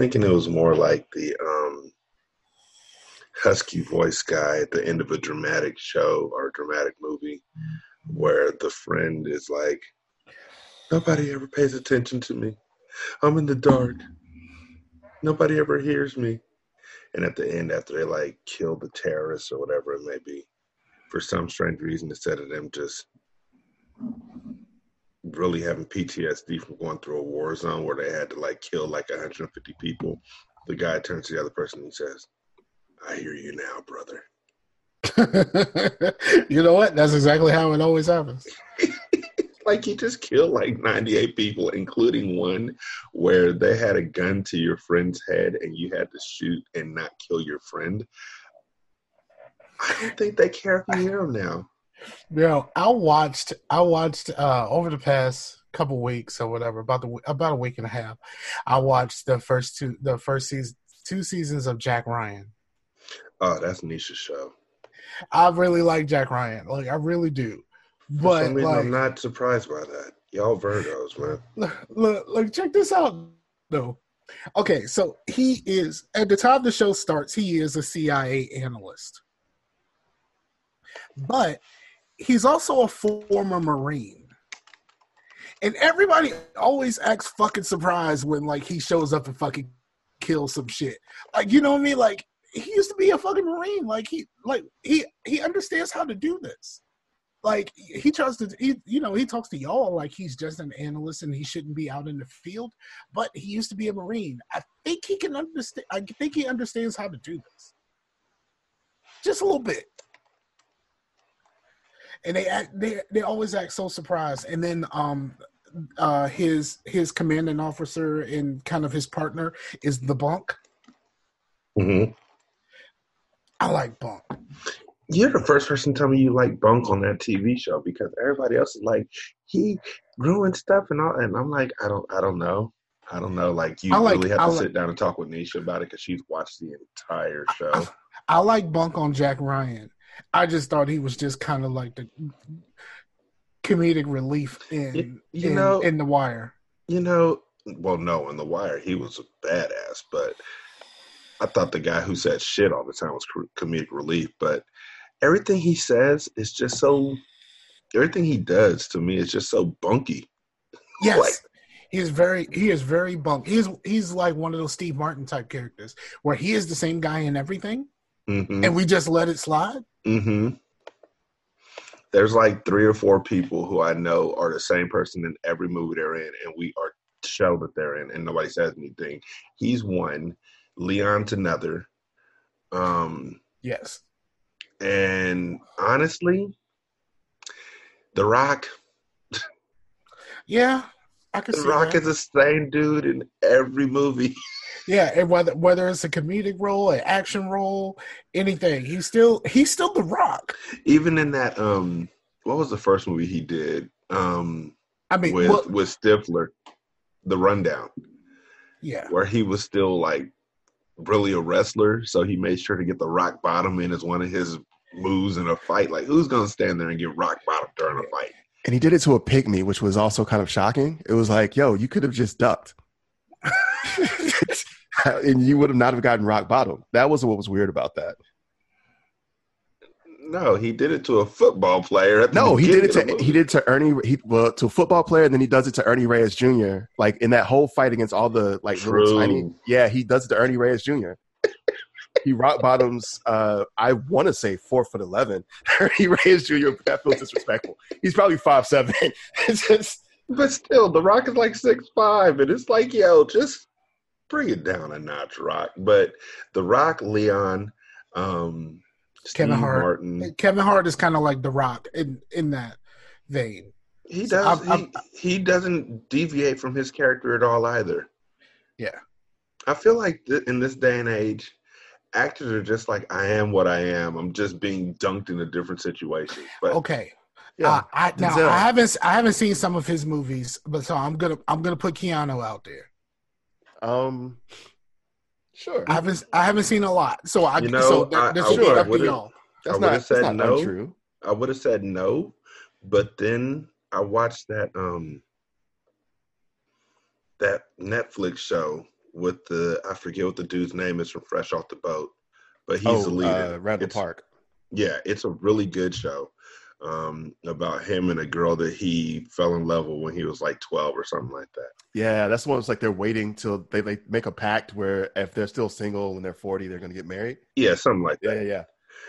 thinking it was more like the um, husky voice guy at the end of a dramatic show or dramatic movie where the friend is like, Nobody ever pays attention to me. I'm in the dark. Nobody ever hears me. And at the end, after they like kill the terrorists or whatever it may be, for some strange reason, instead of them just really having PTSD from going through a war zone where they had to like kill like 150 people, the guy turns to the other person and he says, I hear you now, brother. you know what? That's exactly how it always happens. like you just killed like 98 people, including one where they had a gun to your friend's head and you had to shoot and not kill your friend. I don't think they care if you hear them now. You know, I watched I watched uh over the past couple weeks or whatever, about the about a week and a half. I watched the first two the first season two seasons of Jack Ryan. Oh, that's Nisha's show. I really like Jack Ryan. Like I really do. But reason, like I'm not surprised by that. Y'all Virgos, man. look, look, look, check this out though. Okay, so he is at the time the show starts, he is a CIA analyst. But he's also a former Marine. And everybody always acts fucking surprised when like he shows up and fucking kills some shit. Like you know what I mean? Like he used to be a fucking Marine. Like he like he he understands how to do this. Like he tries to he you know, he talks to y'all like he's just an analyst and he shouldn't be out in the field, but he used to be a Marine. I think he can understand I think he understands how to do this. Just a little bit and they act they they always act so surprised and then um uh his his commanding officer and kind of his partner is the bunk Mm-hmm. i like bunk You're the first person to tell me you like Bunk on that TV show because everybody else is like he ruined stuff and all, and I'm like, I don't, I don't know, I don't know. Like you like- really have I to like- sit down and talk with Nisha about it because she's watched the entire show. i like bunk on jack ryan i just thought he was just kind of like the comedic relief in You- you in, know- in the wire You know, well, no, in The Wire, he was a badass, but I thought the guy who said shit all the time was comedic relief. But everything he says is just so, everything he does to me is just so bunky. yes Like- He's very he is very bunk. He's he's like one of those Steve Martin type characters where he is the same guy in everything hmm and we just let it slide. hmm There's like three or four people who I know are the same person in every movie they're in, and we are show that they're in, and nobody says anything. He's one, Leon's another. Um, Yes. And honestly, The Rock, Yeah, I can The see Rock that. is the same dude in every movie. Yeah, and whether whether it's a comedic role, an action role, anything, he's still he's still the Rock. Even in that, um, what was the first movie he did? Um, I mean, with well, with Stifler, The Rundown, yeah, where he was still like really a wrestler, so he made sure to get the rock bottom in as one of his moves in a fight. Like, who's gonna stand there and get rock bottom during a fight? And he did it to a pygmy, which was also kind of shocking. It was like, yo, you could have just ducked. and you would have not have gotten rock bottom. That was what was weird about that. No, he did it to a football player. No, he did it to he did it to Ernie he well to a football player, and then he does it to Ernie Reyes Jr. Like in that whole fight against all the like little tiny yeah, he does it to Ernie Reyes Jr. he rock bottoms uh I want to say four foot eleven. Ernie Reyes Jr. but That feels disrespectful. He's probably five seven. It's just But still, The Rock is like six five, and it's like, yo, just bring it down a notch, Rock. But The Rock, Leon, um, Kevin Steve Hart. Martin, Kevin Hart is kind of like The Rock in in that vein. he So does. I'm- he, he doesn't deviate from his character at all either. Yeah. I feel like th- in this day and age, actors are just like, I am what I am. I'm just being dunked in a different situation. But Okay. yeah. Uh, I now Denzel. I haven't I haven't seen some of his movies, but so I'm gonna I'm gonna put Keanu out there. um sure. I haven't I haven't seen a lot, so I You know, so that, I- I will be would've- up to y'all. That's I not, would've that's said not no. untrue. I would have said no, but then I watched that um that Netflix show with the I forget what the dude's name is from Fresh Off the Boat, but he's oh, the lead. uh. Randall It's- Park. Yeah, it's a really good show um, about him and a girl that he fell in love with when he was like twelve or something like that. Yeah, that's the one. It's like they're waiting till they like make a pact where if they're still single when they're forty, they're gonna get married. Yeah, something like that. yeah, yeah.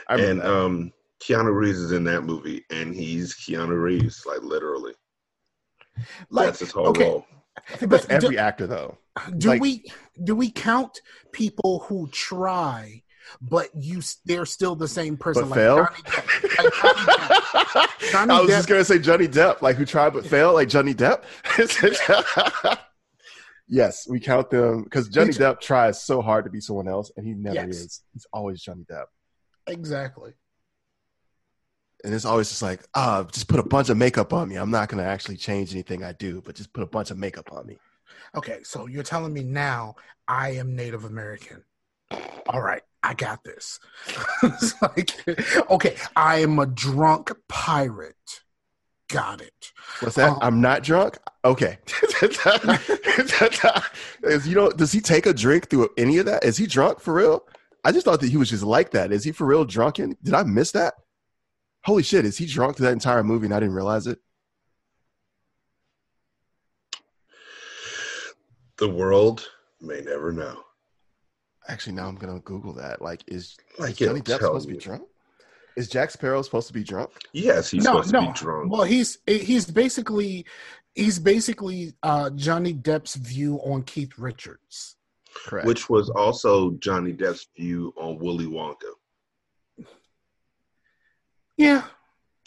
I and that. um, Keanu Reeves is in that movie, and he's Keanu Reeves, like literally. Like That's his whole okay, role. I think but that's every do, actor though. do like- we do we count people who try, but you they're still the same person? But like fail. Johnny Depp. Like Johnny Depp. Johnny I was Depp- just gonna say Johnny Depp, like who tried but failed, like Johnny Depp. yes, we count them because Johnny Depp tries so hard to be someone else, and he never Yes. is. He's always Johnny Depp, Exactly. And it's always just like, ah, just put a bunch of makeup on me. I'm not gonna actually change anything I do, but just put a bunch of makeup on me. Okay, so you're telling me now I am Native American. All right, I got this. it's like, okay, I am a drunk pirate. Got it. What's that? Um, I'm not drunk. Okay. Is you know, does he take a drink through any of that? Is he drunk for real? I just thought that he was just like that. Is he for real drunken? Did I miss that? Holy shit! Is he drunk through that entire movie and I didn't realize it? The world may never know. Actually, now I'm gonna Google that. Like, is, Like is Johnny Depp tell supposed to be drunk? Is Jack Sparrow supposed to be drunk? Yes, he's no, supposed no. to be drunk. Well, he's he's basically he's basically uh, Johnny Depp's view on Keith Richards. Correct. which was also Johnny Depp's view on Willy Wonka. Yeah,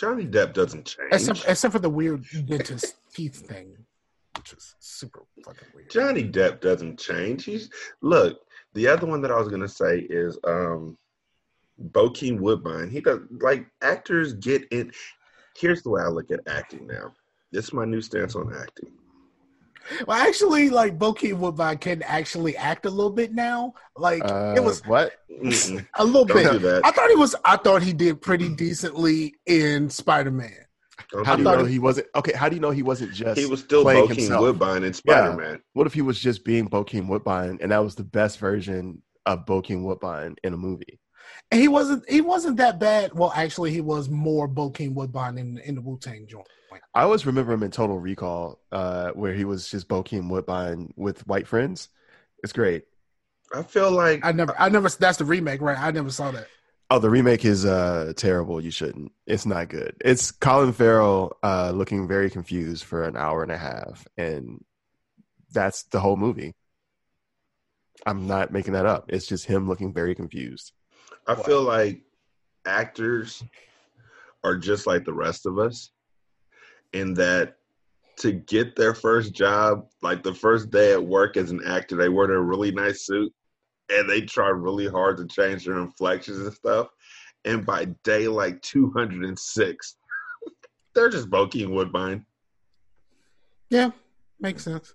Johnny Depp doesn't change. except except for the weird dentist teeth thing, which is super fucking weird. Johnny Depp doesn't change. He's look. The other one that I was gonna say is um, Bokeem Woodbine. He does like actors get in. Here's the way I look at acting now. This is my new stance on acting. Well, actually, like Bokeem Woodbine can actually act a little bit now. Like uh, it was what? A little Don't bit. do that. I thought he was. I thought he did pretty decently in Spider Man. Don't How do do you thought know it- he wasn't? Okay, how do you know he wasn't just? He was still playing Bokeem himself. Woodbine in Spider Man. What if he was just being Bokeem Woodbine and that was the best version of Bokeem Woodbine in a movie? And he wasn't. He wasn't that bad. Well, actually, he was more Bokeem Woodbine in in the Wu Tang joint. I always remember him in Total Recall, uh, where he was just Bokeem Woodbine with white friends. It's great. I feel like I never. I never. That's the remake, right? I never saw that. Oh, the remake is uh, terrible. You shouldn't. It's not good. It's Colin Farrell uh, looking very confused for an hour and a half, and that's the whole movie. I'm not making that up. It's just him looking very confused. I feel like actors are just like the rest of us in that to get their first job, like the first day at work as an actor, they wear their really nice suit and they try really hard to change their inflections and stuff. And by day like 206, they're just Bokeem Woodbine Yeah, makes sense.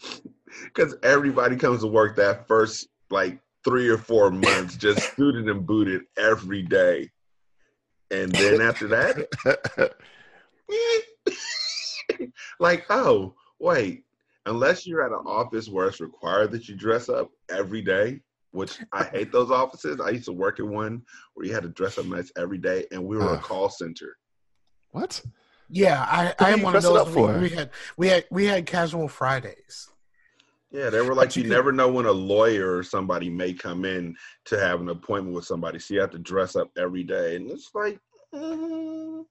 because everybody comes to work that first like three or four months just suited and booted every day. And then after that, like, oh, wait, unless you're at an office where it's required that you dress up every day, which I hate those offices. I used to work in one where you had to dress up nice every day, and we were a call center. What? Yeah, I, What I do am you one of those. up We, for? we had we had we had casual Fridays. Yeah, they were like, you, you never know when a lawyer or somebody may come in to have an appointment with somebody, so you have to dress up every day, and it's like, mm,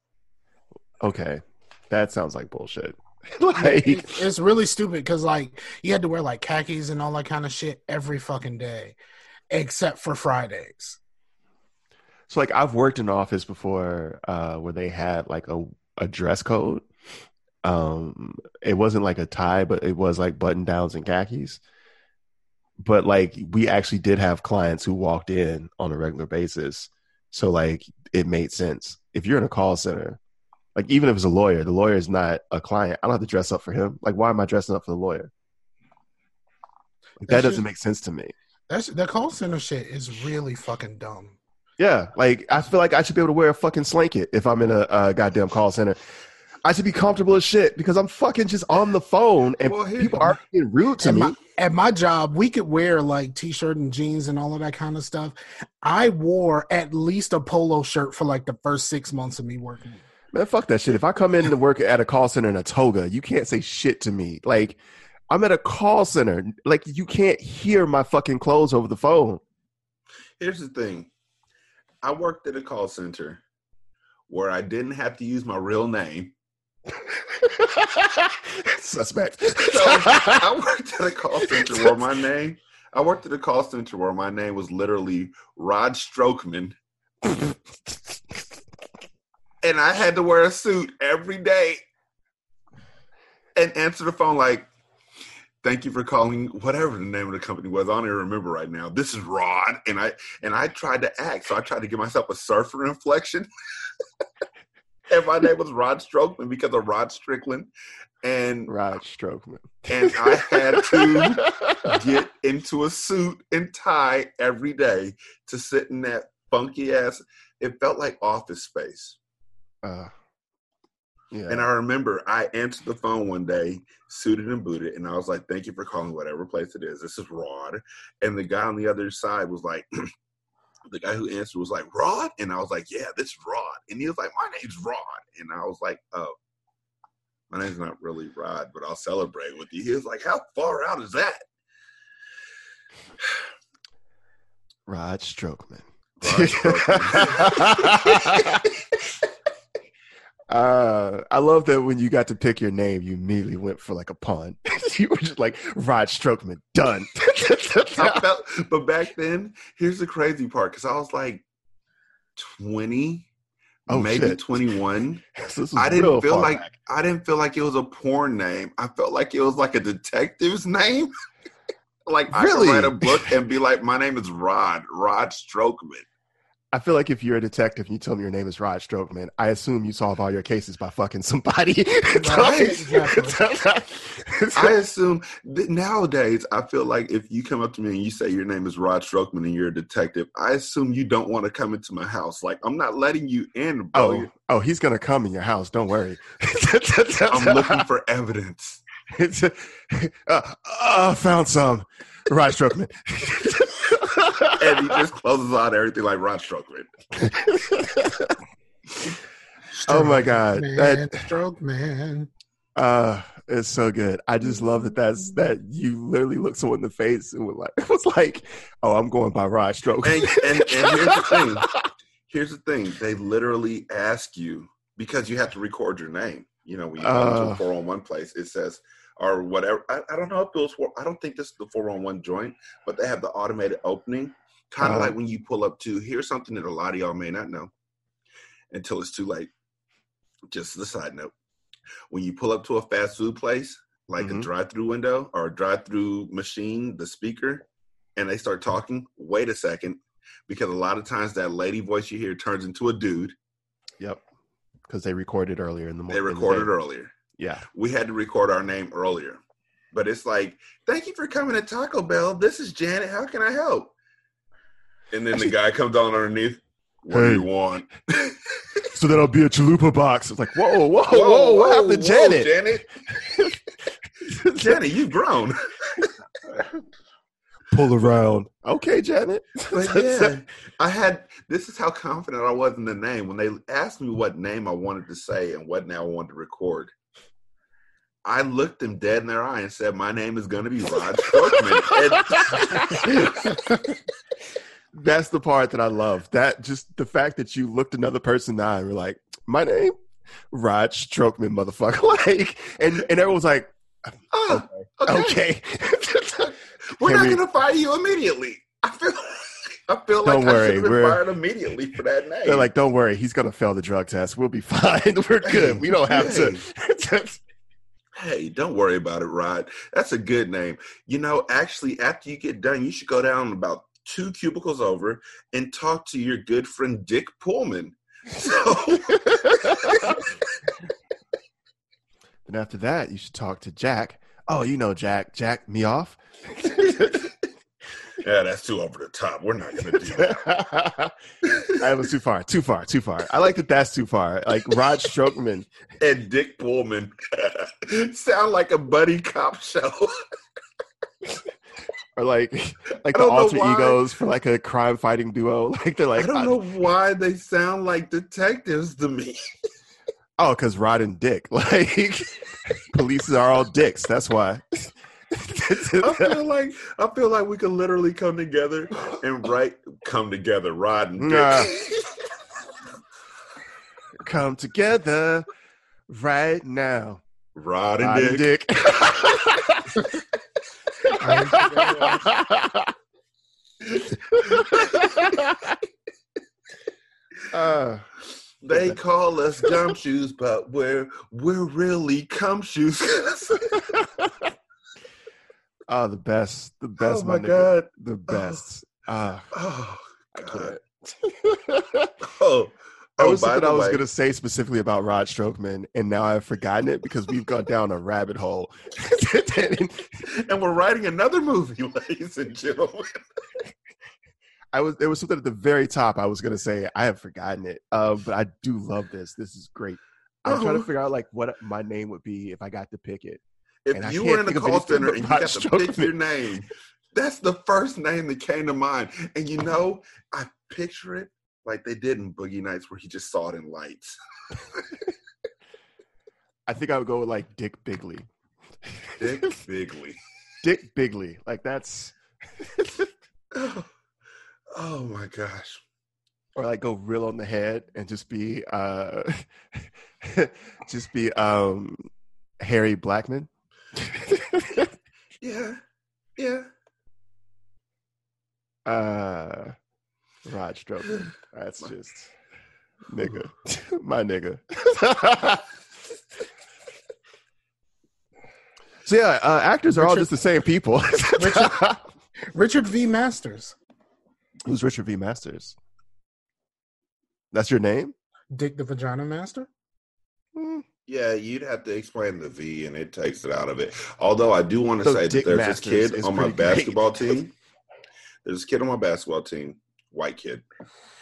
Okay, that sounds like bullshit. It- like, it's really stupid because like you had to wear like khakis and all that kind of shit every fucking day, except for Fridays. so like I've worked in an office before uh, where they had like a a dress code. Um, it wasn't like a tie, but it was like button downs and khakis. But like we actually did have clients who walked in on a regular basis, so like it made sense. If you're in a call center, like even if it's a lawyer, the lawyer is not a client. I don't have to dress up for him. Like why am I dressing up for the lawyer? Like, that doesn't make sense to me. That's the call center shit is really fucking dumb. Yeah, like I feel like I should be able to wear a fucking slanket if I'm in a, uh goddamn call center. I should be comfortable as shit because I'm fucking just on the phone and Well, here- people are being rude to At me. my, at my job, we could wear like t-shirt and jeans and all of that kind of stuff. I wore at least a polo shirt for like the first six months of me working. Man, fuck that shit. If I come in to work at a call center in a toga, you can't say shit to me. Like I'm at a call center. Like you can't hear my fucking clothes over the phone. here's the thing. I worked at a call center where I didn't have to use my real name. Suspect. So I worked at a call center where my name, I worked at a call center where my name was literally Rod Strokeman. and I had to wear a suit every day and answer the phone like, "Thank you for calling whatever the name of the company was. I don't even remember right now. This is Rod." And I and I tried to act, so I tried to give myself a surfer inflection. and my name was Rod Strokeman because of Rod Strickland, and Rod Strokeman. and I had to get into a suit and tie every day to sit in that funky ass. It felt like office space. Uh, yeah. And I remember I answered the phone one day, suited and booted, and I was like, "Thank you for calling whatever place it is. This is Rod." And the guy on the other side was like, the guy who answered was like, "Rod," and I was like, "Yeah, this is Rod." And he was like, "My name's Rod," and I was like, "Oh." My name's not really Rod, but I'll celebrate with you. He was like, How far out is that? Rod Strokeman. Rod Strokeman. uh, I love that when you got to pick your name, you immediately went for like a pun. you were just like Rod Strokeman, done. Felt, but back then, here's the crazy part because I was like 20, Oh, maybe shit. 21. This was I didn't feel like back. I didn't feel like it was a porn name. I felt like it was like a detective's name. like I Really? could write a book and be like, "My name is Rod, Rod Strokeman." I feel like if you're a detective and you tell me your name is Rod Strokeman, I assume you solve all your cases by fucking somebody. I assume that nowadays, I feel like if you come up to me and you say your name is Rod Strokeman and you're a detective, I assume you don't want to come into my house. Like I'm not letting you in, bro. oh, oh, he's gonna come in your house. Don't worry. I'm looking for evidence. It's, uh, uh, found some. Rod Strokeman. And he just closes out everything like Rod Strokeman. oh my god, man, that stroke man. uh, it's so good. I just love that. That's that you literally looked someone in the face and was like, it was like, oh, I'm going by Rod Strokeman. And, and, and here's the thing. Here's the thing. They literally ask you because you have to record your name. You know, when you go into Uh. a 401 place, it says or whatever. I, I don't know if it was. I don't think this is the 401 joint, but they have the automated opening, kind of Uh-huh. like when you pull up to. Here's something that a lot of y'all may not know until it's too late. Just as a side note, when you pull up to a fast food place, like a Mhm. drive-through window or a drive-through machine, the speaker, and they start talking. Wait a second, because a lot of times that lady voice you hear turns into a dude. Yep, because they recorded earlier in the morning. They recorded earlier. Yeah. We had to record our name earlier, but it's like, "Thank you for coming to Taco Bell. This is Janet. How can I help?" And then the guy comes on underneath. What do you want? So that'll be a chalupa box. It's like, whoa, whoa, whoa, what happened to Janet? Janet, Janet, you've grown. pull around. Okay, Janet. But yeah, I had. This is how confident I was in the name when they asked me what name I wanted to say and what name I wanted to record. I looked them dead in their eye and said, "My name is going to be Rod Strokeman." That's the part that I love. That just the fact that you looked another person in the eye and were like, "My name, Rod Strokeman, motherfucker." Like, and and everyone's like, oh, okay. "Okay." We're Can not we- going to fire you immediately. I feel. I feel like Don't I worry, should have been fired immediately for that name. They're like, "Don't worry, he's gonna fail the drug test. We'll be fine. We're good. We don't have to." Hey, don't worry about it, Rod. That's a good name. You know, actually, after you get done, you should go down about two cubicles over and talk to your good friend Dick Pullman. So, then after that, you should talk to Jack. Oh, you know Jack. Jack me off. yeah, that's too over the top. We're not going to do that. that was too far. Too far. Too far. I like that. That's too far. Like Rod Strokeman. And Dick Pullman sound like a buddy cop show. Or like like the alter egos for like a crime fighting duo. Like they're like, I don't know why they sound like detectives to me. oh, because Rod and Dick. Like police are all dicks. That's why. I feel like I feel like we could literally come together and write come together, Rod and Dick. Nah. Come together right now. Rod and Rod and Dick. Uh, They call us gumshoes, but we're we're really cumshoes. oh, the best. The best. oh my nigga. god! The best. Ah, Oh god! Oh, That oh, was something I was going to say specifically about Rod Strokeman, and now I've forgotten it because we've gone down a rabbit hole. and we're writing another movie, ladies and gentlemen. I was there was something at the very top I was going to say. I have forgotten it, uh, but I do love this. This is great. I'm trying to Oh. figure out like what my name would be if I got to pick it. If And you were in a of call center and you got to pick your name, that's the first name that came to mind. And you know, I picture it like they did in Boogie Nights, where he just saw it in lights. I think I would go with like Dick Bigley. Dick Bigley. Dick Bigley. Like that's Oh, oh my gosh. or like go real on the head and just be uh just be um Harry Blackman. Yeah. Yeah. uh Rod Strokeman. That's just nigga. My nigga. so yeah, uh, actors are all just the same people. Richard- Richard V. Masters, Who's Richard V. Masters? That's your name? Dick the Vagina Master. Hmm. Yeah, you'd have to explain the V and it takes it out of it. Although I do want to So say that there's Masters this kid on my pretty great. basketball team. There's this kid on my basketball team, white kid.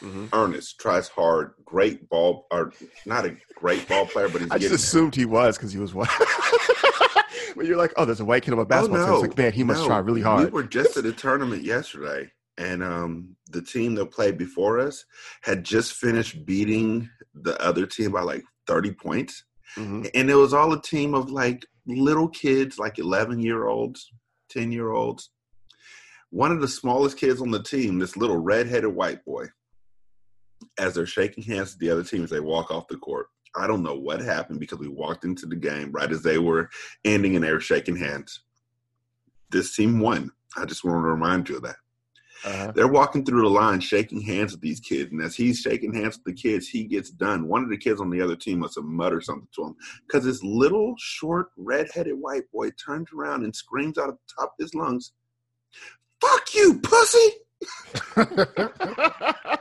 Mhm. Ernest tries hard, great ball or not a great ball player, but he's I just assumed he was because he was white. when you're like, oh, there's a white kid on my basketball team. It's like, man, he must Oh, No, try really hard. We were just at a tournament yesterday, and um, the team that played before us had just finished beating the other team by like 30 points. Mhm. And it was all a team of like little kids, like 11 year olds, 10 year olds. One of the smallest kids on the team, this little red-headed white boy, as they're shaking hands with the other team as they walk off the court. I don't know what happened because we walked into the game right as they were ending and they were shaking hands. This team won. I just want to remind you of that. Uh-huh. They're walking through the line, shaking hands with these kids, and as he's shaking hands with the kids, he gets done. One of the kids on the other team must have muttered something to him because this little, short, red-headed white boy turns around and screams out of the top of his lungs, "Fuck you, pussy!"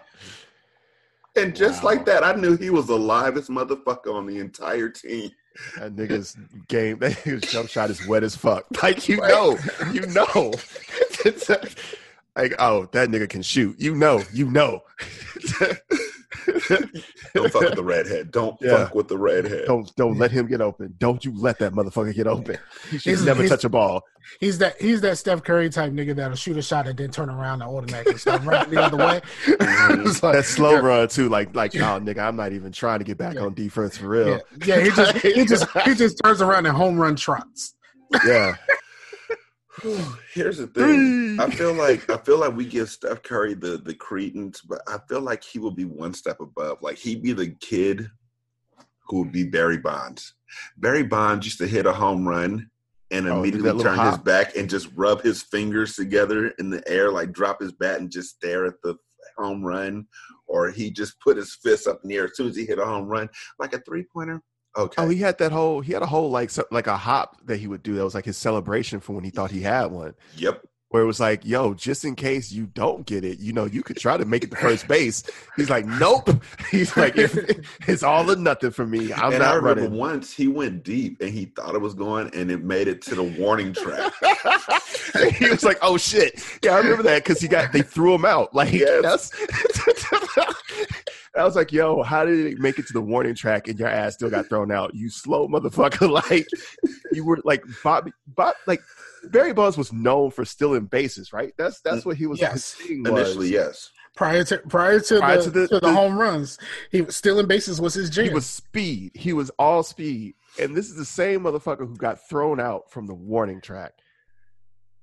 And just Wow. like that, I knew he was the livest motherfucker on the entire team. That nigga's game, that nigga's jump shot is wet as fuck. Like you know, you know. Like, oh, that nigga can shoot. You know, you know. Don't fuck with the redhead. Don't Yeah. fuck with the redhead. Don't don't let him get open. Don't you let that motherfucker get open. He should He's- never he's- touch a ball. He's that he's that Steph Curry type nigga that'll shoot a shot and then turn around and automatically start running the other way. Mm-hmm. Like- That slow run too, like like oh nigga, I'm not even trying to get back Yeah. on defense for real. Yeah, yeah, he just he just he just turns around and home run trots. Yeah. Here's the thing. I feel like I feel like we give Steph Curry the the credence, but I feel like he will be one step above. Like he'd be the kid who would be Barry Bonds. Barry Bonds used to hit a home run and Oh, immediately turn his back and just rub his fingers together in the air, like drop his bat and just stare at the home run. Or he just put his fist up in the air as soon as he hit a home run, like a three pointer. Oh, okay. Oh, he had that whole he had a whole like so, like a hop that he would do that was like his celebration for when he thought he had one. yep. Where it was like, yo, just in case you don't get it, you know, you could try to make it to first base. He's like, nope. He's like, it's all or nothing for me. I'm and I not remember running. once he went deep and he thought it was going and it made it to the warning track. he was like, "Oh shit!" Yeah, I remember that because he got they threw him out. Like Yes. that's. I was like, "Yo, how did it make it to the warning track and your ass still got thrown out? You slow motherfucker!" Like you were like Bobby, Bob, like Barry Bonds was known for stealing bases, right? That's that's mm, what he was. Yes. his thing was. Initially, yes. Prior to prior to Prior the, to the- to the, the- home runs, he was stealing bases was his jam. He was speed. He was all speed. And this is the same motherfucker who got thrown out from the warning track.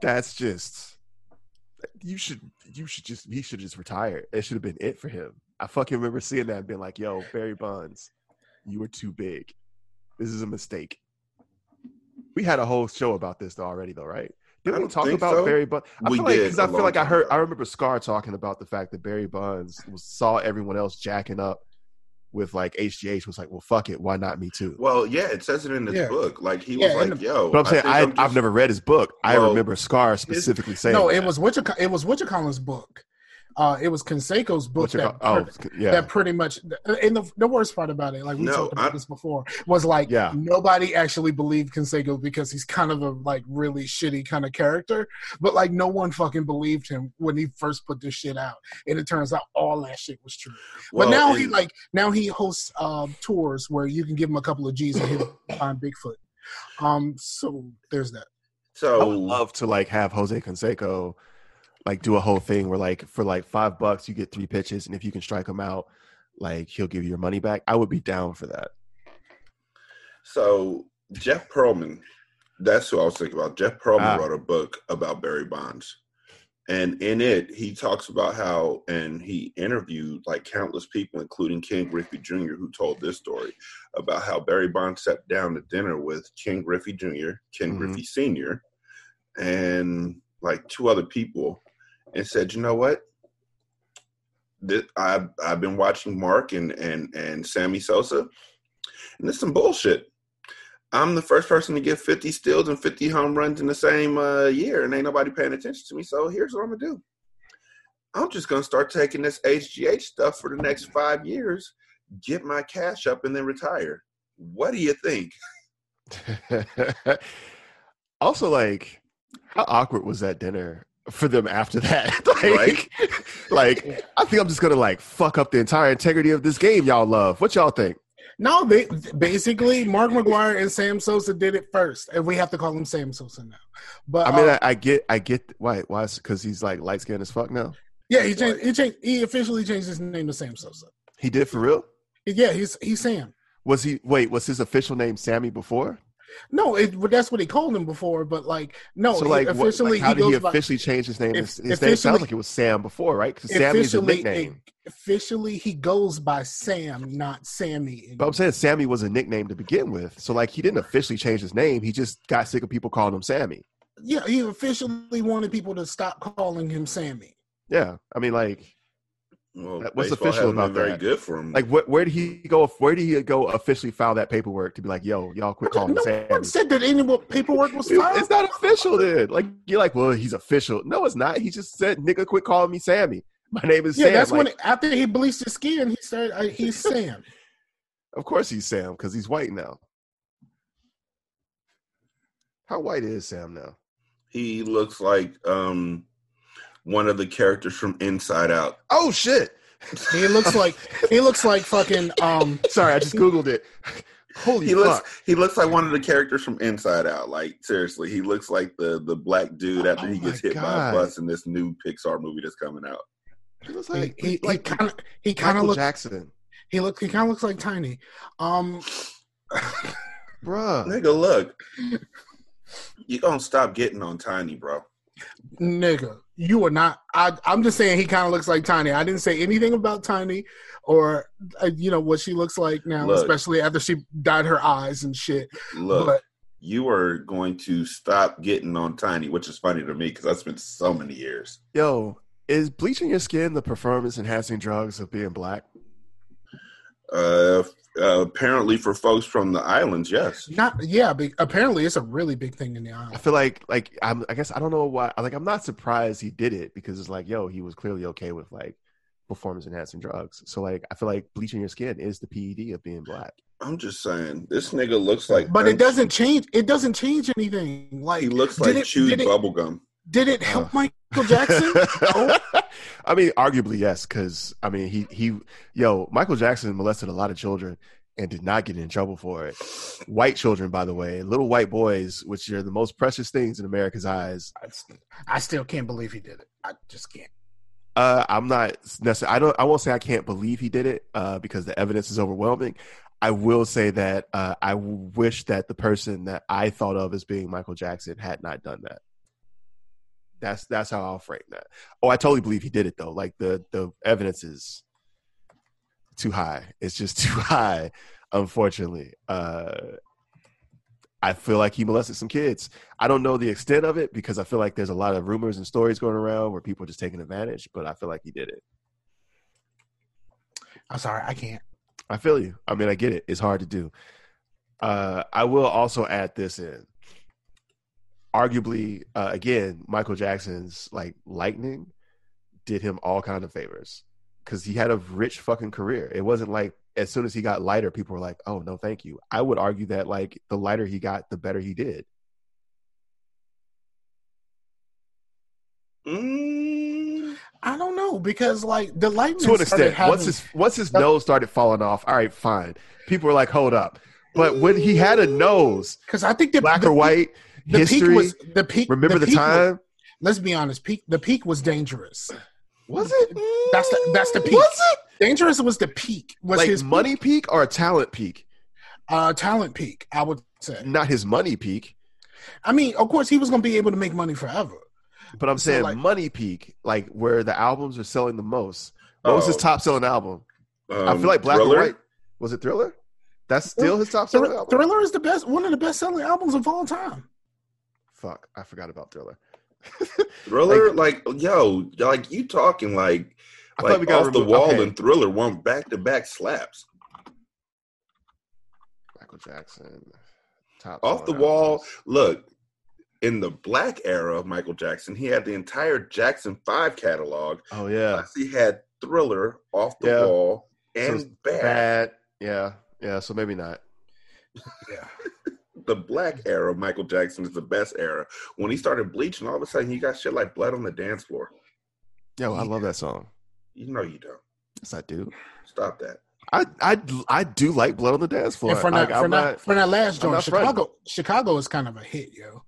That's just you should you should just he should just retire. It should have been it for him. I fucking remember seeing that and being like, yo, Barry Bonds, you were too big. This is a mistake. We had a whole show about this already though, right? Didn't we don't talk think about so. Barry Bonds? I We feel like did because I a feel like I heard ago. I remember Scar talking about the fact that Barry Bonds was, saw everyone else jacking up with like HGH was like, well, fuck it, why not me too? Well, yeah, it says it in his Yeah. book. Like he Yeah, was like, the- "Yo," But I'm saying I, I'm just- I've never read his book. I remember Scar specifically saying no, that. it was Witch it was Witch book. Uh, it was Canseco's book that, call- oh yeah. that pretty much and the, the worst part about it like we No, talked about I- this before was like Yeah. nobody actually believed Conseco because he's kind of a like really shitty kind of character but like no one fucking believed him when he first put this shit out and it turns out all that shit was true. Well, but now he like now he hosts um tours where you can give him a couple of G's and he'll find Bigfoot. Um so there's that. So I would love to like have Jose Canseco like do a whole thing where like for like five bucks you get three pitches and if you can strike him out, like he'll give you your money back. I would be down for that. so Jeff Pearlman, that's who I was thinking about. Jeff Pearlman Ah. wrote a book about Barry Bonds, and in it he talks about how and he interviewed like countless people, including Ken Griffey Jr., who told this story about how Barry Bonds sat down to dinner with Ken Griffey Jr., Ken Mhm. Griffey Sr., and like two other people, and said, "You know what? This, I've I've been watching Mark and and and Sammy Sosa, and this some bullshit. I'm the first person to get 50 steals and 50 home runs in the same uh, year, and ain't nobody paying attention to me. So here's what I'm gonna do. I'm just gonna start taking this HGH stuff for the next five years, get my cash up, and then retire. What do you think? also, like, how awkward was that dinner for them after that? like, like I think I'm just gonna like fuck up the entire integrity of this game y'all love. What y'all think? No, they basically Mark McGwire and Sam Sosa did it first, and we have to call him Sam Sosa now. But I mean, uh, I, I get, I get why, why? Because he's like light skinned as fuck now. yeah, he changed. He changed. He officially changed his name to Sam Sosa. He did for real. Yeah, he's he's Sam. Was he? Wait, was his official name Sammy before? No, it, but that's what he called him before. But like, no, so he like, what, officially like, how he did he by- officially change his name? If- His, his name sounds like it was Sam before, right? Because Sammy is a nickname. officially he goes by Sam, not Sammy. But I'm saying Sammy was a nickname to begin with. So like, he didn't officially change his name. He just got sick of people calling him Sammy. yeah, he officially wanted people to stop calling him Sammy. Yeah, I mean, like, Well, What's baseball official hasn't been about very that? good for him. like, wh- where did he go? Where did he go? Officially file that paperwork to be like, yo, y'all quit calling him No Sammy. one said that any more paperwork was filed. It's not official then. Like you're like, well, he's official. No, it's not. He just said, "Nigga, quit calling me Sammy. My name is Yeah, Sam." that's Like, when after he bleached his skin, he started. Uh, he's Sam. of course he's Sam because he's white now. How white is Sam now? he looks like um, one of the characters from Inside Out. Oh shit! He looks like he looks like fucking um Sorry, I just googled it. Holy He fuck! looks he looks like one of the characters from Inside Out. Like seriously, he looks like the the black dude after Oh he gets my hit by a bus in this new Pixar movie that's coming out. He looks he like he, like kind of he kind of looks Jackson, he look he kind of looks like Tiny. Um bruh. Nigga, look, you gonna stop getting on Tiny, bro? nigga, you are not I I'm just saying he kind of looks like Tiny. I didn't say anything about Tiny or uh, you know what she looks like now, Look. especially after she dyed her eyes and shit. Look, But you are going to stop getting on Tiny, which is funny to me because I spent so many years. Yo, is bleaching your skin the performance enhancing drugs of being black? Uh, uh, apparently, for folks from the islands, yes. not yeah, but apparently it's a really big thing in the I feel like like I'm, I guess I don't know why. Like I'm not surprised he did it because it's like yo, he was clearly okay with like performance enhancing drugs. So like I feel like bleaching your skin is the PED of being black. I'm just saying, this nigga looks like. But it doesn't change it doesn't change anything. Like He looks like it- chewed did it- bubblegum. Did it help Oh. Michael Jackson? no. I mean, arguably yes, because I mean he he yo Michael Jackson molested a lot of children and did not get in trouble for it. White children, by the way, little white boys, which are the most precious things in America's eyes. I still can't believe he did it. I just can't. Uh, I'm not necessarily. I don't. I won't say I can't believe he did it uh, because the evidence is overwhelming. I will say that uh, I wish that the person that I thought of as being Michael Jackson had not done that. That's that's how I'll frame that. Oh, I totally believe he did it though. Like the the evidence is too high. It's just too high. Unfortunately, uh, I feel like he molested some kids. I don't know the extent of it because I feel like there's a lot of rumors and stories going around where people are just taking advantage. But I feel like he did it. I'm sorry, I can't. I feel you. I mean, I get it. It's hard to do. Uh, I will also add this in. Arguably, uh, again, Michael Jackson's like lightning did him all kind of favors because he had a rich fucking career. It wasn't like as soon as he got lighter, people were like, "Oh no, thank you." I would argue that like the lighter he got, the better he did. Mm, I don't know because like the lightning to an extent. having- once his once his nose started falling off, all right, fine. People were like, "Hold up," but when he had a nose, because I think the black the, or white, the history. peak was the peak. remember the, peak was- time? let's be honest, peak. The peak was dangerous. Was it? That's the that's the peak. Was it Dangerous was the peak. Was like his money peak. peak or a talent peak? uh, talent peak? I would say. Not his money peak, I mean, of course, he was going to be able to make money forever. but I'm So, saying like- money peak, like where the albums are selling the most. What was his Oh. top selling album? I um, feel like Black Thriller? or White. Was it Thriller? That's still his top selling Thriller, album. Thriller is the best, one of the best selling albums of all time. Fuck, I forgot about Thriller. Thriller, like, yo, like you talking like I like off the wall okay. and Thriller won back to back slaps. Michael Jackson. Top Off the wall. albums. Look, in the black era of Michael Jackson, he had the entire Jackson Five catalog. Oh yeah, he had Thriller, Off the Yeah. Wall, and it's Bad. bad. Yeah, yeah. So maybe not. Yeah. The black era of Michael Jackson is the best era. When he started bleaching, all of a sudden he got shit like Blood on the Dance Floor. Yo, I love that song. You know you don't. Yes, I do. Stop that. I I I do like Blood on the Dance Floor. and for Like, that, for I'm that, not- for that last joint, not fronting. Chicago, Chicago is kind of a hit, yo.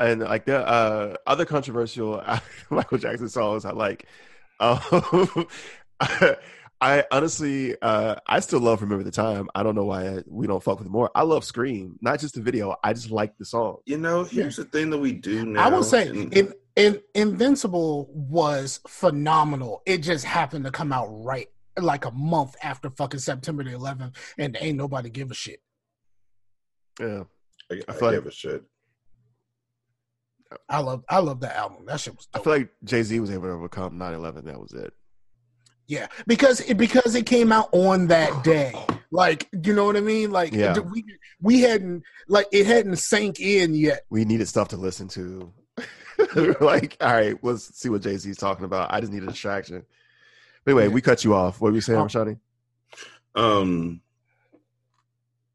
and like the uh, other controversial Michael Jackson songs I like. Um, I honestly, uh, I still love "Remember the Time." I don't know why we don't fuck with more. I love "Scream," not just the video. I just like the song. You know, here's the thing that we do now. I will say, and- in, in, Invincible was phenomenal. It just happened to come out right like a month after fucking September the 11th, and ain't nobody give a shit. Yeah, I, I I like- give a shit. I love, I love that album. That shit was. I feel like Jay Z was able to overcome 9-11. That was it. Yeah, because it because it came out on that day. Like, you know what I mean? Like, Yeah. we we hadn't like it hadn't sank in yet. We needed stuff to listen to. Like, all right, let's see what Jay Z's talking about. I just need a distraction. But anyway, Yeah. we cut you off. What were you saying, Oh. Rashadi? Um,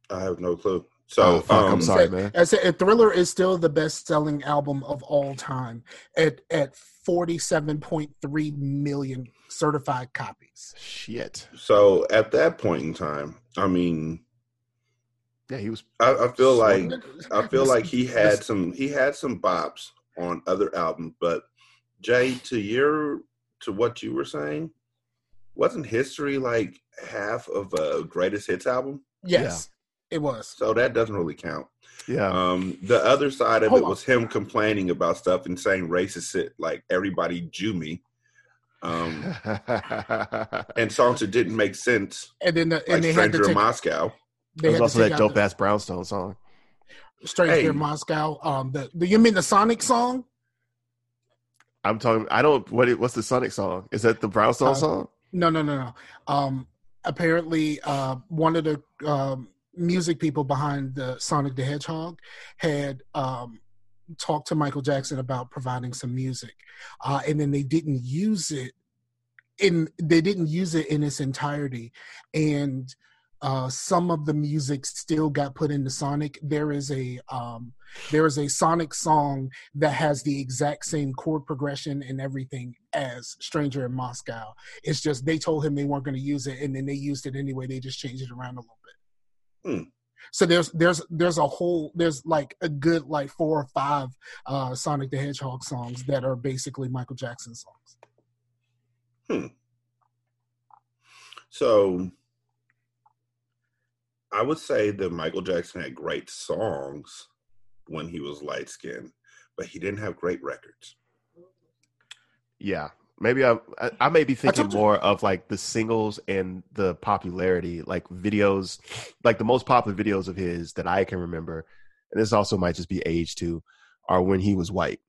I have no clue. So Oh, fuck, I'm um, sorry, said- man. I said Thriller is still the best selling album of all time at at forty seven point three million certified copies. Shit. So at that point in time, I mean, Yeah, he was. I, I feel like I feel This- like he had this- some he had some bops on other albums, but Jay, to your to what you were saying, wasn't history like half of a greatest hits album? yes, it was. So that doesn't really count. Yeah. Um, the other side of Hold it on. was him complaining about stuff and saying racist shit like everybody Jew me. Um, and songs that didn't make sense, And then the, like and they had to Stranger in take, Moscow. they There was had to also take that dope ass Brownstone song. Stranger Hey. in Moscow. Um, the, the you mean the Sonic song? I'm talking. I don't. What? What's the Sonic song? Is that the Brownstone Uh, song? No, no, no, no. Um, apparently, uh, one of the um, music people behind the Sonic the Hedgehog had um, talked to Michael Jackson about providing some music, uh, and then they didn't use it in. They didn't use it in its entirety, and uh, some of the music still got put into Sonic. There is a um, there is a Sonic song that has the exact same chord progression and everything as Stranger in Moscow. It's just they told him they weren't going to use it, and then they used it anyway. They just changed it around a little bit. Hmm. So there's there's there's a whole there's like a good like four or five uh, Sonic the Hedgehog songs that are basically Michael Jackson songs. Hmm. So I would say that Michael Jackson had great songs when he was light skinned, but he didn't have great records. Yeah. Maybe I, I I may be thinking told you. more of like the singles and the popularity, like videos, like the most popular videos of his that I can remember, and this also might just be age too, are when he was white.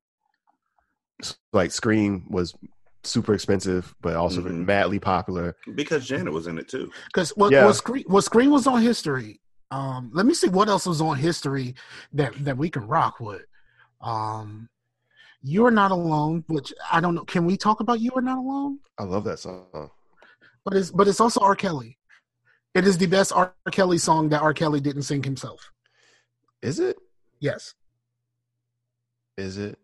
Like Scream was super expensive, but also Mhm. madly popular. Because Janet was in it too. Because what Yeah. what Scream what Scream was on History. Um, let me see what else was on History that that we can rock with. Um, you are not alone, which I don't know. Can we talk about you are not alone? I love that song. But it's but it's also R. Kelly. It is the best R. Kelly song that R. Kelly didn't sing himself. Is it? Yes, Is it?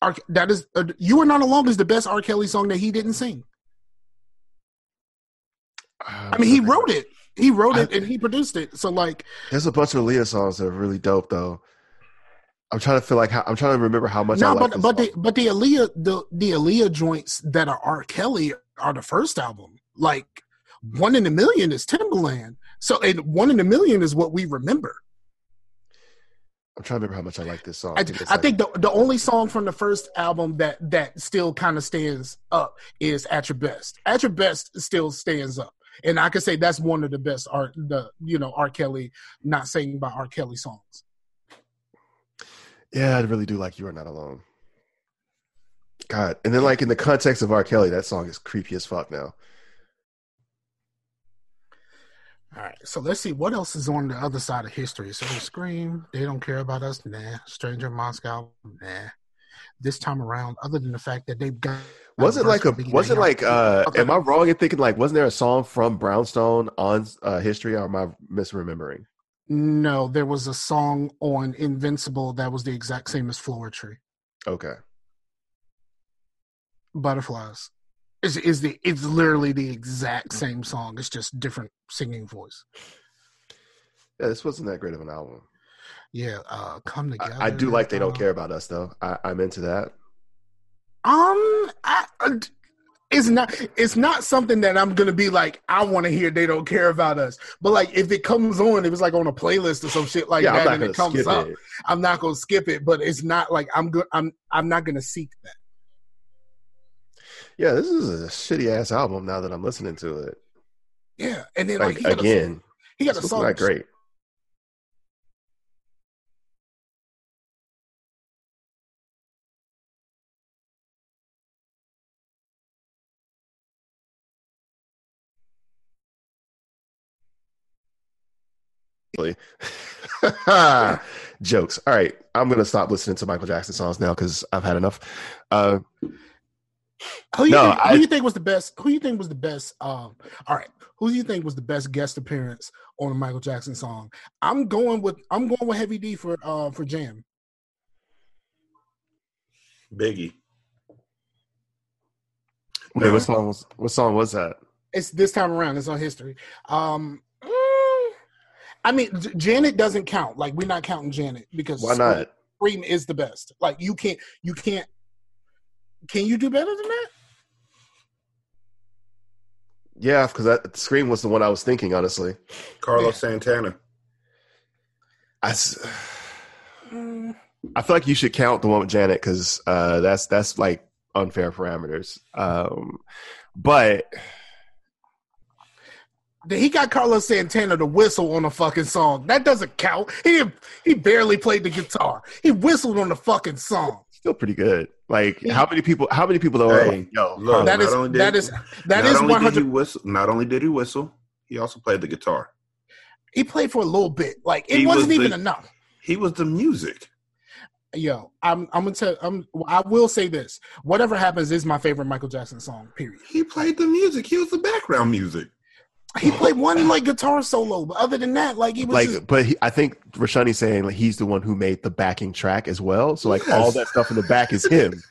R. That is uh, you are not alone is the best R. Kelly song that he didn't sing. I mean, he wrote it. He wrote it I- and he produced it. So like, There's a bunch of Aaliyah songs that are really dope, though. I'm trying to feel like how, I'm trying to remember how much. No, like but but the but the Aaliyah the the Aaliyah joints that are R. Kelly are the first album. Like one in a million is Timbaland. So and one in a million is what we remember. I'm trying to remember how much I like this song. I, me a I think the the only song from the first album that that still kind of stands up is At Your Best. At Your Best still stands up, and I can say that's one of the best art the you know R. Kelly not saying by R. Kelly songs. Yeah, I really do like "You Are Not Alone." God, and then like in the context of R. Kelly, that song is creepy as fuck. Now, All right, so let's see what else is on the other side of history. So Scream, they don't care about us. Nah, Stranger in Moscow, nah. This time around, other than the fact that they've got was it like a? Was it like? Uh Okay. Am I wrong in thinking like? Wasn't there a song from Brownstone on uh History, or am I misremembering? No, there was a song on Invincible that was the exact same as Floetry. Okay, Butterflies. Is is the it's literally the exact same song. It's just different singing voice. yeah, this wasn't that great of an album. Yeah, uh come together. I do like they don't uh, care about us though. I, I'm into that. Um, I, I- it's not. It's not something that I'm gonna be like. I want to hear. They don't care about us. But like, if it comes on, it was like on a playlist or some shit like yeah, that, and it comes up. it. I'm not gonna skip it. But it's not like I'm good. I'm. I'm not gonna seek that. Yeah, this is a shitty ass album. Now that I'm listening to it, Yeah, and then like, like again, a, he got a song. not great. Jokes. All right, I'm gonna stop listening to Michael Jackson songs now because I've had enough. Uh, Who you No, think, I- you think was the best? Who you think was the best? Um, all right, who do you think was the best guest appearance on a Michael Jackson song? I'm going with I'm going with Heavy D for uh for Jam. Biggie. Wait, what song was what song was that? It's this time around. It's on history. Um, I mean, J- Janet doesn't count. Like we're not counting Janet because Why not? Scream is the best. Like you can't you can't. Can you do better than that? Yeah, because that Scream was the one I was thinking. Honestly, Carlos Santana. I, s- Mm, I feel like you should count the one with Janet because uh, that's that's like unfair parameters. Um, but he got Carlos Santana to whistle on a fucking song. That doesn't count. He he barely played the guitar. He whistled on the fucking song. still pretty good. Like how many people? How many people are Hey, like, yo? look, That not is only did- that is that not is only one did he hundred. whistle. Not only did he whistle, he also played the guitar. He played for a little bit. Like it He was wasn't even the- enough. He was the music. Yo, I'm I'm gonna tell. I'm I will say this. Whatever happens is my favorite Michael Jackson song. Period. He played the music. He was the background music. He played one like guitar solo, but other than that, like he was like, just, but he, I think Rashani's saying like he's the one who made the backing track as well. So like Yes. all that stuff in the back is him.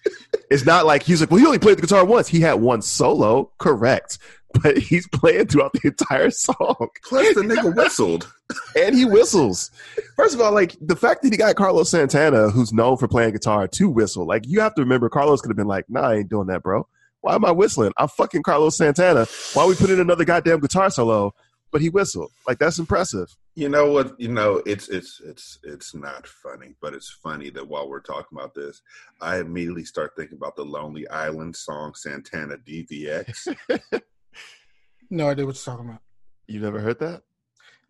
it's not like he's like, well, he only played the guitar once. He had one solo, correct, but he's playing throughout the entire song, Plus, the nigga whistled. and he whistles. First of all, like the fact that he got Carlos Santana, who's known for playing guitar, to whistle. Like you have to remember, Carlos could have been like, "Nah, I ain't doing that, bro. Why am I whistling? I'm fucking Carlos Santana. Why we put in another goddamn guitar solo?" But he whistled. Like that's impressive. You know what? You know it's it's it's it's not funny, but it's funny that while we're talking about this, I immediately start thinking about the Lonely Island song Santana DVX. no idea what you're talking about. You never heard that?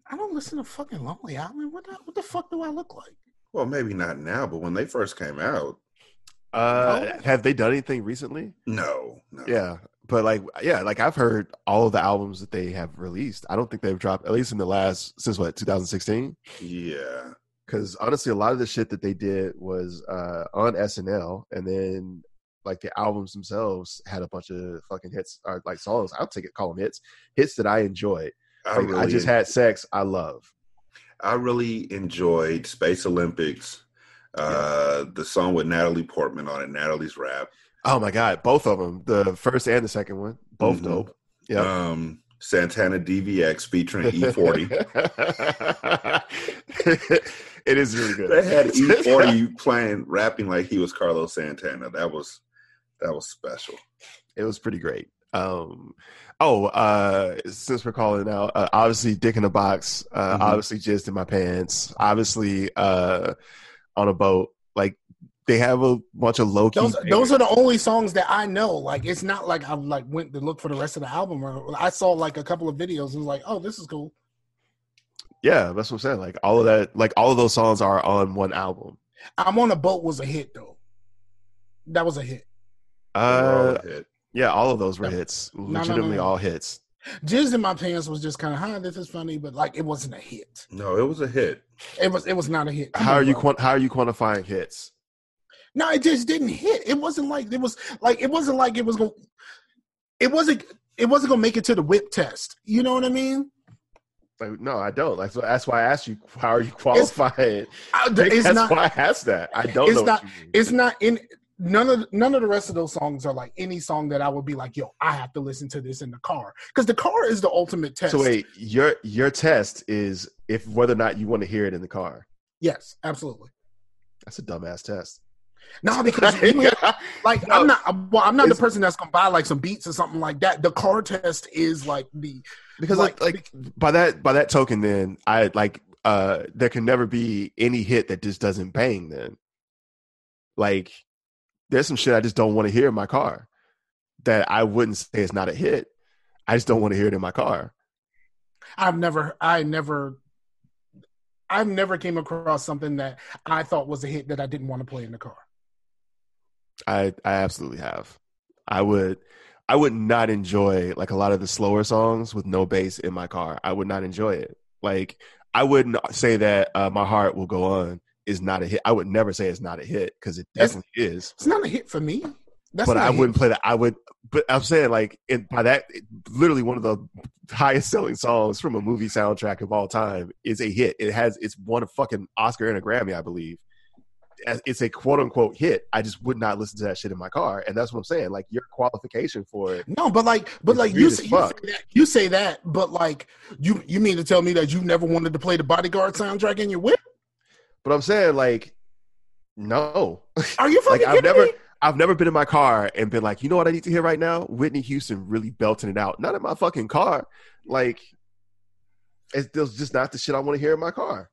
I don't listen to fucking Lonely Island. What the, what the fuck do I look like? well, maybe not now, but when they first came out, Uh, have they done anything recently? no, no. Yeah, but like, yeah, like I've heard all of the albums that they have released. I don't think they've dropped at least in the last since what 2016. yeah. Because honestly, a lot of the shit that they did was uh, on SNL, and then like the albums themselves had a bunch of fucking hits or like songs. I'll take it, call them hits, hits that I enjoyed. I Like, really, I just had sex. I love. I really enjoyed Space Olympics. Uh, the song with Natalie Portman on it, Natalie's rap. Oh my god, both of them, the first and the second one, both Mhm. dope. Yeah. Um, Santana DVX featuring E E40. it is really good. they had E40 playing, rapping like he was Carlos Santana. That was that was special. it was pretty great. Um, oh, uh, since we're calling out, uh, obviously, Dick in a Box, uh, Mhm. obviously, Jizzed in My Pants, obviously, uh, on a boat. Like, they have a bunch of low key. Those those are the only songs that I know. Like it's not like I like went to look for the rest of the album. Or I saw like a couple of videos and was like, oh, this is cool. yeah, that's what I'm saying. Like, all of that, like, all of those songs are on one album. I'm on a boat was a hit though. That was a hit. Uh, Overall hit. yeah, all of those were hits. no, no, Legitimately, no. all hits. Jizz in my pants was just kind of, huh, this is funny, but like it wasn't a hit. no, it was a hit. It was it was not a hit. Come How are you? Quant- how are you quantifying hits? No, it just didn't hit. It wasn't like it was like it wasn't like it was going. It wasn't. It wasn't gonna make it to the whip test. You know what I mean? Like, no, I don't. Like, so that's why I asked you. How are you qualifying? I, it's that's not. why I asked that. I don't It's know. not- what you mean. It's not in none of none of the rest of those songs are like any song that I would be like, yo, I have to listen to this in the car because the car is the ultimate test. So wait, your your test is if whether or not you want to hear it in the car. Yes, absolutely. That's a dumbass test. No, because you- like No. I'm not. Well, I'm not the person that's gonna buy like some beats or something like that. The car test is like the because like like by that by that token, then I like uh there can never be any hit that just doesn't bang. Then like there's some shit I just don't want to hear in my car that I wouldn't say it's not a hit. I just don't want to hear it in my car. I've never, I never, I've never came across something that I thought was a hit that I didn't want to play in the car. I I absolutely have. I would I would not enjoy like a lot of the slower songs with no bass in my car. I would not enjoy it. Like I wouldn't say that uh, my heart will go on is not a hit. I would never say it's not a hit because it definitely is. It's not a hit for me. That's but I wouldn't play that. I would, but I'm saying like it, by that, it- literally one of the highest selling songs from a movie soundtrack of all time is a hit. It has it's won a fucking Oscar and a Grammy, I believe. It's a quote unquote hit. I just would not listen to that shit in my car, and that's what I'm saying. Like your qualification for it. No, but like, but like you say, you say that, you say that, but like, you you mean to tell me that you never wanted to play the Bodyguard soundtrack in your whip? But I'm saying like, no, Are you fucking like I've never. me? I've never been in my car and been like, you know what I need to hear right now? Whitney Houston really belting it out. Not in my fucking car. Like, it's just not the shit I want to hear in my car.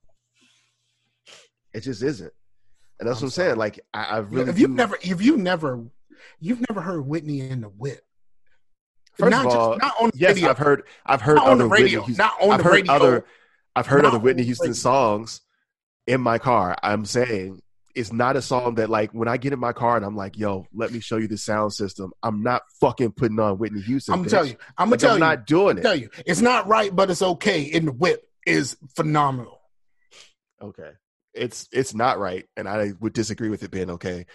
It just isn't. And that's I'm what I'm saying. Like, I, I really if you do- never, if you never, you've never heard Whitney in the whip. First not of just- all, not on the yes, radio. I've heard, I've heard Not on other the radio, Whitney not on I've the heard radio. other, I've heard Not other Whitney Houston radio. songs in my car. I'm saying it's not a song that like when I get in my car and I'm like, yo, let me show you the sound system. I'm not fucking putting on Whitney Houston. I'm gonna bitch. tell you. I'm gonna Like, tell I'm you. not doing it. tell you, it's not right, but it's okay. In the whip is phenomenal. Okay. It's it's not right, and I would disagree with it being okay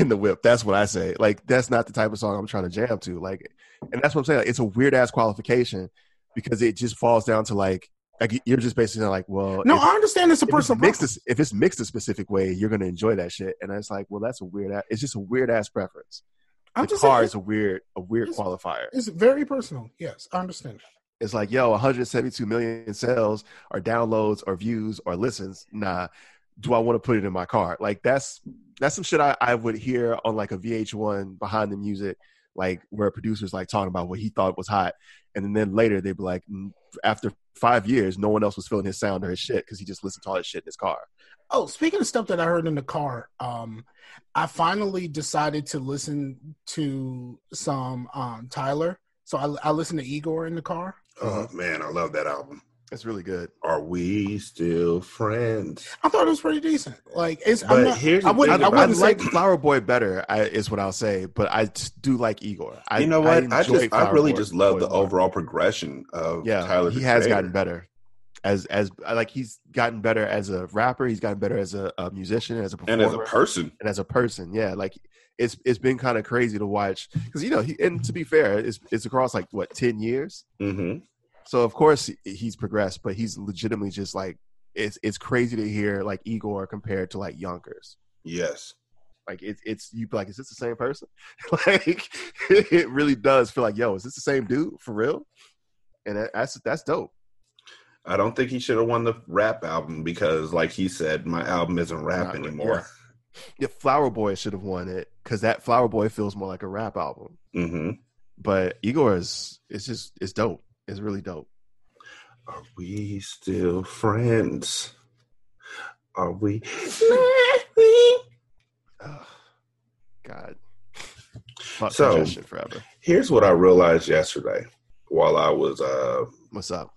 in the whip. That's what I say. Like that's not the type of song I'm trying to jam to. Like, and that's what I'm saying. Like, it's a weird ass qualification because it just falls down to like like you're just basically like, well, No, I understand it's a if it's personal mixed a, if it's mixed a specific way, you're gonna enjoy that shit. And it's like, well, that's a weird. ass It's just a weird ass preference. I'm the just car saying, is a weird a weird it's- qualifier. it's very personal. Yes, I understand. It's like, yo, 172 million sales or downloads or views or listens. Nah, do I want to put it in my car? Like that's that's some shit I, I would hear on like a VH1 behind the music, like where a producer's like talking about what he thought was hot, and then later they'd be like, mm, after five years, no one else was feeling his sound or his shit because he just listened to all his shit in his car. Oh, speaking of stuff that I heard in the car, um, I finally decided to listen to some um, Tyler. So I, I listened to Igor in the car. Oh man, I love that album. It's really good. Are we still friends? I thought it was pretty decent. Like it's. But not, here's I wouldn't. I I, I wouldn't say. like Flower Boy better, I, is what I'll say, but I do like Igor. I, you know what? I, enjoy just, I really Boy- just love Boy the more. overall progression of yeah Tyler. he has Creator. gotten better as as like he's gotten better as a rapper he's gotten better as a, a musician as a performer and as a person. and as a person yeah like it's it's been kind of crazy to watch because you know he and to be fair it's it's across like what 10 years hmm so of course he's progressed but he's legitimately just like it's it's crazy to hear like igor compared to like yonkers Yes. like it's it's you like is this the same person like it really does feel like yo is this the same dude for real and that's that's dope I don't think he should have won the rap album because, like he said, my album isn't rap Not- anymore. Yeah, Flower Boy should have won it because that Flower Boy feels more like a rap album. hmm But Igor is it's just it's dope. It's really dope. Are we still friends? Are we? Ugh, God, Fuck So- forever. Here's what I realized yesterday while I was uh, What's up?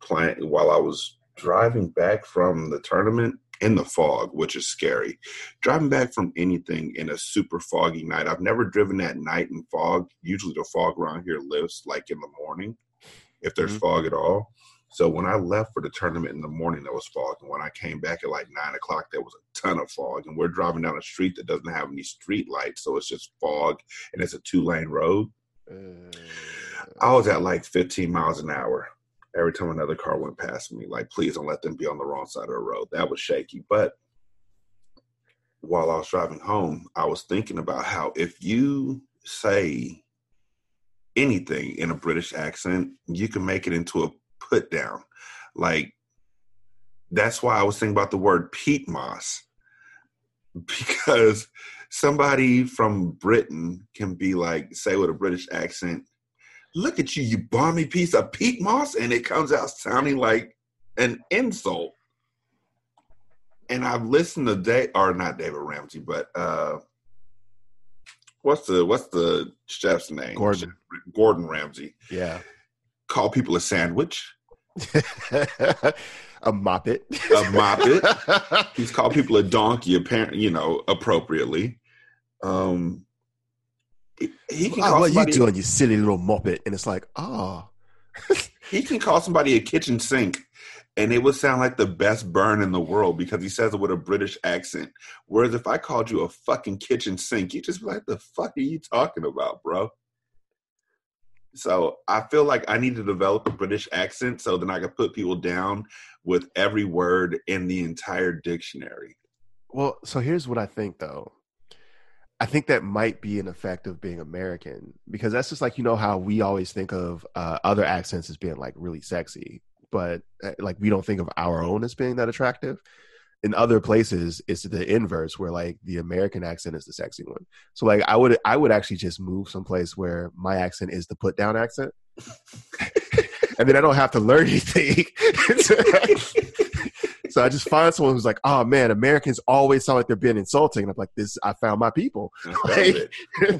playing, while I was driving back from the tournament in the fog, which is scary. Driving back from anything in a super foggy night. I've never driven at night in fog. Usually the fog around here lifts like in the morning, if there's Mhm. fog at all. So when I left for the tournament in the morning, there was fog, and when I came back at like nine o'clock, there was a ton of fog. And we're driving down a street that doesn't have any street lights, so it's just fog, and it's a two lane road. Uh, I was at like 15 miles an hour every time another car went past me. Like, please don't let them be on the wrong side of the road. That was shaky. But while I was driving home, I was thinking about how if you say anything in a British accent, you can make it into a put down. Like, that's why I was thinking about the word peat moss. Because somebody from Britain can be like, say with a British accent, look at you, you balmy piece of peat moss, and it comes out sounding like an insult. And I've listened to Dave, or not David Ramsey, but uh, what's the what's the chef's name? Gordon. Gordon Ramsay. yeah. Call people a sandwich, a moppet. a moppet. He's called people a donkey, apparently, you know, appropriately. Um, he, can call what you somebody, doing, you silly little moppet? And it's like, oh, he can call somebody a kitchen sink and it would sound like the best burn in the world because he says it with a British accent. Whereas if I called you a fucking kitchen sink, you'd just be like, "The fuck are you talking about, bro?" So I feel like I need to develop a British accent so then I can put people down with every word in the entire dictionary. Well, so here's what I think though. I think that might be an effect of being American because that's just like you know how we always think of uh, other accents as being like really sexy, but uh, like we don't think of our own as being that attractive. In other places, it's the inverse, where like the American accent is the sexy one. So like I would I would actually just move someplace where my accent is the put down accent, and then I don't have to learn anything. so I just find someone who's like, oh man, Americans always sound like they're being insulting. And I'm like, this I found my people. Like,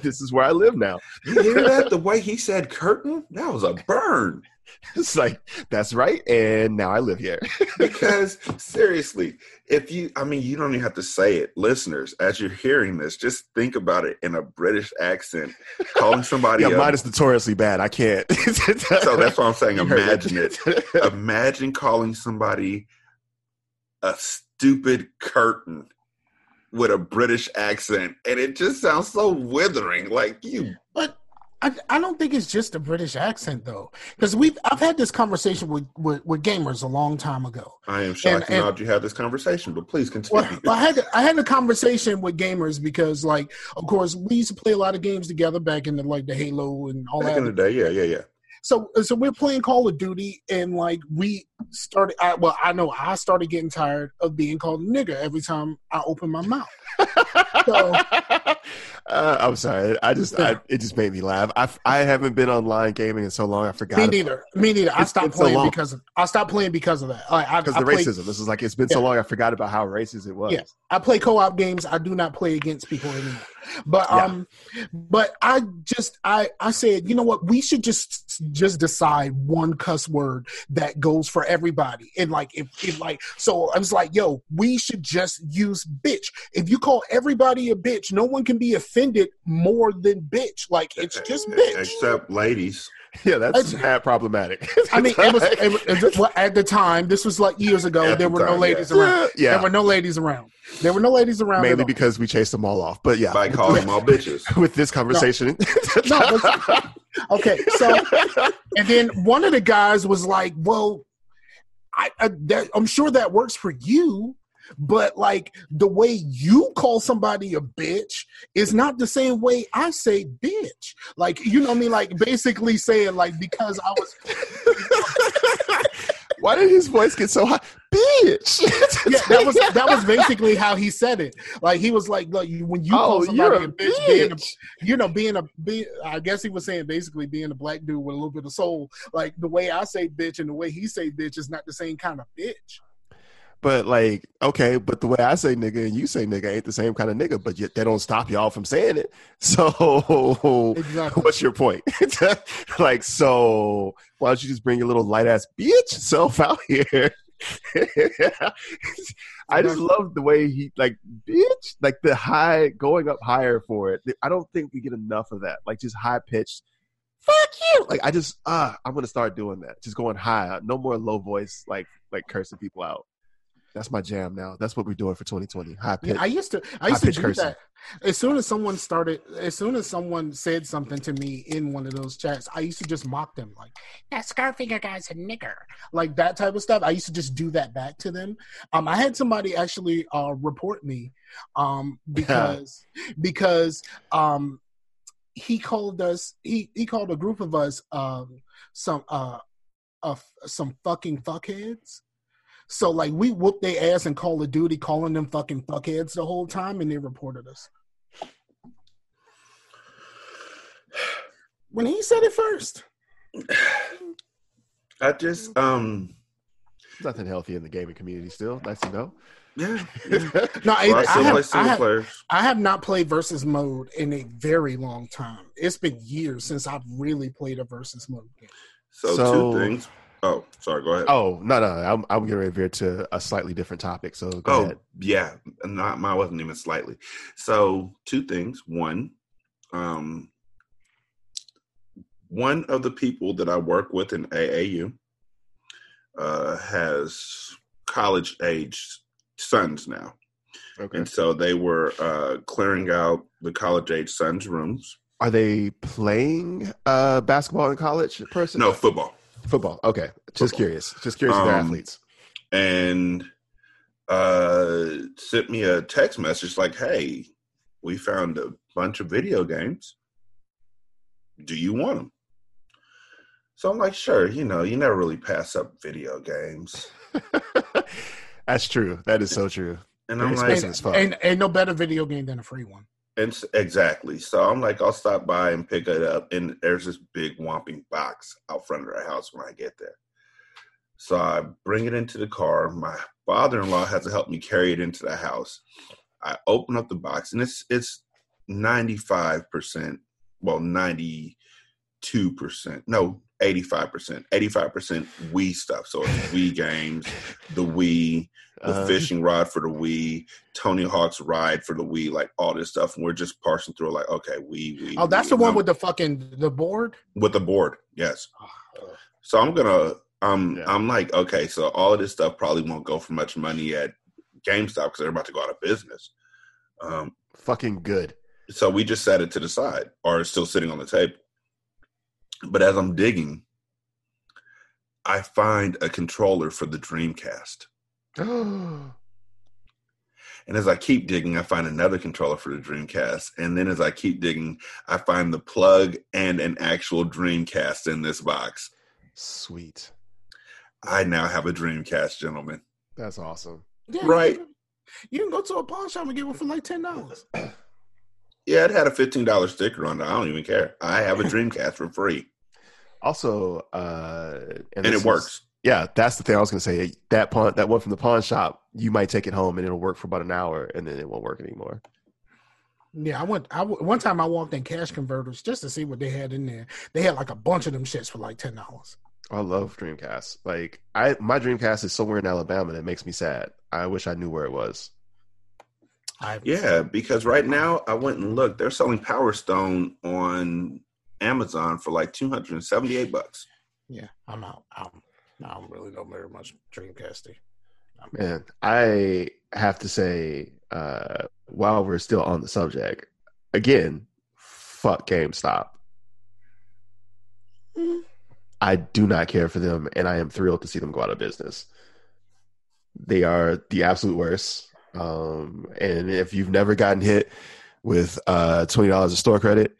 this is where I live now. You hear that? The way he said curtain? That was a burn. It's like that's right, and now I live here. Because seriously, if you, I mean, you don't even have to say it. Listeners, as you're hearing this, just think about it in a British accent, calling somebody yeah, mine is notoriously bad. I can't. So that's what I'm saying. Imagine it. Imagine calling somebody a stupid curtain with a British accent, and it just sounds so withering. Like you, But I, I don't think it's just a British accent though, because we've I've had this conversation with, with with gamers a long time ago. I am shocked And- and- you had this conversation, but please continue. Well, I had I had a conversation with gamers because, like, of course, we used to play a lot of games together back in the like the Halo and all Back that. in the day, yeah, yeah, yeah. so so we're playing Call of Duty and like we started. I, well, I know I started getting tired of being called a nigger every time I open my mouth. So- uh, I'm sorry. I just I, it just made me laugh. I I haven't been online gaming in so long. I forgot Me neither. Me neither. I stopped it's so playing because of I stopped playing because of that. Because I the racism. This is like it's been so long. I forgot about how racist it was. Yeah. I play co-op games. I do not play against people anymore. But Yeah. um, but I just I I said, you know what? We should just just decide one cuss word that goes for everybody. And like if, if like so, I was like, yo, we should just use bitch. If you call everybody a bitch, no one can be offended more than bitch. Like it's just bitch. Except ladies. yeah, that's It's- problematic. I mean, it was, it was- well, at the time. This was like years ago. At There the were no ladies yeah. around. yeah, There were no ladies around. There were no ladies around. mainly because we chased them all off. But yeah, by calling them all bitches. with this conversation, No, but- okay. So, and then one of the guys was like, "Well, I, I that, I'm sure that works for you." But like the way you call somebody a bitch is not the same way I say bitch. Like you know what I mean? Like basically saying like because I was why did his voice get so high? Bitch. yeah, that was that was basically how he said it. Like he was like, look, when you oh, call oh, somebody you're a a bitch, being a, you know, being a be, I guess he was saying basically being a black dude with a little bit of soul. Like the way I say bitch and the way he say bitch is not the same kind of bitch. But like, okay, but the way I say nigga and you say nigga ain't the same kind of nigga, but yet they don't stop y'all from saying it. So Exactly. what's your point? like, so why don't you just bring your little light ass bitch self out here? I just love the way he like bitch, like the high going up higher for it. I don't think we get enough of that. Like just high pitched. Fuck you! Like I just ah, I'm gonna start doing that. Just going high. No more low voice like like cursing people out. That's my jam now. That's what we're doing for 2020. High pitch. Yeah, I used to I used to do cursing. that. As soon as someone started, as soon as someone said something to me in one of those chats, I used to just mock them like that Scarfinger guy's a nigger, like that type of stuff. I used to just do that back to them. Um, I had somebody actually uh, report me um, because because um, he called us he he called a group of us um, some uh, uh, some fucking fuckheads. So like we whooped their ass in Call of Duty, calling them fucking fuckheads the whole time, and they reported us. When he said it first, I just um Nothing healthy in the gaming community still. Nice to know. yeah. yeah. no, I, I I, still play have, I, have. I have not played versus mode in a very long time. It's been years since I've really played a versus mode game. So, So- two things. Oh, sorry. Go ahead. Oh no no, I'm I'm getting ready to veer to a slightly different topic. So go Oh, ahead. yeah, not mine wasn't even slightly. So two things. One, um, one of the people that I work with in AAU, uh, has college age sons now. Okay. And so they were uh, clearing out the college age sons' rooms. Are they playing uh, basketball in college? Person? No, football. Football. Okay, just Football. curious. Just curious if they're Um, athletes. And uh, sent me a text message like, hey, we found a bunch of video games. Do you want them? So I'm like, sure, you know, you never really pass up video games. That's true. That is so true. And I'm like, expensive. Ain't, as ain't, ain't no better video game than a free one. And exactly. So I'm like, I'll stop by and pick it up. And there's this big whomping box out front of their house when I get there. So I bring it into the car. My father-in-law has to help me carry it into the house. I open up the box and it's it's 95%, well, 92%. No, 85%. 85% Wii stuff. So it's Wii games, the Wii, the Uh, fishing rod for the Wii, Tony Hawk's ride for the Wii, like all this stuff, and we're just parsing through like, okay, Wii, Wii. Oh, that's Wii. the one with the fucking the board. with the board, yes. So I'm gonna, um, Yeah. I'm like, okay, so all of this stuff probably won't go for much money at GameStop because they're about to go out of business. Um, fucking good. so we just set it to the side, or it's still sitting on the table. But as I'm digging, I find a controller for the Dreamcast. Oh, And as I keep digging, I find another controller for the Dreamcast. And then as I keep digging, I find the plug and an actual Dreamcast in this box. Sweet. I now have a Dreamcast, gentlemen. That's awesome. Yeah, Right. You can, you can go to a pawn shop and get one for like ten dollars. Yeah, it had a $15 sticker on it. I don't even care. I have a Dreamcast for free. Also, uh, And this it is- works. Yeah, that's the thing I was gonna say. That pawn, that one from the pawn shop, you might take it home and it'll work for about an hour, and then it won't work anymore. Yeah, I went. I one time I walked in cash converters just to see what they had in there. They had like a bunch of them shits for like ten dollars. I love Dreamcast. Like, I my Dreamcast is somewhere in Alabama. That makes me sad. I wish I knew where it was. I Yeah, because right now I went and looked. They're selling Power Stone on Amazon for like 278 bucks. yeah, I'm out. I'm, I don't really know very much Dreamcasting. Man, I have to say, uh, while we're still on the subject, again, fuck GameStop. Mm. I do not care for them, and I am thrilled to see them go out of business. They are the absolute worst. Um, and if you've never gotten hit with uh, twenty dollars of store credit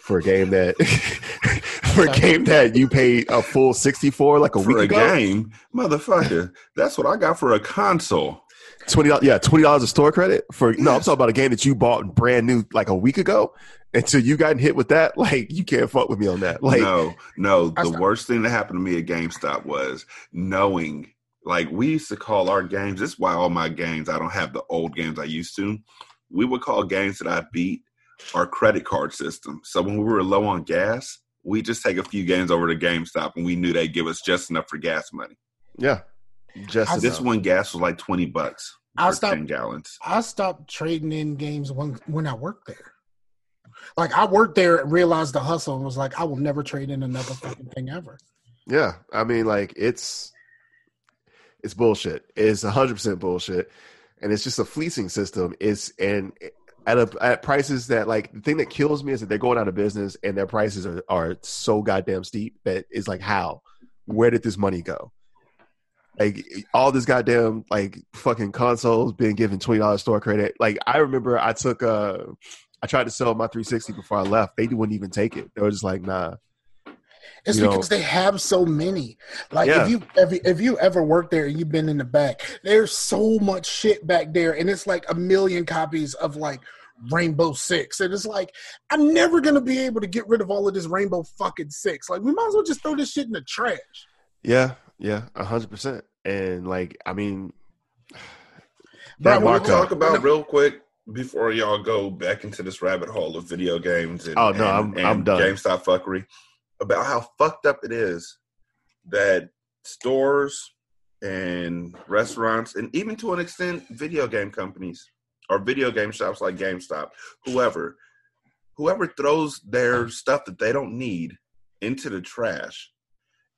for a game that for a game that you paid a full sixty four like a for week a ago, game, motherfucker. that's what I got for a console. twenty dollars, yeah, twenty dollars of store credit for no. I'm talking about a game that you bought brand new like a week ago, Until you gotten hit with that. Like you can't fuck with me on that. Like no, no. The worst thing that happened to me at GameStop was knowing, like, we used to call our games. This is why all my games, I don't have the old games I used to. We would call games that I beat our credit card system. So when we were low on gas, we just take a few games over to GameStop, and we knew they'd give us just enough for gas money. yeah, just I- enough. This one gas was like twenty bucks I'll for stop. ten gallons. I stopped trading in games when when I worked there. Like I worked there and realized the hustle and was like, I will never trade in another fucking thing ever. Yeah, I mean, like it's it's bullshit. It's hundred percent bullshit, and it's just a fleecing system. It's and at a, at prices that like the thing that kills me is that they're going out of business and their prices are are so goddamn steep that it's like how where did this money go? Like all this goddamn like fucking consoles being given twenty dollars store credit. Like I remember I took uh I tried to sell my 360 before I left. They wouldn't even take it. They were just like, nah. It's You know- because they have so many. Like Yeah. if you if, you- if you ever worked there and you've been in the back, there's so much shit back there, and it's like a million copies of like Rainbow Six, and it's like I'm never gonna be able to get rid of all of this Rainbow fucking Six. Like we might as well just throw this shit in the trash. Yeah, yeah, a hundred percent. And like, I mean, Bro, that Can we markup. talk about real quick before y'all go back into this rabbit hole of video games and, Oh, no, and- I'm- I'm done. GameStop fuckery about how fucked up it is that stores and restaurants and even to an extent video game companies or video game shops like GameStop, whoever, whoever throws their stuff that they don't need into the trash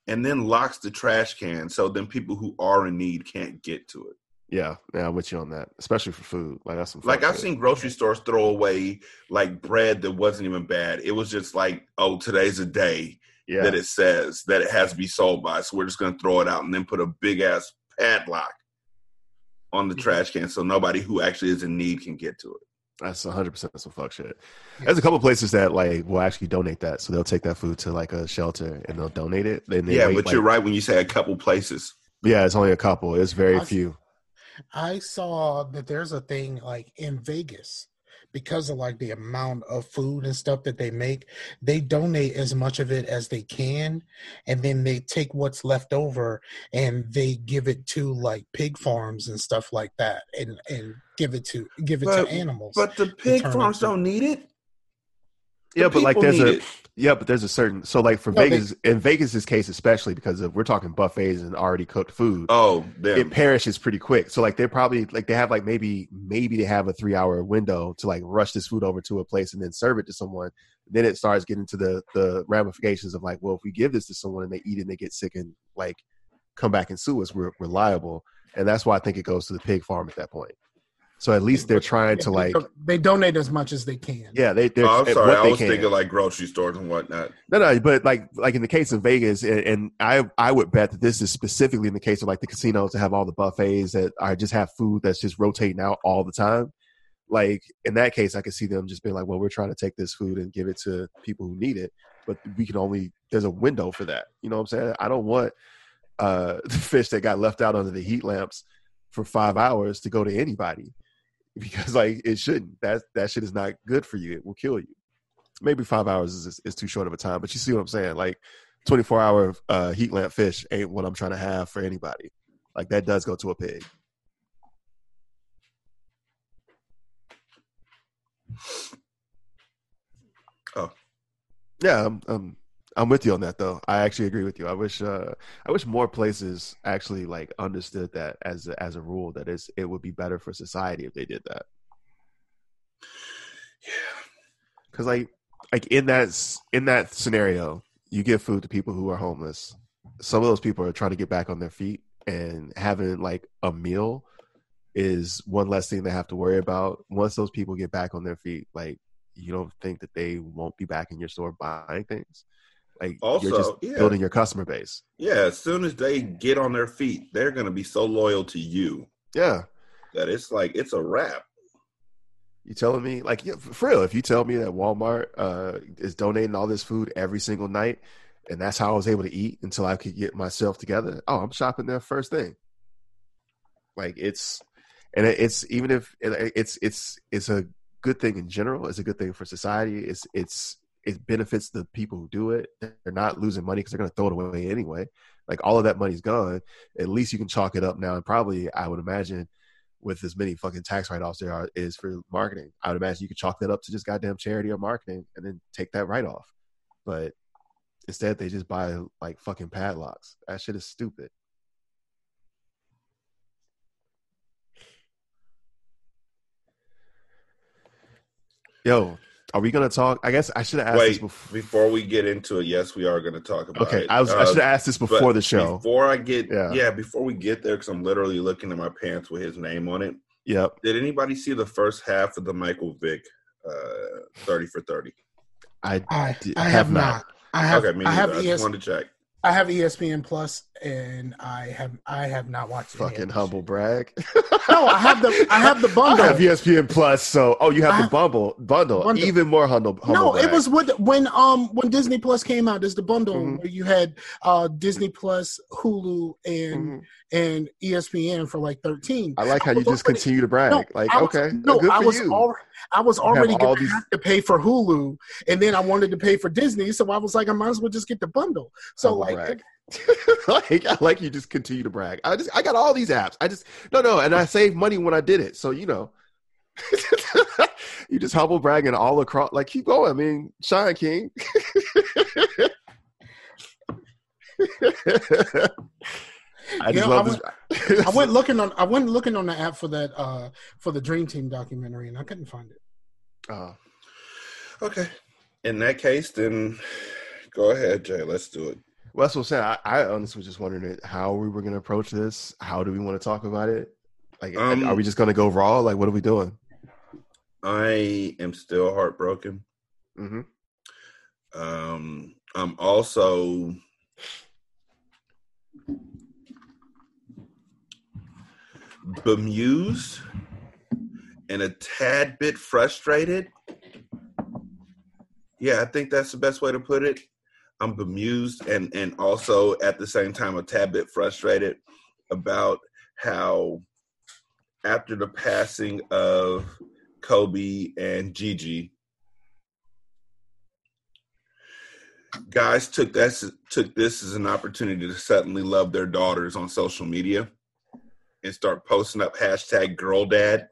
and then locks the trash can so then people who are in need can't get to it. Yeah, yeah, I'm with you on that, especially for food. Like that's some Like fuck I've shit. seen grocery stores throw away like bread that wasn't even bad. It was just like, oh, today's a day Yeah, that it says that it has to be sold by, so we're just gonna throw it out and then put a big ass padlock on the mm-hmm. trash can so nobody who actually is in need can get to it. that's 100 percent some fuck shit. There's a couple places that like will actually donate that, so they'll take that food to like a shelter and they'll donate it. And they yeah, wait, but like- you're right when you say a couple places. Yeah, it's only a couple. It's very few. I saw that there's a thing like in Vegas because of like the amount of food and stuff that they make, they donate as much of it as they can, and then they take what's left over and they give it to like pig farms and stuff like that, and and give it to give it But- to animals. But the pig farms don't need it. The Yeah, but like there's a it. yeah, but there's a certain so like for No, they- Vegas in Vegas's case especially because if we're talking buffets and already cooked food, Oh, them. it perishes pretty quick. So like they're probably like they have like maybe maybe they have a three hour window to like rush this food over to a place and then serve it to someone. Then it starts getting to the the ramifications of like, well, if we give this to someone and they eat it and they get sick and like come back and sue us, we're, we're liable. And that's why I think it goes to the pig farm at that point. So at least they're trying to like they donate as much as they can. yeah they they're Oh, I'm sorry. what I was can. thinking like grocery stores and whatnot. No, no, but like like in the case of Vegas, and, and I I would bet that this is specifically in the case of like the casinos that have all the buffets that are just have food that's just rotating out all the time. Like in that case, I could see them just being like, "Well, we're trying to take this food and give it to people who need it, but we can only there's a window for that." You know what I'm saying? I don't want uh the fish that got left out under the heat lamps for five hours to go to anybody because like it shouldn't. That that shit is not good for you. It will kill you maybe five hours is, is too short of a time, but you see what I'm saying? Like 24 hour uh, heat lamp fish ain't what I'm trying to have for anybody. Like that does go to a pig. Oh. yeah, I'm, I'm I'm with you on that though. I actually agree with you. I wish uh, I wish more places actually like understood that as a, as a rule that is it would be better for society if they did that. Yeah. because like like in that in that scenario you give food to people who are homeless some of those people are trying to get back on their feet and having like a meal is one less thing they have to worry about once those people get back on their feet like you don't think that they won't be back in your store buying things like Also, you're just yeah. building your customer base Yeah, as soon as they get on their feet, they're going to be so loyal to you yeah that it's like it's a wrap. You telling me like yeah, for real? If you tell me that Walmart uh, is donating all this food every single night, and that's how I was able to eat until I could get myself together, oh, I'm shopping there first thing. Like it's, and it's even if it's it's it's a good thing in general. It's a good thing for society. It's it's it benefits the people who do it. They're not losing money because they're going to throw it away anyway. Like all of that money's gone. At least you can chalk it up now, and probably I would imagine with as many fucking tax write offs there are is for marketing. I would imagine you could chalk that up to just goddamn charity or marketing and then take that write off. But instead they just buy like fucking padlocks. That shit is stupid. Yo, are we gonna talk? I guess I should have asked this Wait, before. before we get into it, yes, we are going to talk about Okay, it. I was I Uh, should have asked this before the show. Before I get, Yeah. yeah, before we get there, because I'm literally looking at my pants with his name on it. Yep. Did anybody see the first half of the Michael Vick uh, 30 for 30? I, have not. I have okay, me I neither. have I, just ES, wanted to check. I have ESPN Plus and I have I have not watched fucking humble shit. brag. No, I have the I have the bundle. I have ESPN Plus, so oh, you have I- the bundle, bundle, Bundle. even more humble. humble no, it was with, when um when Disney Plus came out. There's the bundle Mhm. where you had uh Disney Plus, Hulu, and Mhm. and ESPN for like thirteen. I like how I you just already- continue to brag. No, like, was- okay, no, good I was you. al- I was already going to these- have to pay for Hulu, and then I wanted to pay for Disney, so I was like, I might as well just get the bundle. So Humble like, brag. like, I like you just continue to brag. I just, I got all these apps. I just, no, no, and I saved money when I did it. So you know, you just humble bragging all across. Like, keep going. I mean, shine, King. I You just know, love I this. I went looking on I went looking on the app for that uh for the Dream Team documentary, and I couldn't find it. Oh, Okay. In that case, then go ahead, Jay. Let's do it. Well, that's what I'm saying. I, I honestly was just wondering how we were going to approach this. How do we want to talk about it? Like, Um, are we just going to go raw? Like, what are we doing? I am still heartbroken. hmm Um, I'm also bemused and a tad bit frustrated. Yeah, I think that's the best way to put it. I'm bemused and and also at the same time a tad bit frustrated about how after the passing of Kobe and Gigi, guys took this took this as an opportunity to suddenly love their daughters on social media and start posting up hashtag girl dad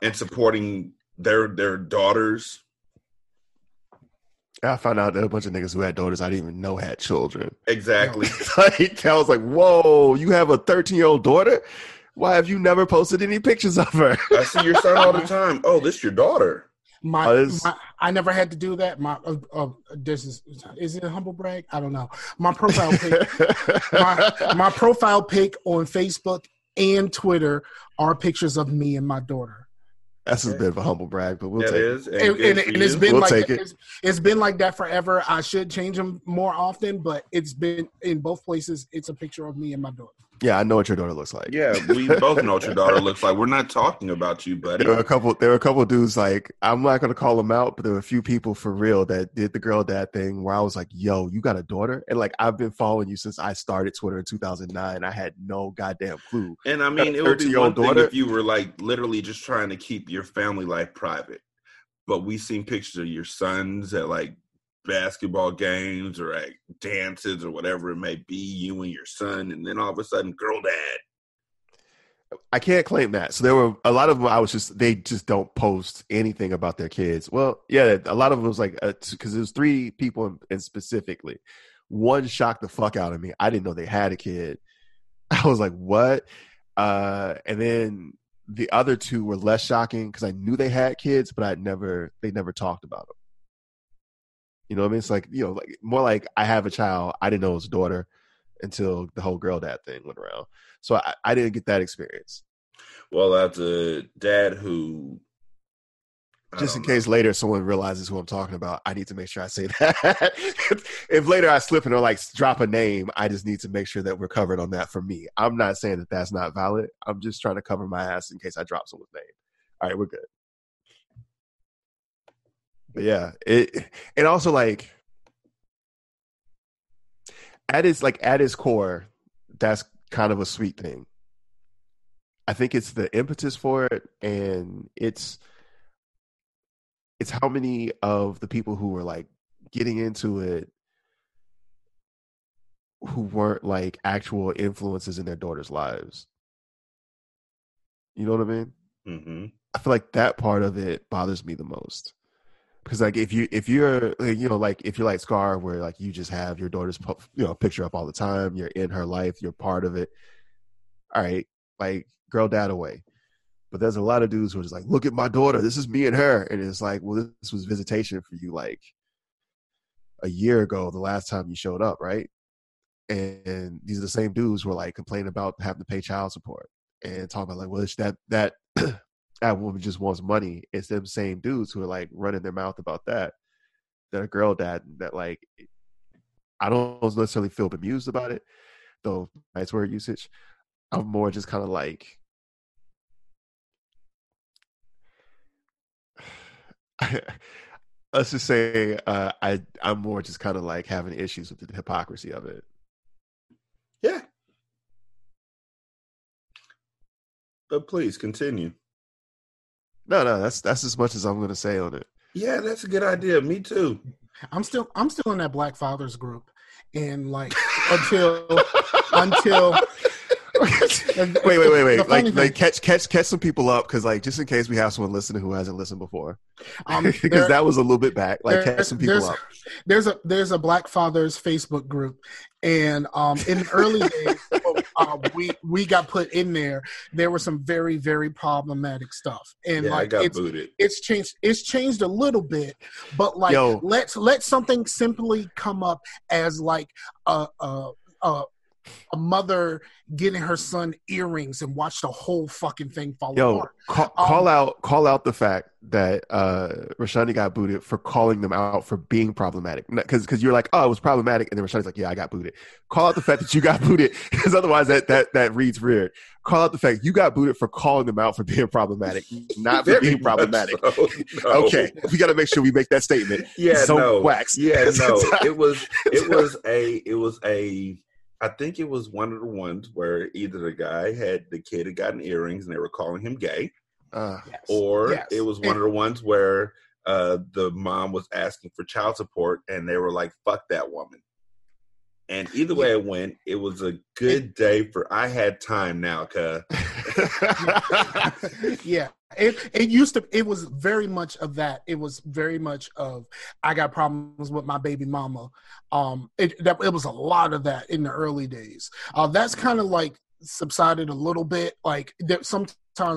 and supporting their their daughters I found out that a bunch of niggas who had daughters I didn't even know had children. exactly like, I was like, whoa, you have a 13 year old daughter? Why have you never posted any pictures of her? i see your son all the time oh this is your daughter My, Oh, this- my I never had to do that. My uh, uh, this is is it a humble brag? I don't know. My profile pic, my, my profile pic on Facebook and Twitter are pictures of me and my daughter. That's a bit of a humble brag, but we'll That take it. is, and, and, good and, and it's you. been We'll like take it. it's, it's been like that forever. I should change them more often, but it's been in both places. It's a picture of me and my daughter. Yeah, I know what your daughter looks like. yeah we both know what your daughter looks like we're not talking about you buddy There were a couple. There were a couple dudes like I'm not gonna call them out, but there were a few people for real that did the girl dad thing where I was like, "Yo, you got a daughter?" And like I've been following you since I started Twitter in 2009. I had no goddamn clue. And I mean, it would be 13-year-old one thing daughter? if you were like literally just trying to keep your family life private. But we seen pictures of your sons at like basketball games or at dances or whatever it may be, you and your son, and then all of a sudden, girl dad. I can't claim that. So there were a lot of them. I was just they just don't post anything about their kids. Well, yeah, a lot of them was like because there was three people and specifically. One shocked the fuck out of me. I didn't know they had a kid. I was like, what? Uh, and then the other two were less shocking because I knew they had kids, but I'd never they never talked about them. You know what I mean? It's like you know, like more like I have a child. I didn't know it was a daughter until the whole girl dad thing went around. So I, I didn't get that experience. Well, as a dad who, I Just in don't know. case later someone realizes who I'm talking about, I need to make sure I say that. if later I slip and or like drop a name, I just need to make sure that we're covered on that for me. I'm not saying that that's not valid. I'm just trying to cover my ass in case I drop someone's name. All right, we're good. But yeah, it and also like at its like at its core, that's kind of a sweet thing. I think it's the impetus for it, and it's it's how many of the people who were like getting into it who weren't like actual influences in their daughters' lives. You know what I mean? Mhm. I feel like that part of it bothers me the most. Because like if you if you're like, you know like if you're like Scar where like you just have your daughter's you know picture up all the time you're in her life you're part of it. All right like girl dad away. But there's a lot of dudes who are just like look at my daughter this is me and her. And it's like well this was visitation for you like a year ago the last time you showed up right? And these are the same dudes who are like complaining about having to pay child support and talking about like well it's that that that woman just wants money. It's them same dudes who are like running their mouth about that. That a girl dad that like I don't necessarily feel bemused about it, though nice word usage. I'm more just kind of like let's just say uh, I I'm more just kind of like having issues with the hypocrisy of it. Yeah. But please continue. No, no, that's that's as much as I'm gonna say on it. Yeah, that's a good idea. Me too. I'm still I'm still in that Black Fathers group, and like until until wait, wait, wait, wait. Like, thing- like catch, catch, catch some people up because, like, just in case we have someone listening who hasn't listened before, um, because there- that was a little bit back. Like, catch some people there's- up. there's a there's a Black Fathers Facebook group, and um, in the early days, well, uh, we we got put in there, there was some very very problematic stuff, and yeah, I like got it's booted. it's changed it's changed a little bit, but like Yo. let's let something simply come up as like a a a, a mother getting her son earrings and watch the whole fucking thing fall Yo, apart. call, Um, call out call out the fact that uh Rashani got booted for calling them out for being problematic. Because because you're like, oh, it was problematic, and then Rashani's like, yeah, I got booted. Call out the fact that you got booted, because otherwise that that that reads weird. Call out the fact you got booted for calling them out for being problematic, not for Very being problematic. so. No. Okay, we got to make sure we make that statement. Yeah, so no. wax. Yeah, no. It was it was a it was a I think it was one of the ones where either the guy had the kid had gotten earrings and they were calling him gay, Uh, Yes. or Yes. it was one of the ones where uh, the mom was asking for child support and they were like, "Fuck that woman." And either way it went, it was a good day for. I had time now, cuz. yeah it it used to it was very much of that it was very much of i got problems with my baby mama um it that it was a lot of that in the early days uh that's kind of like subsided a little bit like there sometimes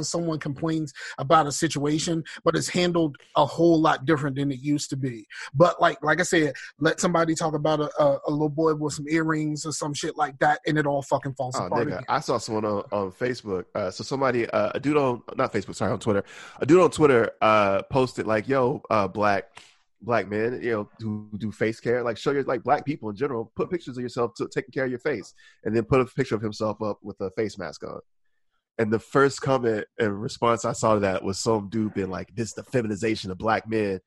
someone complains about a situation but it's handled a whole lot different than it used to be but like like i said let somebody talk about a, a, a little boy with some earrings or some shit like that and it all fucking falls Oh, apart nigga, again. I saw someone on, on Facebook. Uh, so somebody, uh, a dude on not Facebook, sorry, on Twitter, a dude on Twitter uh, posted like, "Yo, uh, black black men, you know, who do face care, like show your like black people in general, put pictures of yourself to taking care of your face, and then put a picture of himself up with a face mask on." And the first comment and response I saw to that was some dude being like, "This is the feminization of black men."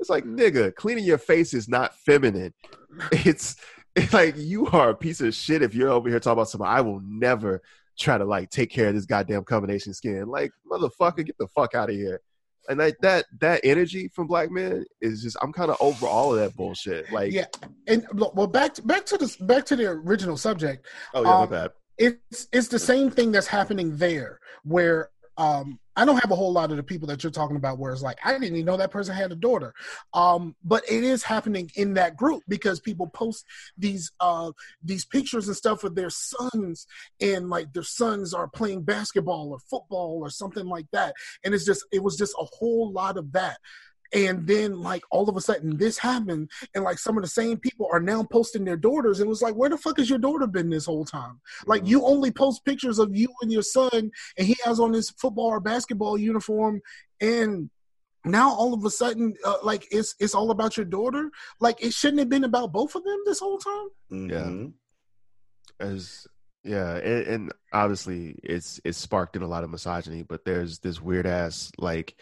It's like, nigga, cleaning your face is not feminine. It's it's like you are a piece of shit if you're over here talking about something. I will never try to like take care of this goddamn combination skin. Like, motherfucker, get the fuck out of here. And like that that energy from black men is just I'm kind of over all of that bullshit. Like, yeah and look, well back to, back to this back to the original subject oh yeah, my um, bad. it's it's the same thing that's happening there where um i don't have a whole lot of the people that you're talking about where it's like i didn't even know that person had a daughter. Um but it is happening in that group because people post these uh these pictures and stuff with their sons and like their sons are playing basketball or football or something like that. And it's just it was just a whole lot of that and then like all of a sudden this happened and like some of the same people are now posting their daughters and it was like where the fuck has your daughter been this whole time? Like you only post pictures of you and your son and he has on his football or basketball uniform and now all of a sudden uh, like it's it's all about your daughter? Like it shouldn't have been about both of them this whole time? Mhm. as yeah and, and obviously it's it's sparked in a lot of misogyny but there's this weird ass like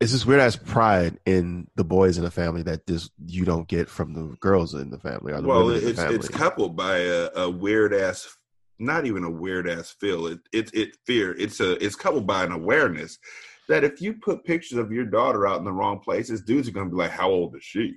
it's this weird ass pride in the boys in the family that this you don't get from the girls in the family the Well, it's it's coupled by a, a weird ass, not even a weird ass feel. It it it fear. It's a it's coupled by an awareness that if you put pictures of your daughter out in the wrong places, dudes are gonna be like, "How old is she?"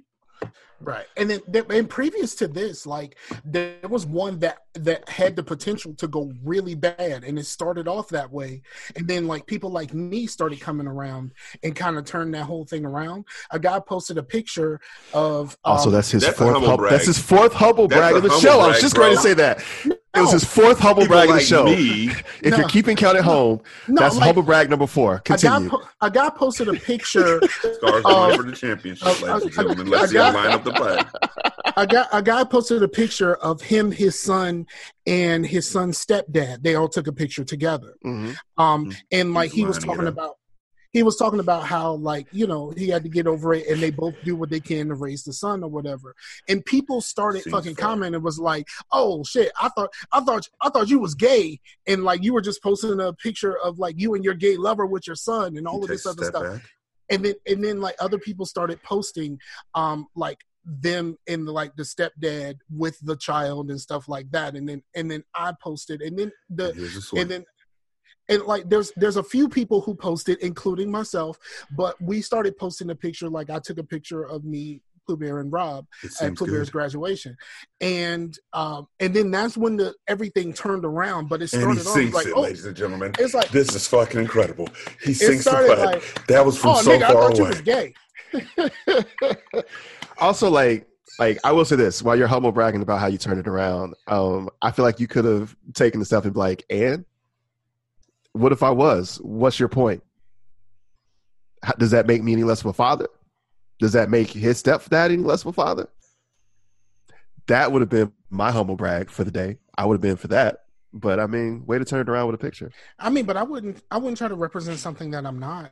Right, and then th- and previous to this, like there was one that that had the potential to go really bad, and it started off that way, and then like people like me started coming around and kind of turned that whole thing around. A guy posted a picture of also, um, that's his that's fourth. humble Hum- brag. that's his fourth humble That's brag of the humble show. I was just bro. going to say that. It was his fourth humble People brag of the show. me, If No. you're keeping count at home, no, that's like, humble brag number four. a guy, Continue. po- a guy posted a picture. scars Uh, going for the championship, uh, ladies and uh, gentlemen. Let's see him line up the play. a guy a guy posted a picture of him, his son, and his son's stepdad. They all took a picture together. Mhm. Um, Mm. and like He's he was lining it talking up. about, he was talking about how like you know he had to get over it, and they both do what they can to raise the son or whatever. And people started Seems fucking fair. commenting was like, "Oh shit, I thought I thought I thought you was gay, and like you were just posting a picture of like you and your gay lover with your son and all of this other stuff." back. and then and then like other people started posting um like them and like the stepdad with the child and stuff like that and then and then i posted and then the Here's the swing. and then and like there's there's a few people who posted including myself but we started posting a picture like i took a picture of me Pooh Bear and Rob it at Pooh Bear's graduation, and um, and then that's when the everything turned around. But it And started off like, it, oh, ladies and gentlemen. it's like, This is fucking incredible. He it sings the started part. like, that was from oh so nigga, I far thought you away. was gay. also, like like I will say this: while you're humble bragging about how you turned it around, um, I feel like you could have taken the stuff and be like, "And what if I was? What's your point? How, does that make me any less of a father? Does that make his stepdad any less of a father?" That would have been my humble brag for the day. I would have been for that. But I mean, way to turn it around with a picture. I mean, but I wouldn't. I wouldn't try to represent something that I'm not.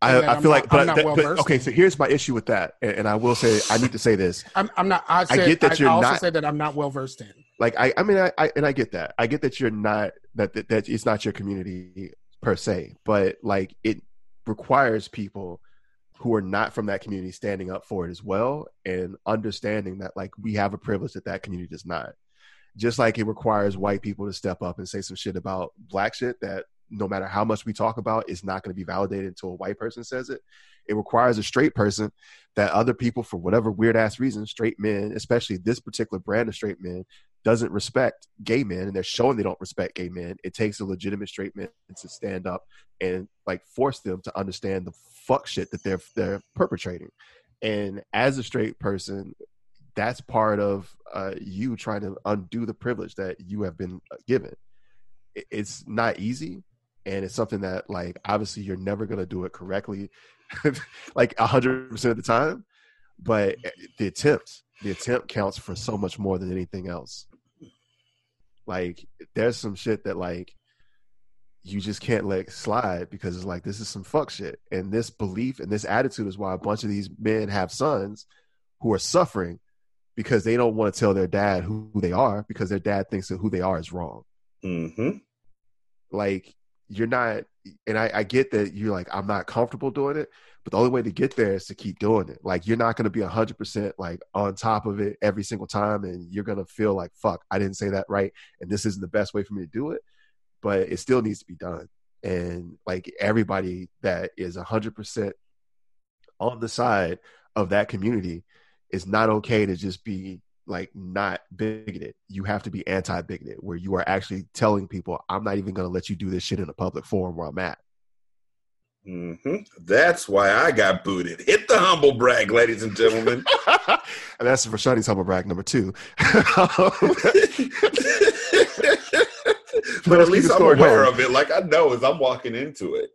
I, I feel not- like, but, I'm not that- but- well-versed okay. So here's my issue with that, and, and I will say, I need to say this. I'm, I'm not. I, said, get that I, you're I also not- said that I'm not well versed in. Like I, I mean I, I and I get that. I get that you're not that, that that it's not your community per se, but like it requires people who are not from that community standing up for it as well and understanding that like we have a privilege that that community does not. Just like it requires white people to step up and say some shit about black shit that no matter how much we talk about is not going to be validated until a white person says it. It requires a straight person that other people for whatever weird ass reason, straight men, especially this particular brand of straight men, doesn't respect gay men and they're showing they don't respect gay men it takes a legitimate straight man to stand up and like force them to understand the fuck shit that they're they're perpetrating. And as a straight person that's part of uh, you trying to undo the privilege that you have been uh, given. It's not easy and it's something that like obviously you're never going to do it correctly like 100% of the time but eh, the attempt the attempt counts for so much more than anything else. Like there's some shit that like you just can't let slide because it's like this is some fuck shit. And this belief and this attitude is why a bunch of these men have sons who are suffering because they don't want to tell their dad who they are because their dad thinks that who they are is wrong. Hmm like you're not and I, I get that you're like i'm not comfortable doing it but the only way to get there is to keep doing it like you're not going to be 100% like on top of it every single time and you're going to feel like fuck i didn't say that right and this isn't the best way for me to do it but it still needs to be done and like everybody that is 100% on the side of that community is not okay to just be like not bigoted. You have to be anti-bigoted, where you are actually telling people, "I'm not even going to let you do this shit in a public forum where I'm at." Hmm That's why I got booted. Hit the humble brag, ladies and gentlemen. and that's for Shawnee's humble brag number two. but at least I'm aware going. of it. Like I know as I'm walking into it.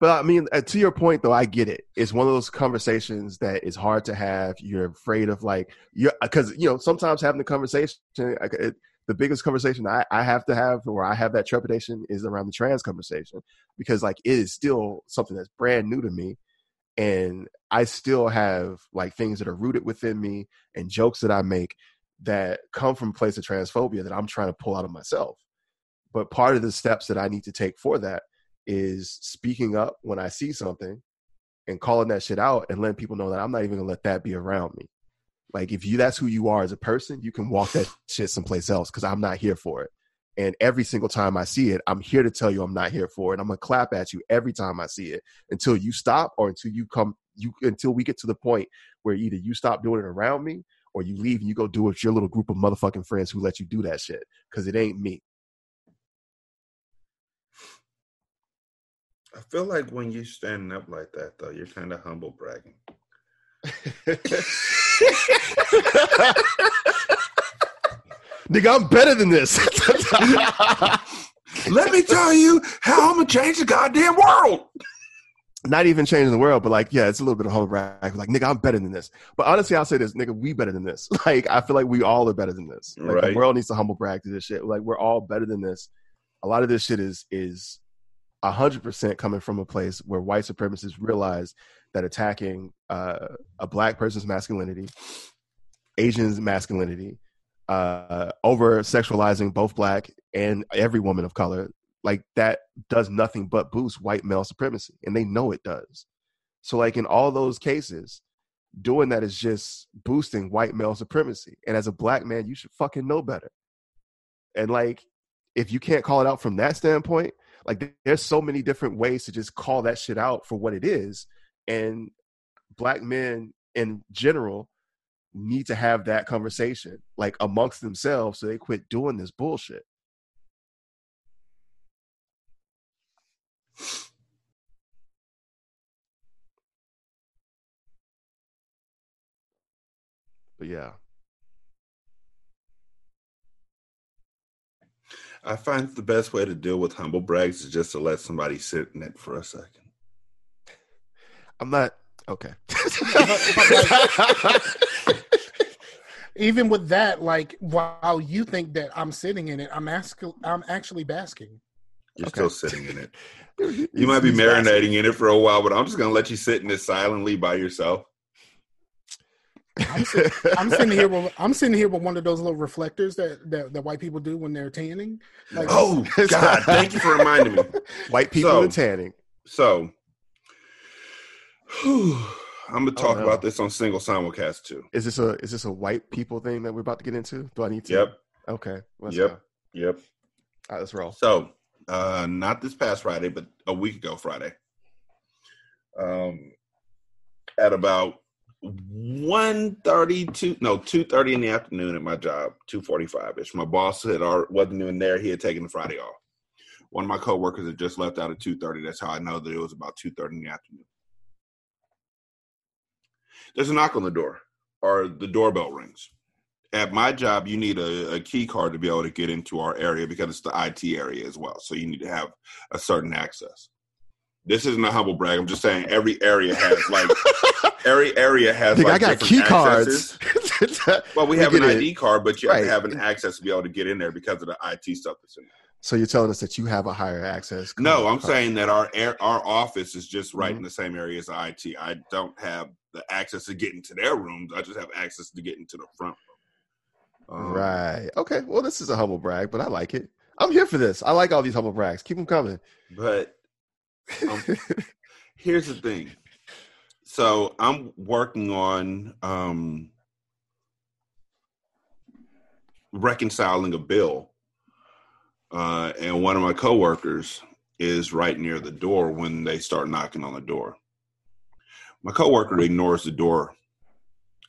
But I mean, uh, to your point, though, I get it. It's one of those conversations that is hard to have. You're afraid of like, you because you know sometimes having the conversation, it, the biggest conversation I, I have to have, or I have that trepidation, is around the trans conversation because like it is still something that's brand new to me, and I still have like things that are rooted within me and jokes that I make that come from a place of transphobia that I'm trying to pull out of myself. But part of the steps that I need to take for that is speaking up when I see something and calling that shit out and letting people know that I'm not even gonna let that be around me. Like if you that's who you are as a person, you can walk that shit someplace else because I'm not here for it. And every single time I see it, I'm here to tell you I'm not here for it. I'm gonna clap at you every time I see it until you stop or until you come you until we get to the point where either you stop doing it around me or you leave and you go do it with your little group of motherfucking friends who let you do that shit. Cause it ain't me. I feel like when you're standing up like that, though, you're kind of humble bragging. Nigga, I'm better than this. Let me tell you how I'm gonna change the goddamn world. Not even changing the world, but like, yeah, it's a little bit of humble brag. Like, nigga, I'm better than this. But honestly, I'll say this, nigga, we better than this. Like, I feel like we all are better than this. Like, Right. the world needs to humble brag to this shit. Like, we're all better than this. A lot of this shit is is a hundred percent coming from a place where white supremacists realize that attacking uh, a black person's masculinity, Asian's masculinity, uh, over sexualizing both black and every woman of color, like that does nothing but boost white male supremacy, and they know it does. So, like in all those cases, doing that is just boosting white male supremacy. And as a black man, you should fucking know better. And like, if you can't call it out from that standpoint, like there's so many different ways to just call that shit out for what it is. And black men in general need to have that conversation like amongst themselves so they quit doing this bullshit. But yeah, I find the best way to deal with humble brags is just to let somebody sit in it for a second. I'm not okay. Even with that, like while you think that I'm sitting in it, I'm asking, I'm actually basking. You're Okay. still sitting in it. You might be He's marinating in it for a while, but I'm just gonna let you sit in it silently by yourself. I'm, sit- I'm sitting here with I'm sitting here with one of those little reflectors that that, that white people do when they're tanning. Like, Oh God! Thank you for reminding me. White people So- and tanning. So, whew, I'm gonna talk no. about this on single simulcast too. Is this a is this a white people thing that we're about to get into? Do I need to? Yep, Okay. Let's Yep. go. yep. All right, let's roll. So, uh, not this past Friday, but a week ago Friday. Um, at about 1.32, no, 2.30 in the afternoon at my job, 2.45ish. My boss had already, wasn't even there. He had taken the Friday off. One of my coworkers had just left out at 2.30. That's how I know that it was about 2.30 in the afternoon. There's a knock on the door, or the doorbell rings at my job, you need a, a key card to be able to get into our area because it's the IT area as well. So you need to have a certain access. This isn't a humble brag. I'm just saying every area has like every area has like I got key accesses. cards. Well, we have an. ID card, but you have to have an access to be able to get in there because of the IT stuff that's in there. so you're telling us that you have a higher access? No, I'm card. saying that our air, our office is just right Mhm. in the same area as the IT. I don't have the access to get into their rooms. I just have access to get into the front room. Um, Right. Okay. Well, this is a humble brag, but I like it. I'm here for this. I like all these humble brags. Keep them coming. But Um, here's the thing. So I'm working on um, reconciling a bill, uh, and one of my coworkers is right near the door when they start knocking on the door. My coworker ignores the door,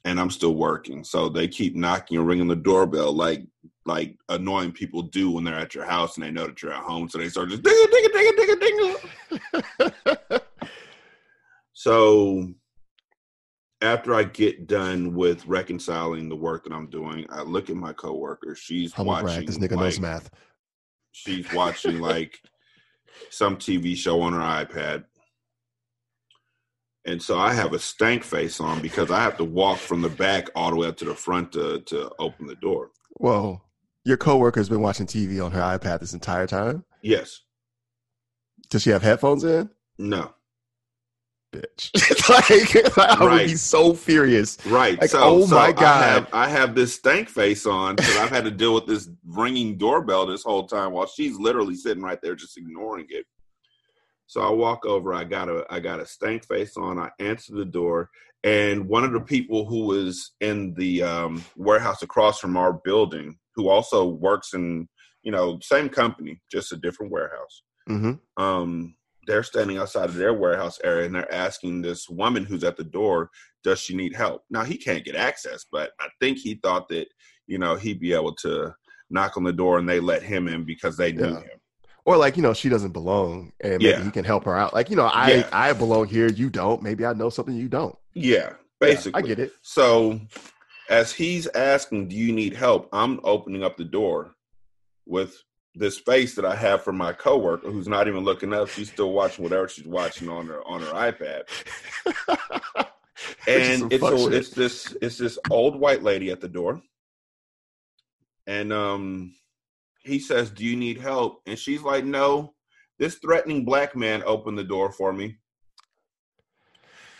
and I'm still working. So they keep knocking and ringing the doorbell like like annoying people do when they're at your house and they know that you're at home. So they start just ding ding ding ding a ding. So after I get done with reconciling the work that I'm doing, I look at my coworker. She's humble watching. brag. This nigga like, knows math. She's watching like some TV show on her iPad. And so I have a stank face on because I have to walk from the back all the way up to the front to, to open the door. Whoa. Your coworker's been watching TV on her iPad this entire time. Yes. Does she have headphones in? No. Bitch. like, I would Right. be so furious. Right. Like, so, oh so my I God. have, I have this stank face on because I've had to deal with this ringing doorbell this whole time while she's literally sitting right there just ignoring it. So I walk over. I got a I got a stank face on. I answer the door, and one of the people who was in the um, warehouse across from our building, who also works in you know same company, just a different warehouse hmm um, they're standing outside of their warehouse area and they're asking this woman who's at the door, does she need help? Now he can't get access, but I think he thought that, you know, he'd be able to knock on the door and they let him in because they knew Yeah. him. Or like, you know, she doesn't belong and maybe Yeah. he can help her out. Like, you know, I Yeah. I belong here, you don't. Maybe I know something you don't. Yeah, Yeah, basically. I get it. So as he's asking, do you need help? I'm opening up the door with this face that I have for my coworker who's not even looking up. She's still watching whatever she's watching on her on her iPad. And it's a, it's this it's this old white lady at the door and um he says do you need help and she's like no this threatening black man opened the door for me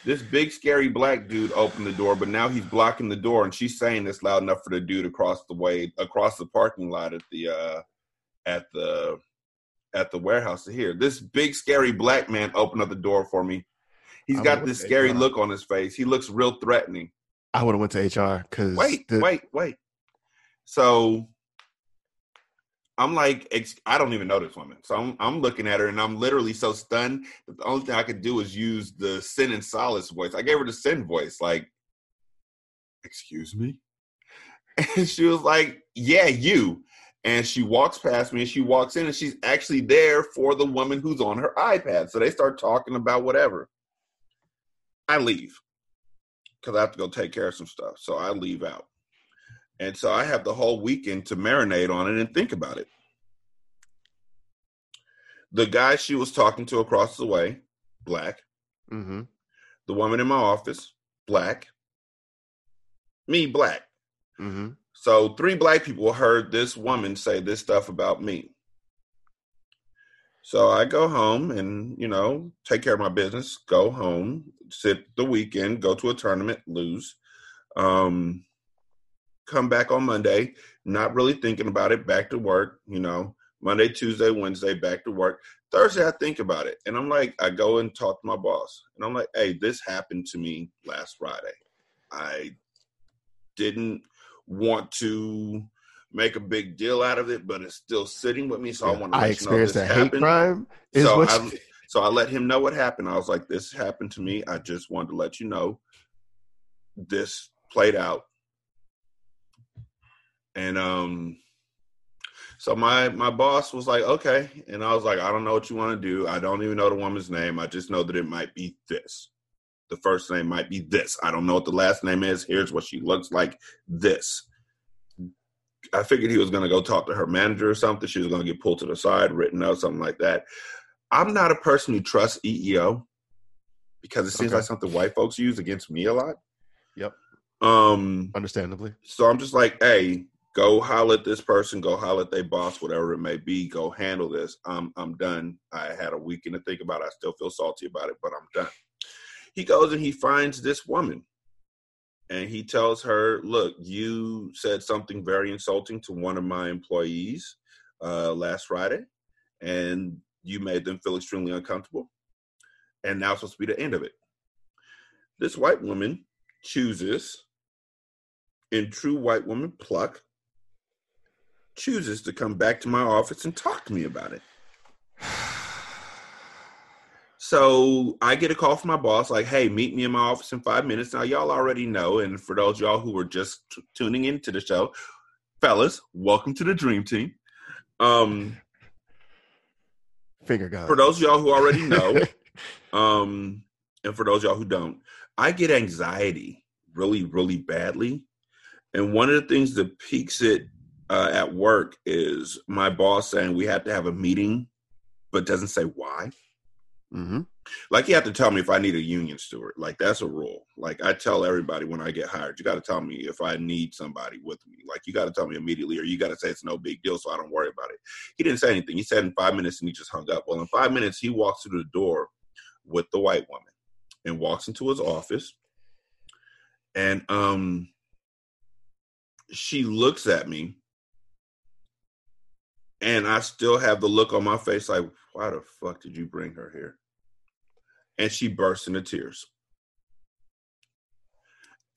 this big scary black dude opened the door but now he's blocking the door and she's saying this loud enough for the dude across the way across the parking lot at the uh at the at the warehouse to hear this big scary black man opened up the door for me He's I got this scary so. look on his face. He looks real threatening. I would have went to HR because Wait, wait, wait. So I'm like, I don't even know this woman. So I'm, I'm looking at her and I'm literally so stunned the only thing I could do is use the sin and solace voice. I gave her the sin voice, like, excuse me? And she was like, yeah, you. And she walks past me and she walks in and she's actually there for the woman who's on her iPad. So they start talking about whatever. I leave. because I have to go take care of some stuff. So I leave out. And so I have the whole weekend to marinate on it and think about it. The guy she was talking to across the way, black. Mm-hmm. The woman in my office, black. Me, black. Mm-hmm. So three black people heard this woman say this stuff about me. So I go home and, you know, take care of my business, go home, sit the weekend, go to a tournament, lose. Um come back on Monday, not really thinking about it, back to work, you know. Monday, Tuesday, Wednesday, back to work. Thursday, I think about it. And I'm like, I go and talk to my boss. And I'm like, hey, this happened to me last Friday. I didn't want to make a big deal out of it, but it's still sitting with me. So I want to I let you know experienced a hate happened. crime. Is So what I, you- so I let him know what happened. I was like, this happened to me. I just wanted to let you know this played out. And um so my my boss was like, okay. And I was like, I don't know what you want to do. I don't even know the woman's name. I just know that it might be this. The first name might be this. I don't know what the last name is. Here's what she looks like. This. I figured he was going to go talk to her manager or something. She was going to get pulled to the side, written out, something like that. I'm not a person who trusts EEO because it seems Okay. like something white folks use against me a lot. Yep. Um. Understandably. So I'm just like, hey, go holler at this person, go holler at their boss, whatever it may be. Go handle this. I'm I'm done. I had a weekend to think about. it. I still feel salty about it, but I'm done. He goes and he finds this woman, and he tells her, "Look, you said something very insulting to one of my employees uh, last Friday, and you made them feel extremely uncomfortable. And now it's supposed to be the end of it." This white woman chooses in true white woman pluck, chooses to come back to my office and talk to me about it. So I get a call from my boss, like, "Hey, meet me in my office in five minutes." Now, y'all already know, and for those y'all who were just t- tuning into the show, fellas, welcome to the Dream Team. Um, Finger gun. for those of y'all who already know, um, and for those y'all who don't, I get anxiety really, really badly. And one of the things that peaks it uh, at work is my boss saying we have to have a meeting, but doesn't say why. hmm Like you have to tell me if I need a union steward. Like that's a rule. Like I tell everybody when I get hired, you got to tell me if I need somebody with me. Like you got to tell me immediately, or you got to say it's no big deal, so I don't worry about it. He didn't say anything. He said in five minutes, and he just hung up. Well, in five minutes, he walks through the door with the white woman and walks into his office, and um, she looks at me, and I still have the look on my face like, why the fuck did you bring her here? and she burst into tears.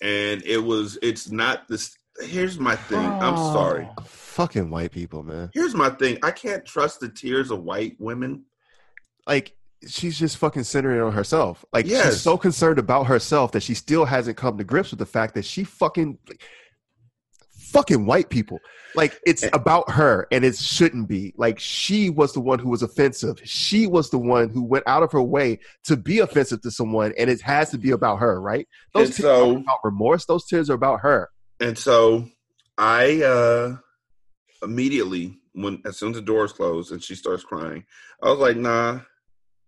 And it was, it's not this. Here's my thing. I'm sorry. Fucking white people, man. Here's my thing. I can't trust the tears of white women. Like she's just fucking centering on herself. Like Yes. she's so concerned about herself that she still hasn't come to grips with the fact that she fucking fucking white people. Like it's Eh. about her and it shouldn't be. Like she was the one who was offensive. She was the one who went out of her way to be offensive to someone and it has to be about her, right? Those And tears so- aren't about remorse. Those tears are about her. And so I uh immediately, when as soon as the doors closed and she starts crying, I was like, nah,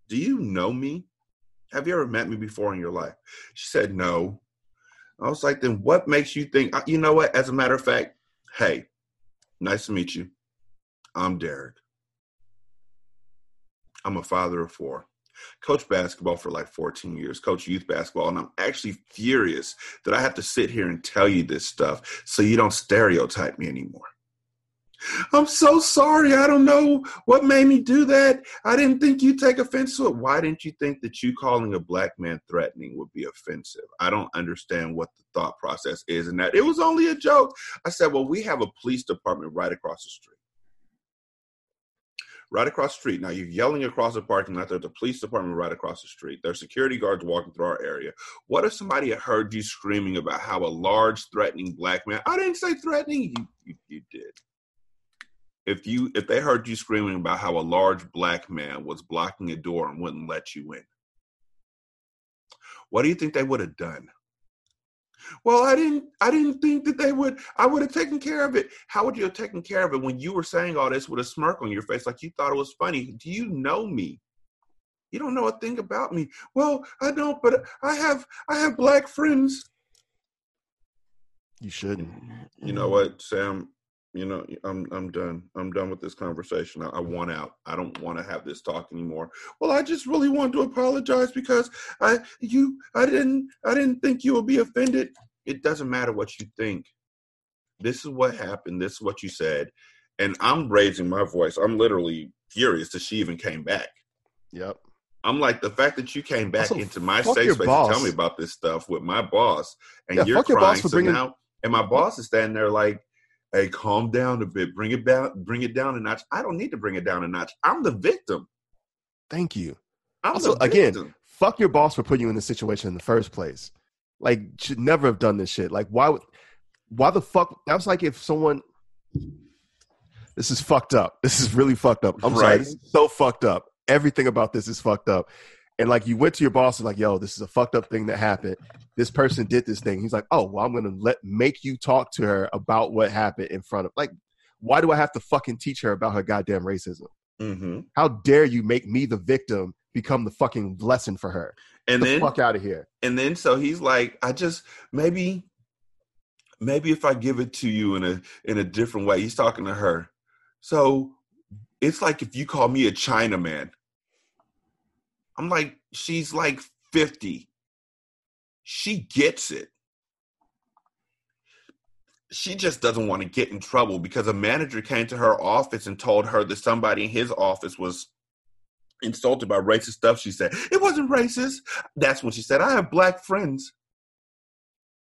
do you know me? Have you ever met me before in your life? She said, no. I was like, then what makes you think, uh, you know what? As a matter of fact, hey, nice to meet you. I'm Derek. I'm a father of four. Coach basketball for like 14 years, coach youth basketball, and I'm actually furious that I have to sit here and tell you this stuff so you don't stereotype me anymore. I'm so sorry. I don't know what made me do that. I didn't think you'd take offense to it. Why didn't you think that you calling a black man threatening would be offensive? I don't understand what the thought process is in that. It was only a joke. I said, well, we have a police department right across the street. Right across the street. Now you're yelling across the parking lot. There's a police department right across the street. There's security guards walking through our area. What if somebody had heard you screaming about how a large, threatening black man? I didn't say threatening. You, you, you did. If you if they heard you screaming about how a large black man was blocking a door and wouldn't let you in, what do you think they would have done? Well, I didn't I didn't think that they would I would have taken care of it. How would you have taken care of it when you were saying all this with a smirk on your face like you thought it was funny? Do you know me? You don't know a thing about me. Well, I don't, but I have I have black friends. You shouldn't. You know what, Sam? You know, I'm I'm done. I'm done with this conversation. I, I want out. I don't want to have this talk anymore. Well, I just really want to apologize because I you I didn't I didn't think you would be offended. It doesn't matter what you think. This is what happened. This is what you said, and I'm raising my voice. I'm literally furious that she even came back. Yep. I'm like the fact that you came back Also, into my safe space boss. to tell me about this stuff with my boss, and Yeah, you're crying. so bringing- now, and my boss is standing there like, "Hey, calm down a bit. Bring it down. Bring it down a notch. I don't need to bring it down a notch. I'm the victim. Thank you. I'm Also, the again, fuck your boss for putting you in this situation in the first place. Like, should never have done this shit. Like, why would, why the fuck? That was like if someone, this is fucked up. This is really fucked up. I'm sorry. Right. This is so fucked up. Everything about this is fucked up. And like, you went to your boss and like, yo, this is a fucked up thing that happened. This person did this thing. He's like, oh, well, I'm gonna let make you talk to her about what happened in front of. Like, why do I have to fucking teach her about her goddamn racism? hmm How dare you make me the victim become the fucking lesson for her? And the then, fuck out of here. and then, so he's like, I just maybe, maybe if I give it to you in a in a different way. He's talking to her. So it's like if you call me a Chinaman. I'm like, she's like 50. She gets it. She just doesn't want to get in trouble because a manager came to her office and told her that somebody in his office was insulted by racist stuff. She said, It wasn't racist. That's when she said, I have black friends.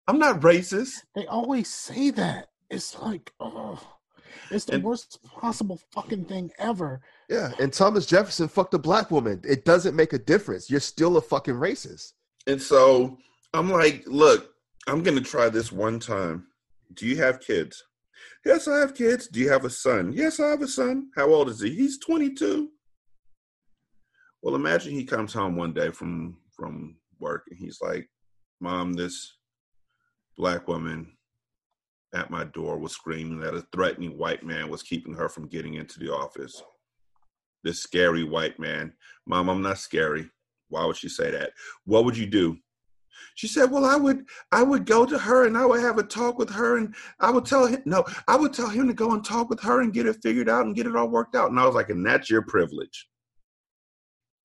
I'm not racist. They always say that. It's like, oh, it's the And- worst possible fucking thing ever. Yeah, and Thomas Jefferson fucked a black woman. It doesn't make a difference. You're still a fucking racist. And so I'm like, look, I'm going to try this one time. Do you have kids? Yes, I have kids. Do you have a son? Yes, I have a son. How old is he? He's 22. Well, imagine he comes home one day from from work and he's like, "Mom, this black woman at my door was screaming that a threatening white man was keeping her from getting into the office. This scary white man. Mom, I'm not scary. Why would she say that? What would you do? She said, "Well, I would, I would go to her and I would have a talk with her, and I would tell him, no, I would tell him to go and talk with her and get it figured out and get it all worked out." And I was like, "And that's your privilege.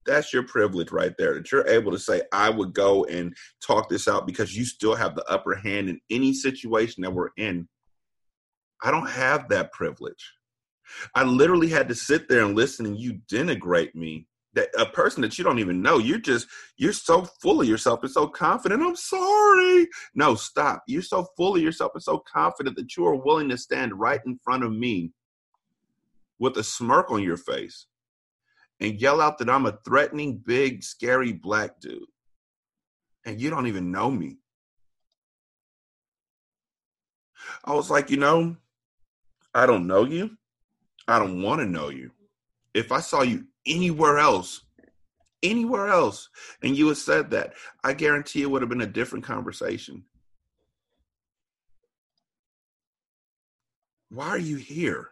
That's your privilege right there. That you're able to say, I would go and talk this out because you still have the upper hand in any situation that we're in. I don't have that privilege. I literally had to sit there and listen and you denigrate me." That a person that you don't even know, you're just you're so full of yourself and so confident. I'm sorry. No, stop. You're so full of yourself and so confident that you are willing to stand right in front of me with a smirk on your face and yell out that I'm a threatening, big, scary black dude. And you don't even know me. I was like, you know, I don't know you. I don't want to know you. If I saw you anywhere else, anywhere else, and you had said that, I guarantee it would have been a different conversation. Why are you here?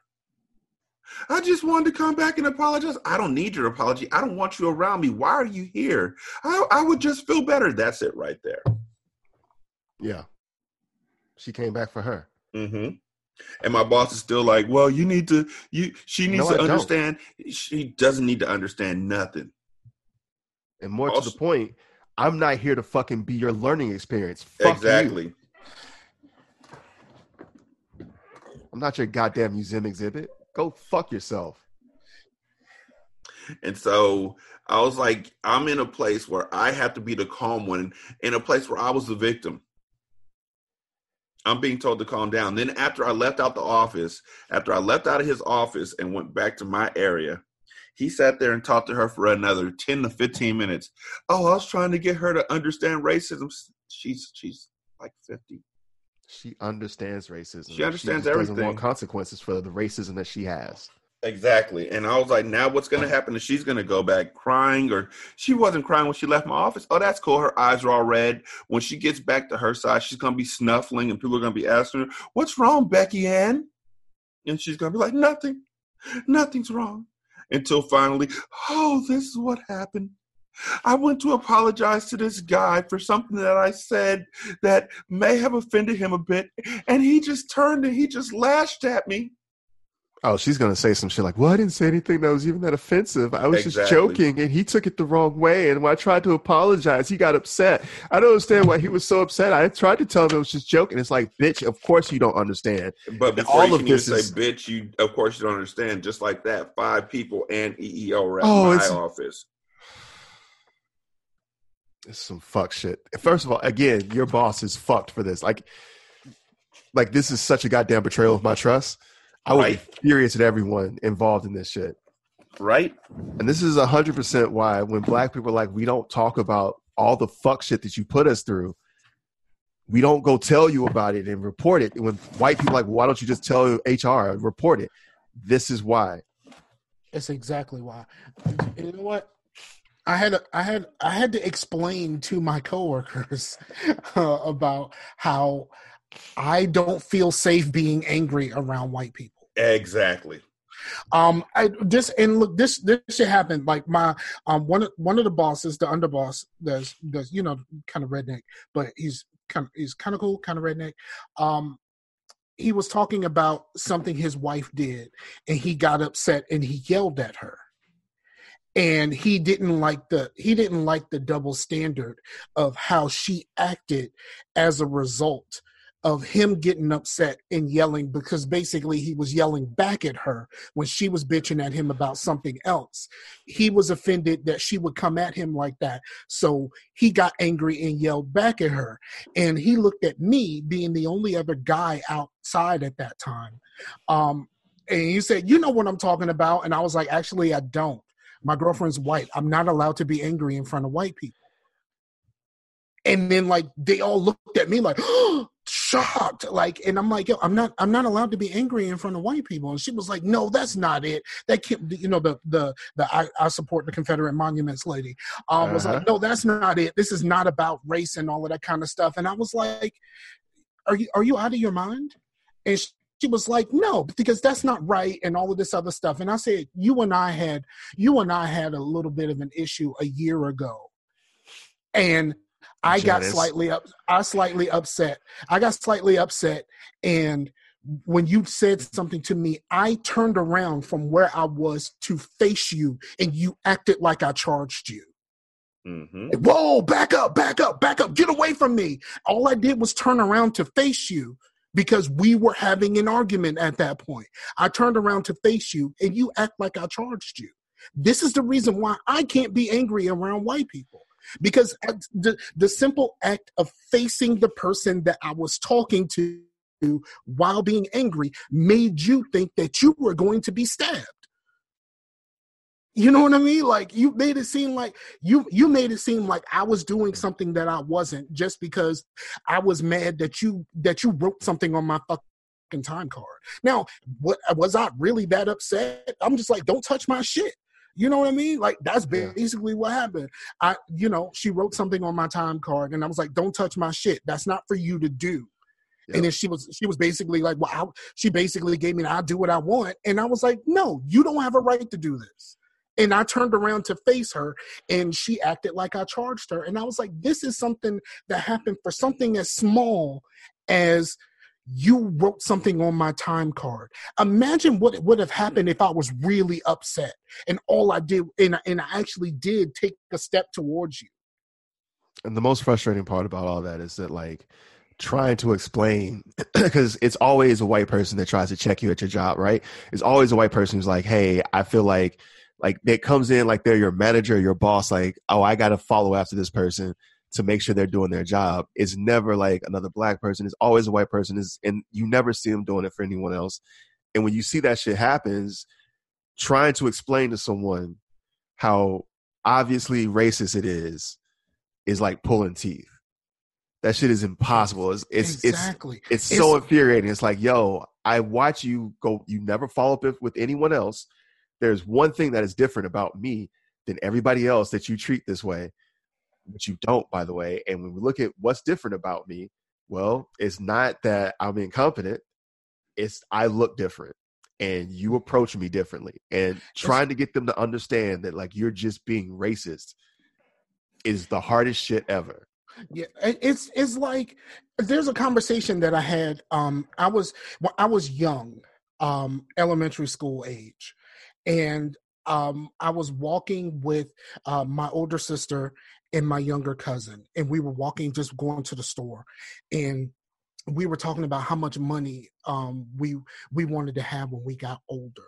I just wanted to come back and apologize. I don't need your apology. I don't want you around me. Why are you here? I, I would just feel better. That's it right there. Yeah. She came back for her. hmm And my boss is still like, "Well, you need to. You she needs No, to I don't. understand. She doesn't need to understand nothing." And more to the point, I'm not here to fucking be your learning experience. Fuck you. exactly. I'm not your goddamn museum exhibit. Go fuck yourself. And so I was like, I'm in a place where I have to be the calm one, in a place where I was the victim. I'm being told to calm down. Then after I left out the office, after I left out of his office and went back to my area, he sat there and talked to her for another 10 to 15 minutes. Oh, I was trying to get her to understand racism. She's she's like 50. She understands racism. She understands Doesn't everything. want consequences for the racism that she has. Exactly. And I was like, now what's going to happen is she's going to go back crying, or she wasn't crying when she left my office. Oh, that's cool. Her eyes are all red. When she gets back to her side, she's going to be snuffling, and people are going to be asking her, What's wrong, Becky Ann? And she's going to be like, Nothing. Nothing's wrong. Until finally, Oh, this is what happened. I went to apologize to this guy for something that I said that may have offended him a bit, and he just turned and he just lashed at me. Oh, she's gonna say some shit like, "Well, I didn't say anything that was even that offensive. I was just joking, and he took it the wrong way. And when I tried to apologize, he got upset. I don't understand why he was so upset. I tried to tell him it was just joking. It's like, bitch, of course you don't understand. But all of this say is- bitch, you of course you don't understand. Just like that, five people and EEO were at Oh, my office. It's some fuck shit. First of all, again, your boss is fucked for this. Like, like this is such a goddamn betrayal of my trust. I would Right. be furious at everyone involved in this shit. Right? And this is hundred percent why when black people are like, we don't talk about all the fuck shit that you put us through. We don't go tell you about it and report it. When white people are like, why don't you just tell HR and report it? This is why. That's exactly why. You know what? I had I had I had to explain to my coworkers uh, about how I don't feel safe being angry around white people. Exactly. Um, I this and look this this shit happened. Like my um one of one of the bosses, the underboss, does does you know kind of redneck, but he's kind of he's kind of cool, kind of redneck. Um, he was talking about something his wife did, and he got upset and he yelled at her. And he didn't like the he didn't like the double standard of how she acted as a result of him getting upset and yelling because basically he was yelling back at her when she was bitching at him about something else. He was offended that she would come at him like that. So he got angry and yelled back at her. And he looked at me, being the only other guy outside at that time. Um, and he said, You know what I'm talking about? And I was like, Actually, I don't. My girlfriend's white. I'm not allowed to be angry in front of white people. And then like they all looked at me like shocked. Like and i'm like yo i'm not i'm not allowed to be angry in front of white people. And she was like no that's not it. That can't you know the the the i, I support the confederate monuments lady. Um was Uh-huh. like no that's not it. This is not about race and all of that kind of stuff. And i was like are you are you out of your mind? And she, she was like no because that's not right and all of this other stuff and i said you and i had you and i had a little bit of an issue a year ago and I got slightly up. I slightly upset. I got slightly upset, and when you said something to me, I turned around from where I was to face you, and you acted like I charged you. hmm Whoa! Back up! Back up! Back up! Get away from me! All I did was turn around to face you because we were having an argument at that point. I turned around to face you, and you act like I charged you. This is the reason why I can't be angry around white people because the, the simple act of facing the person that I was talking to while being angry made you think that you were going to be stabbed. You know what I mean? Like you made it seem like you you made it seem like I was doing mm. something that I wasn't just because I was mad that you that you wrote something on my fucking time card. Now, what was I really that upset? I'm just like, don't touch my shit. You know what I mean? Like that's basically what happened. I, you know, she wrote something on my time card, and I was like, "Don't touch my shit. That's not for you to do." Yep. And then she was, she was basically like, "Well, I, she basically gave me, I do what I want," and I was like, "No, you don't have a right to do this." And I turned around to face her, and she acted like I charged her, and I was like, "This is something that happened for something as small as." You wrote something on my time card. Imagine what would have happened if I was really upset and all I did, and, and I actually did take a step towards you. And the most frustrating part about all that is that like trying to explain because it's always a white person that tries to check you at your job, right? It's always a white person who's like, "Hey, I feel like like that comes in like they're your manager, your boss like, "Oh, I got to follow after this person to make sure they're doing their job." It's never like another black person. It's always a white person is and you never see them doing it for anyone else. And when you see that shit happens, trying to explain to someone how obviously racist it is is like pulling teeth. That shit is impossible. It's it's exactly. it's it's so infuriating. It's like, yo, I watch you go. You never follow up with anyone else. There's one thing that is different about me than everybody else that you treat this way, which you don't, by the way. And when we look at what's different about me, well, it's not that I'm incompetent. It's I look different, and you approach me differently. And trying to get them to understand that like you're just being racist is the hardest shit ever. Yeah, it's it's like there's a conversation that I had. Um, I was when I was young, um, elementary school age, and um, I was walking with uh, my older sister and my younger cousin, and we were walking, just going to the store, and we were talking about how much money um, we we wanted to have when we got older,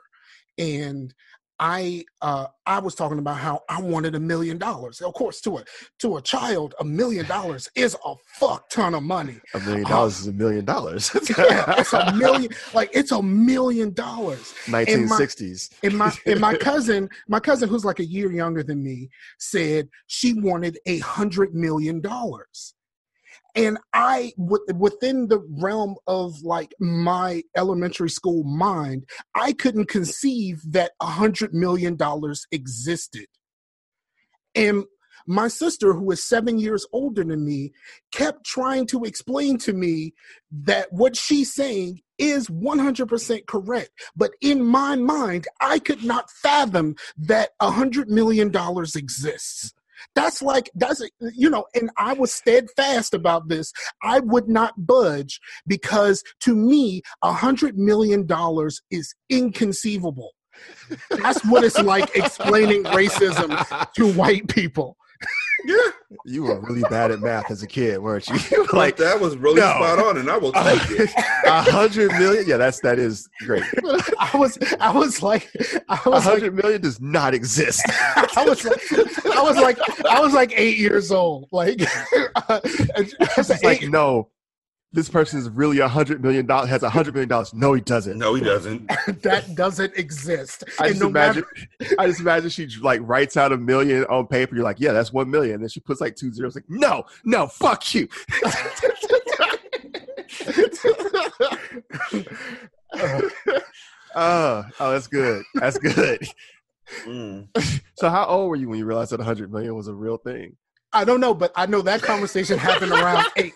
and I uh, I was talking about how I wanted a million dollars. Of course, to a to a child, a million dollars is a fuck ton of money. A million Uh, dollars is a million dollars. Yeah, it's a million. Like it's a million dollars. 1960s. And my and my cousin, my cousin who's like a year younger than me, said she wanted a hundred million dollars. And I, within the realm of like my elementary school mind, I couldn't conceive that a hundred million dollars existed. And my sister, who is seven years older than me, kept trying to explain to me that what she's saying is 100% correct. But in my mind, I could not fathom that a hundred million dollars exists. That's like that's you know, and I was steadfast about this. I would not budge because to me, a hundred million dollars is inconceivable. That's what it's like explaining racism to white people. Yeah, You were really bad at math as a kid, weren't you? like like that was really no. spot on, and I will take it. a hundred million. Yeah, that's that is great. I was I was like I A was like hundred million does not exist. I was like, I was like, I was like eight years old. Like, uh, as an It's like eight, no, this person is really a hundred million dollars. Has a hundred million dollars. No, he doesn't. No, he doesn't. that doesn't exist. I just no imagine. matter- I just imagine she like writes out a million on paper. You're like, yeah, that's one million. And then she puts like two zeros. Like, no, no, fuck you. Uh, oh, that's good. That's good. Mm. So, how old were you when you realized that a 100 million was a real thing? I don't know, but I know that conversation happened around eight.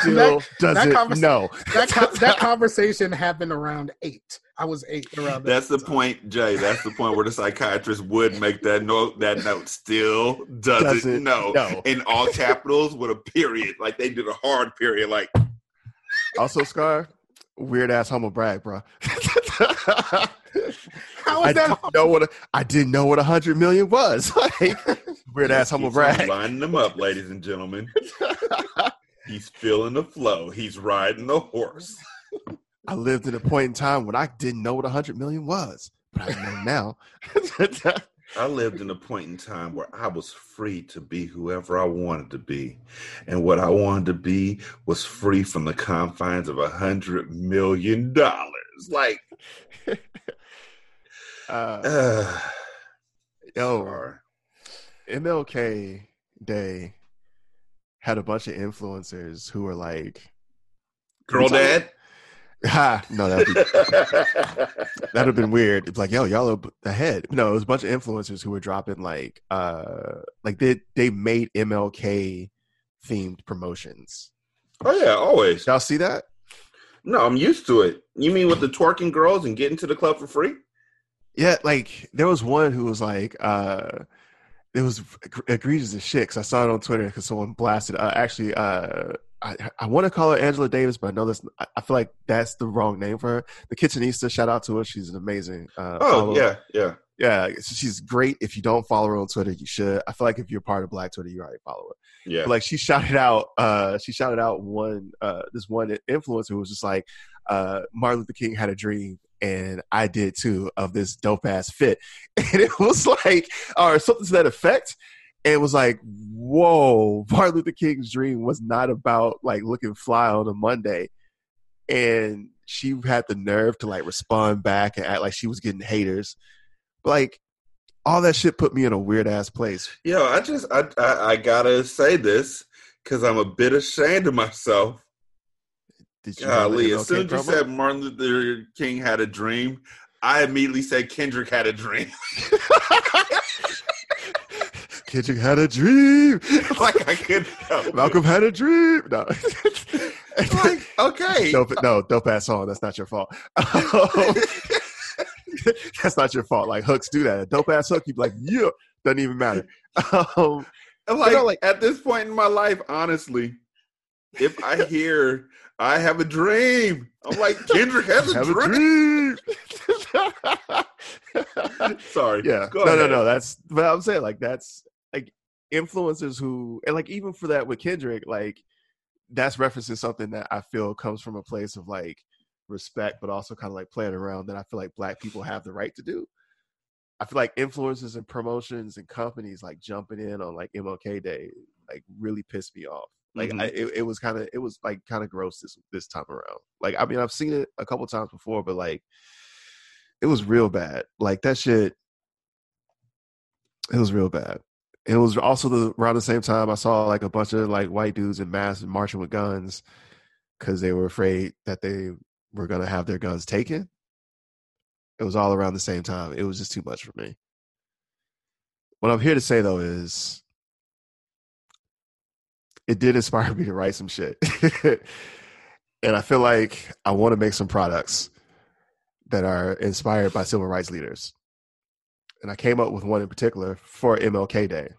Still that, doesn't conversa- know. that, co- that conversation happened around eight. I was eight around. That's the that point, Jay. That's the point where the psychiatrist would make that note. That note still doesn't, Doesn't know. know. In all capitals with a period, like they did a hard period. Like Also, Scar, weird ass humble brag, bro. How I that? didn't know what a, I didn't know what a hundred million was. Like, weird ass humble He's brag. Lining them up, ladies and gentlemen. He's feeling the flow. He's riding the horse. I lived at a point in time when I didn't know what a hundred million was, but I know now. I lived in a point in time where I was free to be whoever I wanted to be. And what I wanted to be was free from the confines of a hundred million dollars. Like, uh, uh, yo, sorry. MLK Day had a bunch of influencers who were like, girl dad. "Ha, no, that'd be that'd have been weird. It's like, yo, y'all are ahead. No, it was a bunch of influencers who were dropping like, uh, like they they made MLK themed promotions. oh yeah, always. Y'all see that? No, I'm used to it. You mean with the twerking girls and getting to the club for free? Yeah, like there was one who was like, uh, it was egregious as shit. Because I saw it on Twitter because someone blasted. Uh, actually, uh, I I want to call her Angela Davis, but I know that's. I I feel like that's the wrong name for her. The Kitchenista, shout out to her. She's an amazing. Uh, Oh follow. yeah, yeah. yeah. She's great. If you don't follow her on Twitter, you should. I feel like if you're part of Black Twitter, you already follow her. Yeah. But, like she shouted out uh she shouted out one uh this one influencer who was just like uh Martin Luther King had a dream and I did too of this dope ass fit. And it was like or something to that effect. And it was like whoa Martin Luther King's dream was not about like looking fly on a Monday. And she had the nerve to like respond back and act like she was getting haters. Like all that shit put me in a weird ass place. Yo, I just I I, I gotta say this because I'm a bit ashamed of myself. Did you Golly, as soon as you said Martin Luther King had a dream, I immediately said Kendrick had a dream. Kendrick had a dream. like I it. Malcolm had a dream. No. Like, okay. dope, no, dope ass song. That's not your fault. That's not your fault. Like hooks do that. A dope ass hook, you be like, yeah, doesn't even matter. Um, like, know, like- at this point in my life, honestly, if I hear I have a dream, I'm like Kendrick has a dream. dream. Sorry. yeah. Go no, no, no. That's but I'm saying like that's like influencers who and like even for that with Kendrick, like that's referencing something that I feel comes from a place of like respect, but also kind of like playing around that I feel like black people have the right to do. I feel like influencers and promotions and companies like jumping in on like MLK Day like really pissed me off. Like Mhm. I, it, it was kind of it was like kind of gross this this time around. Like I mean I've seen it a couple times before, but like it was real bad. Like that shit. It was real bad. It was also the around the same time I saw like a bunch of like white dudes in masks marching with guns because they were afraid that they were gonna have their guns taken. It was all around the same time. It was just too much for me. What I'm here to say though is it did inspire me to write some shit. and I feel like I want to make some products that are inspired by civil rights leaders. And I came up with one in particular for MLK Day.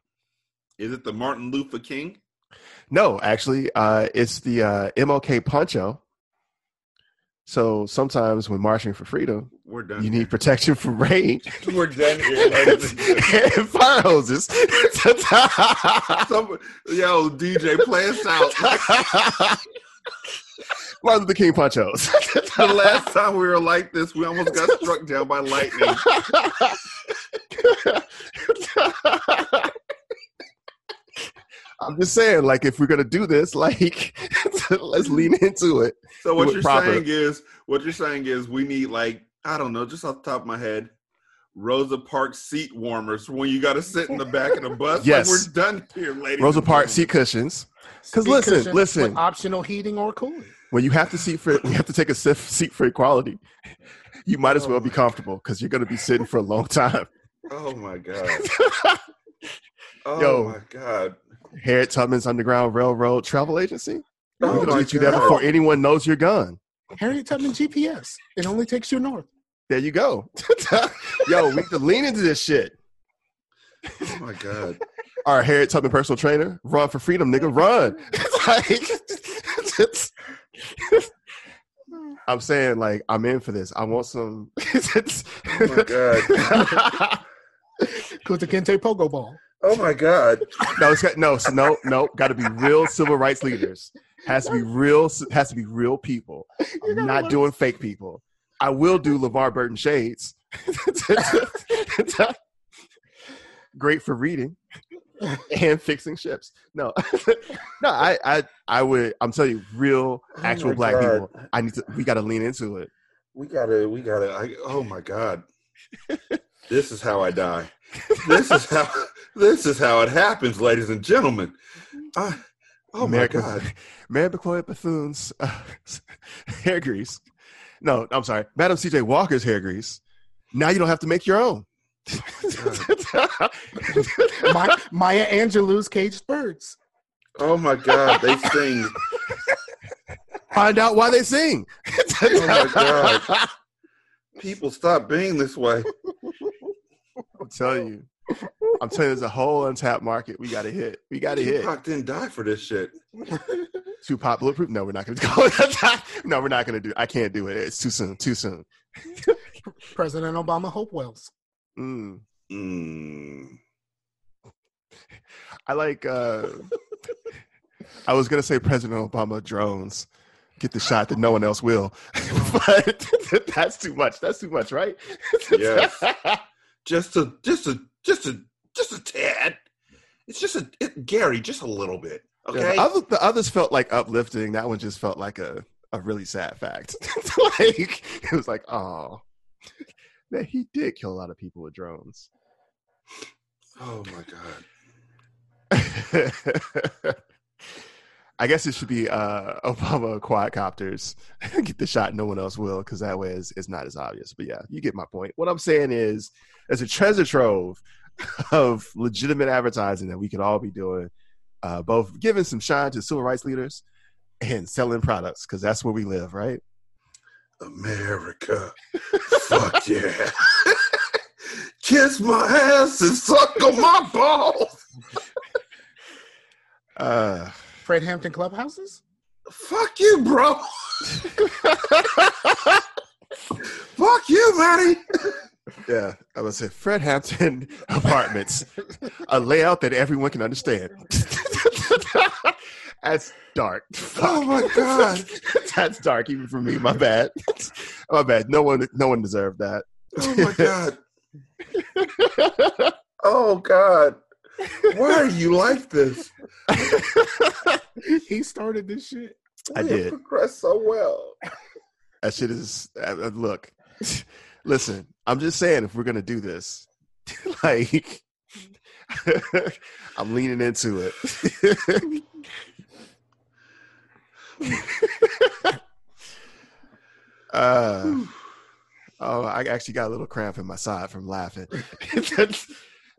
Is it the Martin Luther King? No, actually, uh, it's the uh, MLK poncho. So sometimes when marching for freedom, We're done. you need protection from rain We're done here. ladies and gentlemen. and fire hoses. Some, yo, DJ, play us out. Martin Luther King ponchos. the last time we were like this, we almost got struck down by lightning. I'm just saying, like, if we're gonna do this, like, let's lean into it. So what you're proper. saying is, what you're saying is, we need like I don't know, just off the top of my head, Rosa Parks seat warmers when you got to sit in the back of the bus. Yes. like, we're done here, ladies. Rosa and Parks seat cushions. Because listen, cushions listen. with optional heating or cooling. When you have to seat for, you have to take a sif- seat for equality. You might as well Oh be comfortable because you're gonna be sitting for a long time. Oh my god. Oh Yo. my god. Harriet Tubman's Underground Railroad Travel Agency. Oh We're gonna get you there God. before anyone knows you're gone. Harriet Tubman GPS. It only takes you north. There you go. Yo, we can lean into this shit. Oh my god. Our Harriet Tubman personal trainer, run for freedom, nigga, run. It's like- I'm saying, like, I'm in for this. I want some. Oh my god. Go to Kente Pogo Ball. Oh my god. no, it's got no, so no, no. Got to be real civil rights leaders. Has to be real. Has to be real people. I'm not doing fake people. I will do LeVar Burton shades. Great for reading and fixing ships. No, no. I, I, I would. I'm telling you, real, oh actual Oh black God. people. I need to. We got to lean into it. We gotta, we gotta. I, oh my god, this is how I die. This is how, this is how it happens, ladies and gentlemen. I, oh America- my god, Mary McCoy Bethune's uh, hair grease. No, I'm sorry, Madam C.J. Walker's hair grease. Now you don't have to make your own. My, Maya Angelou's Caged Birds. oh my god, they sing. Find out why they sing. Oh my God. People stop being this way. I'm telling you. I'm telling you, there's a whole untapped market we got to hit. We got to hit. Tupac didn't die for this shit. Tupac Bulletproof? No, we're not going to go. no, we're not going to do I can't do it. It's too soon. Too soon. President Obama Hope Wells. Mm. Mm. I like, uh, I was going to say President Obama drones. Get the shot that no one else will. but that's too much. That's too much, right? Yes. Just a, just a, just a, just a tad. It's just a, it, Gary, just a little bit. Yeah, Okay. the, other, the others felt like uplifting. That one just felt like a, a really sad fact. like it was like, oh, that he did kill a lot of people with drones. oh my god. I guess it should be uh, Obama quadcopters. Get the shot, no one else will, because that way it's, it's not as obvious. But yeah, you get my point. What I'm saying is, there's a treasure trove of legitimate advertising that we could all be doing, uh, both giving some shine to civil rights leaders and selling products, because that's where we live, right? America. Fuck yeah. Kiss my ass and suck on my balls. Uh, Fred Hampton clubhouses. Fuck you, bro. Fuck you, Matty. yeah, I would say Fred Hampton apartments, a layout that everyone can understand. That's dark. Oh my god. That's dark even for me. My bad. My bad. No one, no one deserved that. Oh my god. Oh god. Why are you like this? he started this shit. I We did. progressed so well. That shit is. Uh, uh, look, listen. I'm just saying, if we're gonna do this, like, I'm leaning into it. uh, oh, I actually got a little cramp in my side from laughing.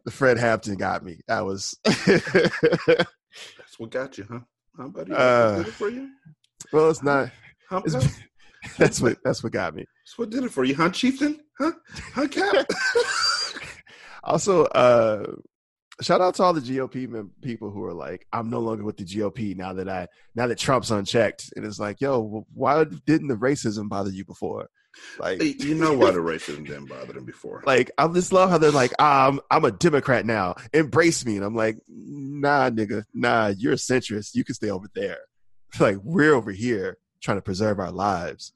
The Fred Hampton got me. That was. That's what got you, huh? Buddy? That's Uh, did it for you? well, it's not. It's, that's what. That's what got me. That's what did it for you, huh, chieftain? Huh? Huh, Cap? Also, uh, shout out to all the GOP mem- people who are like, I'm no longer with the GOP now that I now that Trump's unchecked, and it's like, yo, why didn't the racism bother you before? Like, you know why the racism didn't bother them before. like I just love how they're like, ah, I'm I'm a Democrat now, embrace me, and I'm like, nah, nigga, nah, you're a centrist, you can stay over there. Like we're over here trying to preserve our lives.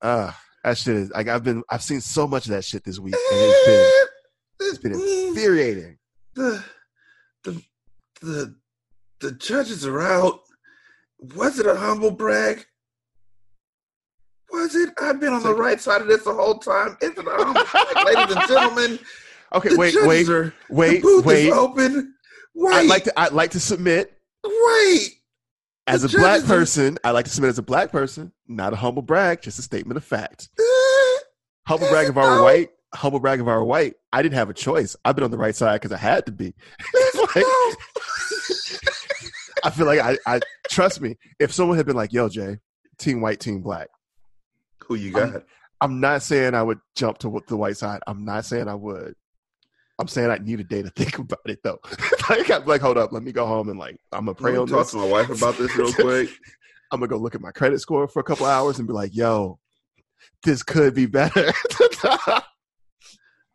Ah, that shit is like I've been I've seen so much of that shit this week, and it's been it's been infuriating. the the the the judges are out. Was it a humble brag? Was it? I've been on the right side of this the whole time. Is it a humble brag, ladies and gentlemen? Okay, wait, wait, are, wait, wait. is open. Wait, I'd like to I'd like to submit wait. as The a black judges are- person. I like to submit as a black person, not a humble brag, just a statement of fact. Uh, Humble brag if I were white. Humble brag if I were white. I didn't have a choice. I've been on the right side because I had to be. Like. I feel like I, I trust me. If someone had been like, "Yo, Jay, team white, team black," Who you got? I'm not saying I would jump to the white side. I'm not saying I would. I'm saying I need a day to think about it though. like, I'm like, hold up, let me go home and like, I'm gonna pray on talk this. to my wife about this real quick. I'm gonna go look at my credit score for a couple hours and be like, yo, this could be better.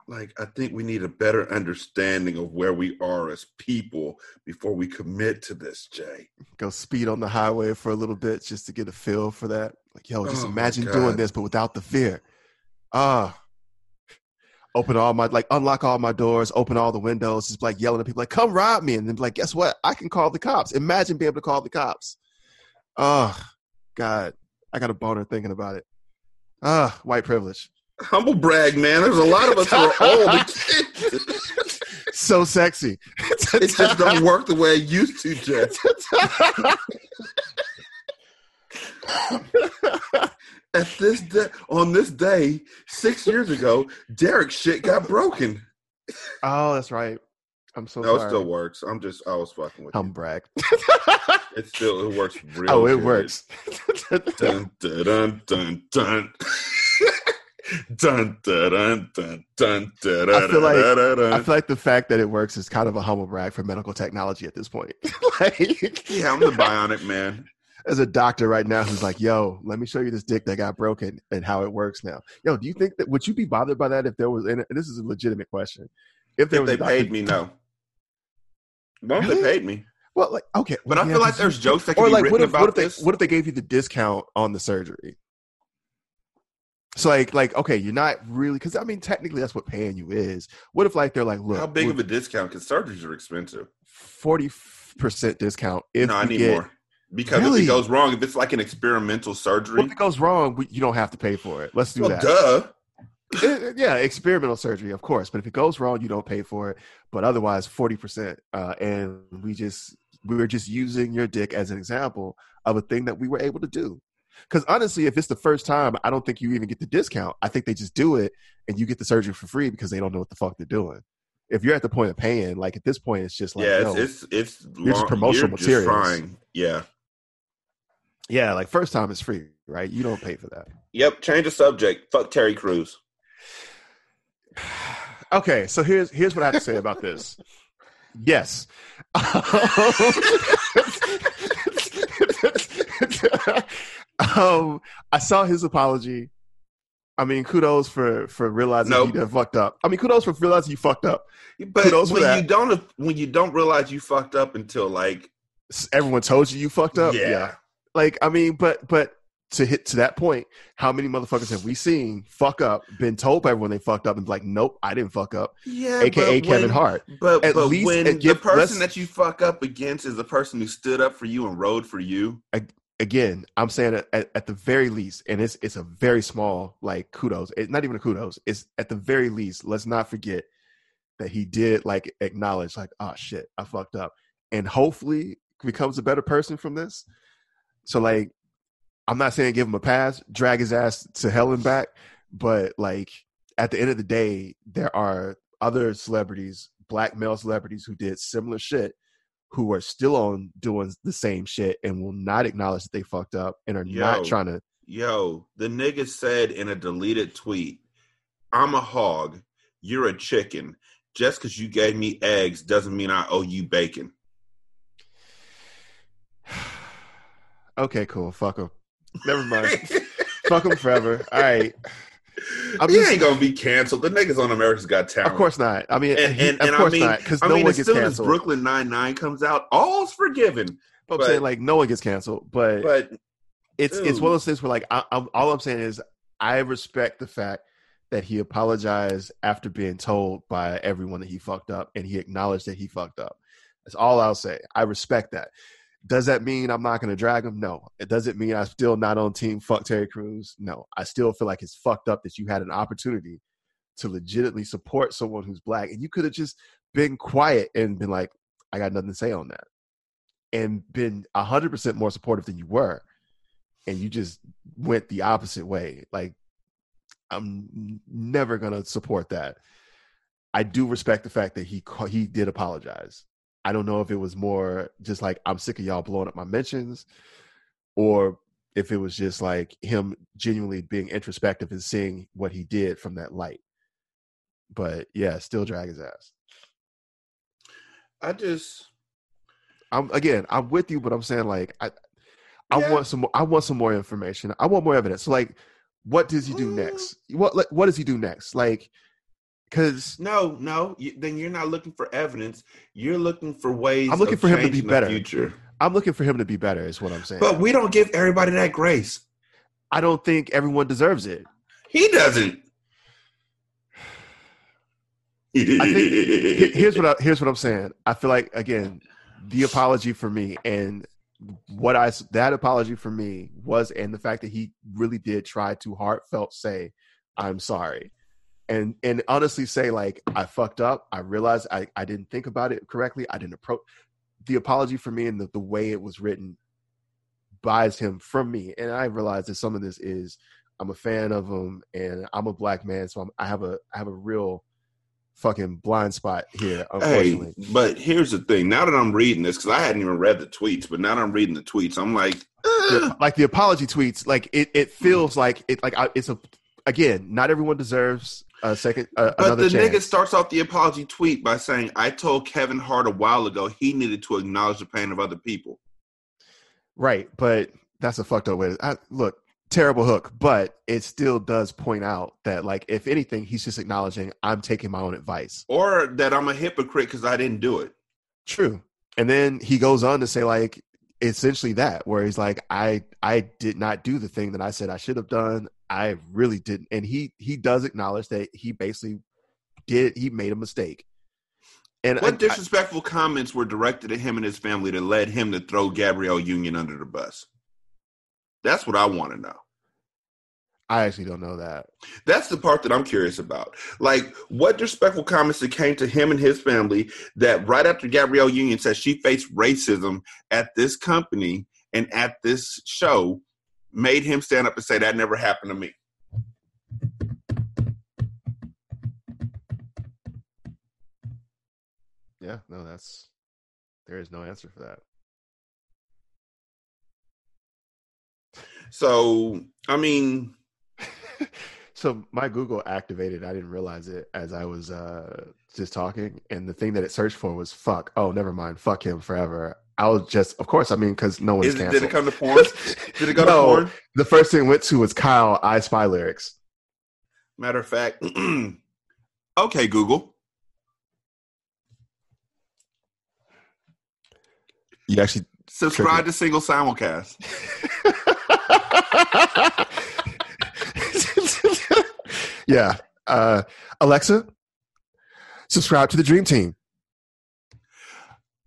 like I think we need a better understanding of where we are as people before we commit to this, Jay. go speed on the highway for a little bit just to get a feel for that. Like, yo, just Oh, imagine doing this, but without the fear. Ah. open all my like unlock all my doors, open all the windows, just like yelling at people like, come rob me. And then like, guess what? I can call the cops. Imagine being able to call the cops. Oh God. I got a boner thinking about it. Ah, white privilege. Humble brag, man. There's a lot of us who are old. So sexy. It just don't work the way it used to, Jay. At this day, on this day, six years ago, Derek's shit got broken. oh, that's right. I'm so No, it still works. I'm just, I was fucking with Hum you. brag. It still, it works real. oh, it good. works. Dun dun dun dun dun. Dun dun dun dun dun. I feel like- I feel like the fact that it works is kind of a humble brag for medical technology at this point. like, Yeah, I'm the bionic man. As a doctor right now who's like, "Yo, let me show you this dick that got broken and how it works now." Yo, do you think that would you be bothered by that if there was? And this is a legitimate question. If If they paid me, no. Well, if Really? they paid me. well, like okay, But I feel like there's jokes that can or be like written what if about what if they this. what if they gave you the discount on the surgery? So like like okay, you're not really because I mean technically that's what paying you is. What if like they're like, look, How big of a discount? Because surgeries are expensive. forty percent discount if no, I need get more. Because if it goes wrong, if it's like an experimental surgery, if it goes wrong? We, you don't have to pay for it. Let's do well, that. duh. Eh, yeah, experimental surgery, of course. But if it goes wrong, you don't pay for it. But otherwise, forty percent, uh, and we just we were just using your dick as an example of a thing that we were able to do. Because honestly, if it's the first time, I don't think you even get the discount. I think they just do it and you get the surgery for free because they don't know what the fuck they're doing. If you're at the point of paying, like at this point, it's just like, yeah, it's it's, it's you're just long- promotional you're materials. trying. Yeah. Yeah, like first time is free, right? You don't pay for that. Yep. Change the subject. Fuck Terry Crews. Okay, so here's here's what I have to say about this. Yes. um, I saw his apology. I mean, kudos for for realizing Nope. done fucked up. I mean, kudos for realizing you fucked up. But Kudos when you don't when you don't realize you fucked up until like Everyone told you you fucked up. Yeah. Like, I mean, but but to hit to that point, how many motherfuckers have we seen fuck up, been told by everyone they fucked up, and like, nope, I didn't fuck up, yeah, aka Kevin when- Hart. But At but least when the give- person that you fuck up against is the person who stood up for you and rode for you, again, I'm saying at, at, at the very least, and it's it's a very small like kudos. It's not even a kudos. It's at the very least. Let's not forget that he did like acknowledge like, oh shit, I fucked up, and hopefully becomes a better person from this. So like, I'm not saying give him a pass, drag his ass to hell and back, but like at the end of the day, there are other celebrities, black male celebrities who did similar shit who are still on doing the same shit and will not acknowledge that they fucked up and are Yo. not trying to yo, the nigga said in a deleted tweet, "I'm a hog, you're a chicken. Just because you gave me eggs doesn't mean I owe you bacon." Okay cool. Fuck him never mind. Fuck him forever. All right I'm he just- ain't gonna be canceled. The niggas on America's Got Talent. of course not. I mean And, he- and, of course I mean, not because I no mean, one as gets soon as canceled. Brooklyn Nine Nine comes out, all's forgiven. but i'm saying like no one gets canceled. But, But it's it's one of those things where like I, I'm, all i'm saying is i respect the fact that he apologized after being told by everyone that he fucked up and he acknowledged that he fucked up. That's all i'll say. I respect that does that mean i'm not going to drag him? No. It doesn't mean i'm still not on team fuck terry Crews. no. I still feel like it's fucked up that you had an opportunity to legitimately support someone who's black and you could have just been quiet and been like i got nothing to say on that and been 100% more supportive than you were and you just went the opposite way. Like i'm never going to support that. I do respect the fact that he he did apologize i don't know if it was more just like i'm sick of y'all blowing up my mentions or if it was just like him genuinely being introspective and seeing what he did from that light. But yeah still drag his ass. I just i'm again i'm with you but i'm saying like i i Yeah. want some more i want some more information. I want more evidence. So like what does he do Mm. next? What like, what does he do next? Like because no, no. You, then you're not looking for evidence. You're looking for ways. I'm looking for him to be better. Future, i'm looking for him to be better is what i'm saying but we don't give everybody that grace. i don't think everyone deserves it He doesn't. I think here's what I, here's what I'm saying. I feel like again, the apology for me and what I that apology for me was and the fact that he really did try to heartfelt say I'm sorry. And and honestly say like I fucked up. I realized I I didn't think about it correctly. I didn't approach the apology for me and the, the way it was written buys him from me. And I realized that some of this is I'm a fan of him and I'm a black man so I'm, I have a I have a real fucking blind spot here, Hey, but here's the thing. Now that I'm reading this, because I hadn't even read the tweets, but now that I'm reading the tweets, I'm like, The- like the apology tweets, like it, it feels like it, like I, it's a again. Not everyone deserves a second, uh, But the nigga starts off the apology tweet by saying, I told Kevin Hart a while ago he needed to acknowledge the pain of other people. right, but that's a fucked up way. To, I, look, terrible hook, but it still does point out that, like, if anything, he's just acknowledging I'm taking my own advice. Or that I'm a hypocrite because I didn't do it. True. And then he goes on to say like essentially that where he's like I I did not do the thing that I said I should have done. I really didn't. And he he does acknowledge that he basically did he made a mistake. And What I- disrespectful comments were directed at him and his family that led him to throw Gabrielle Union under the bus? That's what I want to know. I actually don't know that. That's the part that I'm curious about. Like, what disrespectful comments that came to him and his family that right after Gabrielle Union said she faced racism at this company and at this show made him stand up and say that never happened to me. Yeah, no, that's there is no answer for that. So, I mean, so my Google activated. I didn't realize it as I was uh, just talking, and the thing that it searched for was "fuck." Oh, never mind. Fuck him forever. I was just, of course, I mean, because no one's is, canceled. did it come to porn? Did it go No. to porn? the first thing it went to was Kyle I Spy lyrics. Matter of fact, okay, Google. You actually, Subscribe to Single Simulcast. yeah. Uh, Alexa, subscribe to the Dream Team.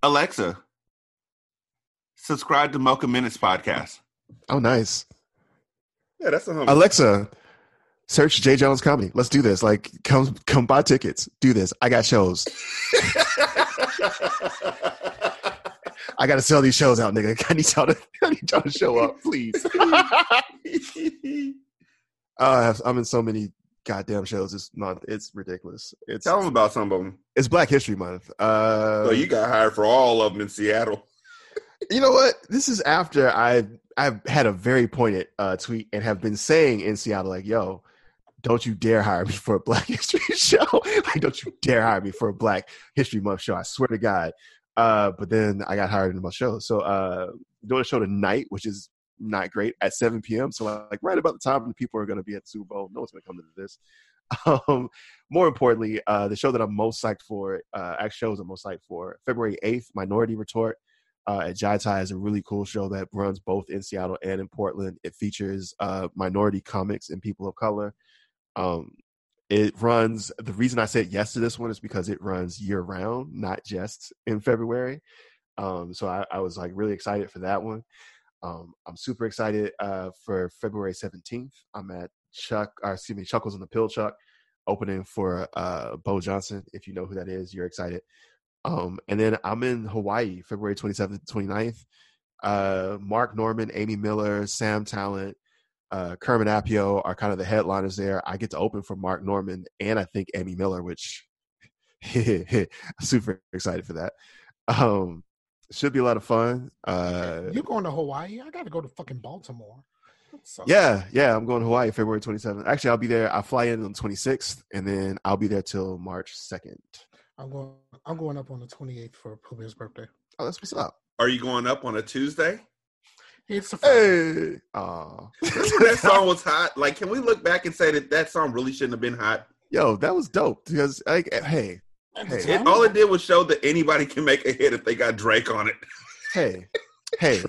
Alexa, subscribe to Mocha Minutes podcast. Oh, nice. Yeah, that's a hum. Alexa, search Jay Jones Comedy. Let's do this. Like, come, come buy tickets. Do this. I got shows. I got to sell these shows out, nigga. I need y'all to, I need y'all to show up, please. Uh, I have, I'm in so many goddamn shows this month. It's ridiculous. It's Tell them about some of them. it's Black History Month. Uh, So you got hired for all of them in Seattle. You know what? This is after I I've had a very pointed uh, tweet and have been saying in Seattle like, "Yo, don't you dare hire me for a Black History show! like, don't you dare hire me for a Black History Month show! I swear to God." Uh, but then I got hired in my show, so uh, doing a show tonight, which is not great at 7 p.m. So like right about the time when people are going to be at the Super Bowl, no one's going to come to this. Um, more importantly, uh, the show that I'm most psyched for, uh, actually shows I'm most psyched for, February 8th, Minority Retort uh, at Jai Thai is a really cool show that runs both in Seattle and in Portland. It features uh, minority comics and people of color. Um, it runs. The reason I said yes to this one is because it runs year round, not just in February. Um, so I, I was like really excited for that one. Um, I'm super excited uh, for February 17th. I'm at Chuck, or excuse me, Chuckles on the Pill Chuck, opening for uh, Bo Johnson. If you know who that is, you're excited. Um, and then I'm in Hawaii, February 27th to 29th. Uh, Mark Normand, Amy Miller, Sam Tallent, uh, Kermit Apio are kind of the headliners there. I get to open for Mark Normand and I think Amy Miller, which I'm super excited for that. Um, should be a lot of fun. Uh, You're going to Hawaii? I got to go to fucking Baltimore. So, yeah, yeah, I'm going to Hawaii February 27th. Actually, I'll be there. I fly in on 26th, and then I'll be there till March 2nd. I'm going. I'm going up on the 28th for Pubia's birthday. Oh, that's what's up. Are you going up on a Tuesday? It's a Friday. Hey, Aw. that song was hot. Like, can we look back and say that that song really shouldn't have been hot? yo, that was dope. Because like, eh, hey, Hey. It, all it did was show that anybody can make a hit if they got Drake on it. hey, hey,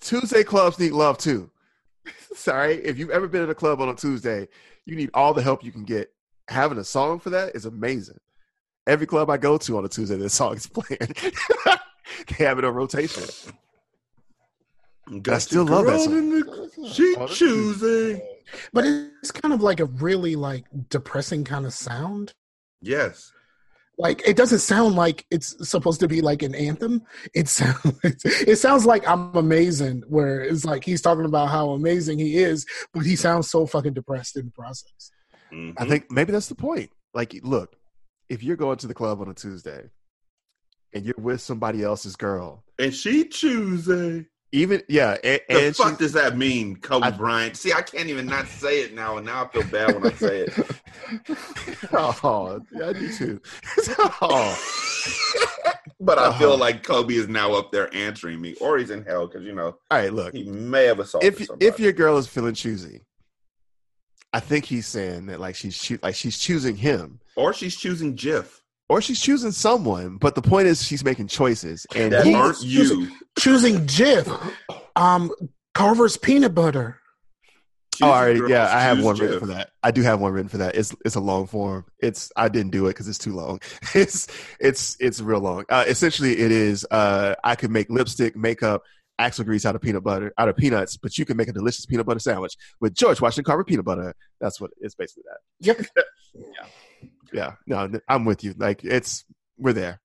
Tuesday clubs need love too. Sorry, if you've ever been in a club on a Tuesday, you need all the help you can get. Having a song for that is amazing. Every club I go to on a Tuesday, this song is playing. they have it on rotation. Got still love that song. in the- She Oh, choosing. but it's kind of like a really like depressing kind of sound. Yes. Like it doesn't sound like it's supposed to be like an anthem. It sounds it sounds like I'm amazing, where it's like he's talking about how amazing he is, but he sounds so fucking depressed in the process. Mhm. I think maybe that's the point. Like, look, if you're going to the club on a Tuesday and you're with somebody else's girl, and she choosing. even yeah, and, The and fuck she- does that mean, Kobe I- Bryant? See, I can't even not say it now, and now I feel bad when I say it. oh, yeah, I do too. oh, but I feel Uh-huh. like Kobe is now up there answering me, or he's in hell because you know all right. Look, he may have assaulted if somebody. if your girl is feeling choosy, I think he's saying that like she's choo- like she's choosing him, or she's choosing Jif, or she's choosing someone. But the point is, she's making choices, and that aren't you. Choosing Jif? um, Carver's peanut butter. Oh, all right. Yeah, I have one Jif. written for that. I do have one written for that. It's it's a long form. It's I didn't do it because it's too long. It's it's it's real long. Uh, essentially, it is. Uh, I could make lipstick, makeup, axle grease out of peanut butter, out of peanuts, but you can make a delicious peanut butter sandwich with George Washington Carver peanut butter. That's what it's basically that. Yep. Yeah, Yeah. no, I'm with you. Like it's we're there.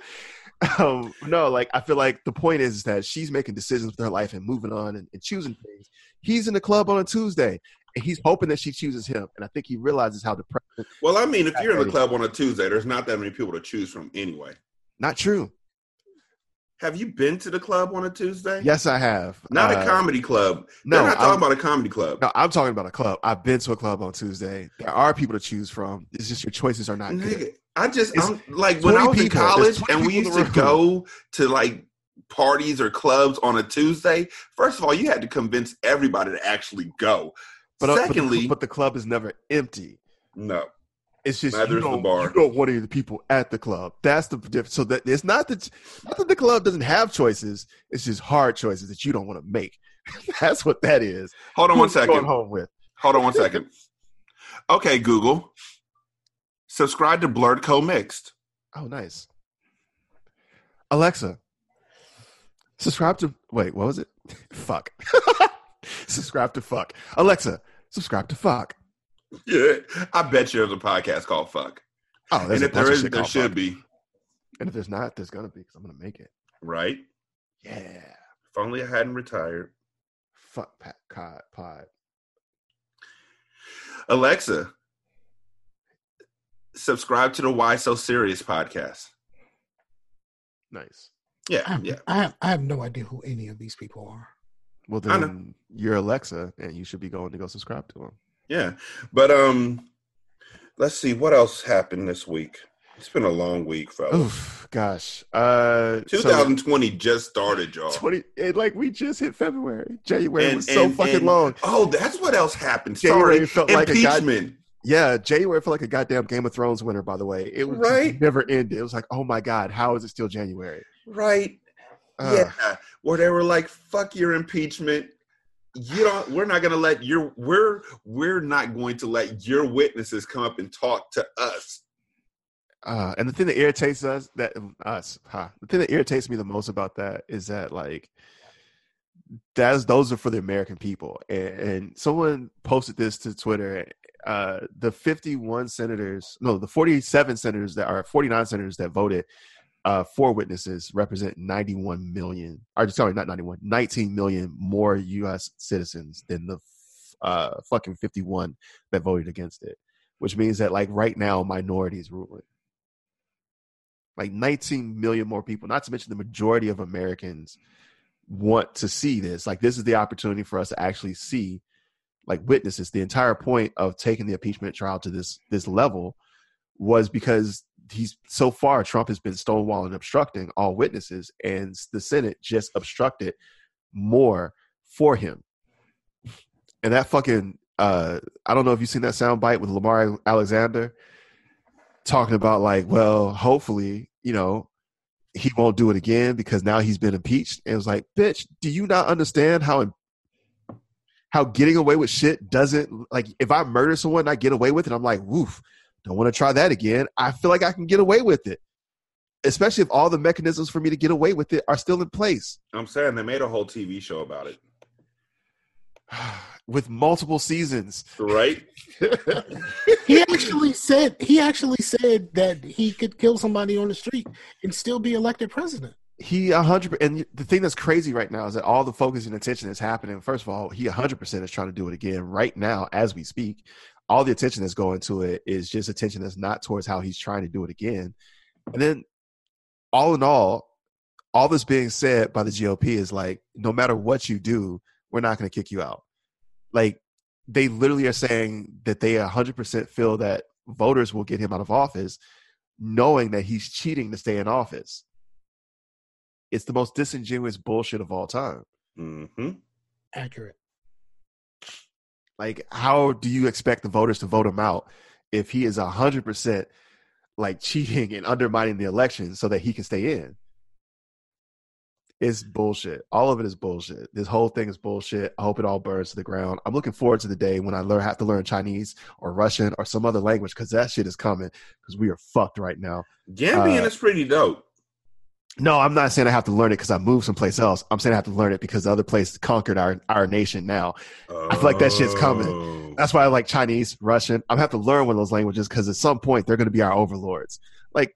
um, no, like I feel like the point is that she's making decisions with her life and moving on and, and choosing things. He's in the club on a Tuesday, and he's hoping that she chooses him. And I think he realizes how depressing. Well, I mean, if you're in the club on a Tuesday, there's not that many people to choose from anyway. Not true. Have you been to the club on a Tuesday? Yes, I have. Not Uh, a comedy club. no, They're not talking I'm- about a comedy club. No, I'm talking about a club. I've been to a club on Tuesday. There are people to choose from. It's just your choices are not good. Nigga, I just It's I'm like when I was in people. There's college and we used to go to like parties or clubs on a Tuesday. First of all, you had to convince everybody to actually go. But, uh, but the- Secondly, but the club is never empty. no. It's just Neither you don't, bar. you don't want any of the people at the club. That's the difference. So that it's not that not that the club doesn't have choices. It's just hard choices that you don't want to make. That's what that is. Hold on one Who's you second. Going home with. Hold on one second. Okay, Google. Subscribe to Blurred Co Mixed. Oh, nice. Alexa, subscribe to. Wait, what was it? fuck. subscribe to fuck. Alexa, subscribe to fuck. Yeah, I bet you there's a podcast called Fuck. Oh, there's and if there bunch of is, shit there should fuck. be, And if there's not, there's gonna be because I'm gonna make it. right? Yeah. If only I hadn't retired. Fuck Pat Cod Pod. Alexa, subscribe to the Why So Serious podcast. Nice. I Yeah, have, yeah. I have I have no idea who any of these people are. Well, then you're Alexa, and you should be going to go subscribe to him. Yeah. But um let's see what else happened this week. It's been a long week, fellas. Oof, gosh. Uh, so 2020 just started, y'all. 20, it, like we just hit February. January And- was so and- fucking long. Oh, that's what else happened. January Sorry. felt like a god- Impeachment. Yeah, January felt like a goddamn Game of Thrones winter. By the way, it was Right. never ended. It was like, oh my god, how is it still January? right. Uh, yeah. Where they were like, fuck your impeachment. You don't we're not gonna let your we're we're not going to let your witnesses come up and talk to us. Uh, and the thing that irritates us, that us, huh? The thing that irritates me the most about that is that like that's those are for the American people. And, and someone posted this to Twitter. Uh, the 51 senators, no, the 47 senators that are 49 senators that voted uh, four witnesses represent 91 million. Or sorry, not 91, 19 million more U.S. citizens than the uh, fucking 51 that voted against it. Which means that like right now, minorities ruling like 19 million more people, not to mention the majority of Americans want to see this. Like this is the opportunity for us to actually see like witnesses. The entire point of taking the impeachment trial to this this level was because he's so far Trump has been stonewalling obstructing all witnesses and the Senate just obstructed more for him. And that fucking uh I don't know if you've seen that sound bite with Lamar Alexander talking about like, well, hopefully, you know, he won't do it again because now he's been impeached. And it was like, bitch, do you not understand how how getting away with shit doesn't like if I murder someone I get away with it, I'm like, woof, don't want to try that again. I feel like I can get away with it. Especially if all the mechanisms for me to get away with it are still in place. I'm saying they made a whole TV show about it. with multiple seasons. Right? He actually said he actually said that he could kill somebody on the street and still be elected president. he a hundred and the thing that's crazy right now is that all the focus and attention is happening. First of all, he a hundred percent is trying to do it again right now as we speak. All the attention that's going to it is just attention that's not towards how he's trying to do it again. And then, all in all, all this being said by the GOP is like, no matter what you do, we're not going to kick you out. Like they literally are saying that they hundred percent feel that voters will get him out of office, knowing that he's cheating to stay in office it's the most disingenuous bullshit of all time. Mm-hmm. Accurate. Like, how do you expect the voters to vote him out if he is a hundred percent like cheating and undermining the election so that he can stay in? It's bullshit. All of it is bullshit. This whole thing is bullshit. I hope it all burns to the ground. I'm looking forward to the day when I learn have to learn Chinese or Russian or some other language because that shit is coming because we are fucked right now. Gambian Uh, is pretty dope. No, I'm not saying I have to learn it because I moved someplace else. I'm saying I have to learn it because the other place conquered our, our nation now. I feel like that shit's coming. Oh. That's why I like Chinese, Russian. I'm gonna have to learn one of those languages because at some point they're gonna be our overlords. Like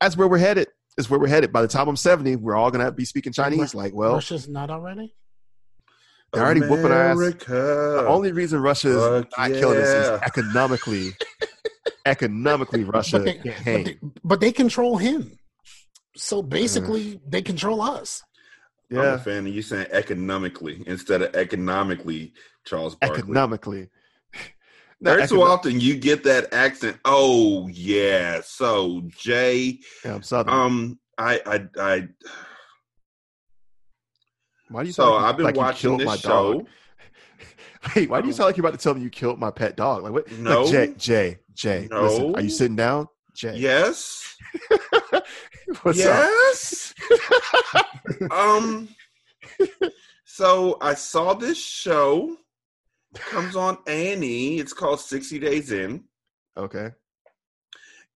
that's where we're headed. Is where we're headed. By the time I'm 70, we're all gonna be speaking Chinese. Like, well, Russia's not already. They're already whooping our ass. America. the only reason Russia is Fuck not killing us is economically. economically, Russia But they, can't but, they, but they control him. So basically, they control us. I'm a yeah, fan of you saying economically instead of economically, Charles Barkley. economically. No, Every so econo- often you get that accent. Oh yeah. So Jay, yeah, I'm southern. um, I, I, I. why do you? So sound like I've been like watching this my show. dog? Wait, why do you sound like you're about to tell me you killed my pet dog? Like what? No. Like, Jay, Jay, Jay. Listen, No. are you sitting down, Jay? Yes. What's yes. um. So I saw this show. Comes on A and E. It's called Sixty Days In. Okay.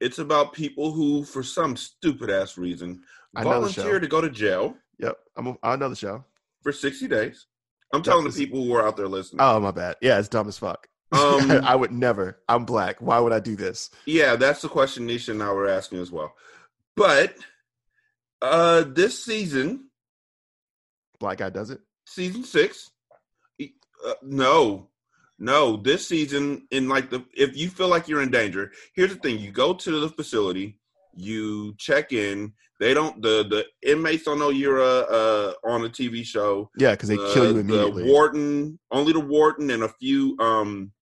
It's about people who, for some stupid ass reason, I know the show. volunteer to go to jail Yep. I'm. A, I know the show. for sixty days. I'm telling the people who are out there listening. Oh my bad. Yeah, it's dumb as fuck. Um, I would never. I'm black. Why would I do this? Yeah, that's the question Nisha and I were asking as well. But uh this season, Black guy does it. season six, uh, no, no, this season in like the if you feel like you're in danger, here's the thing: you go to the facility, you check in. They don't the the inmates don't know you're uh, uh on a TV show. Yeah, because they Uh, kill you immediately. The warden, only the warden, and a few um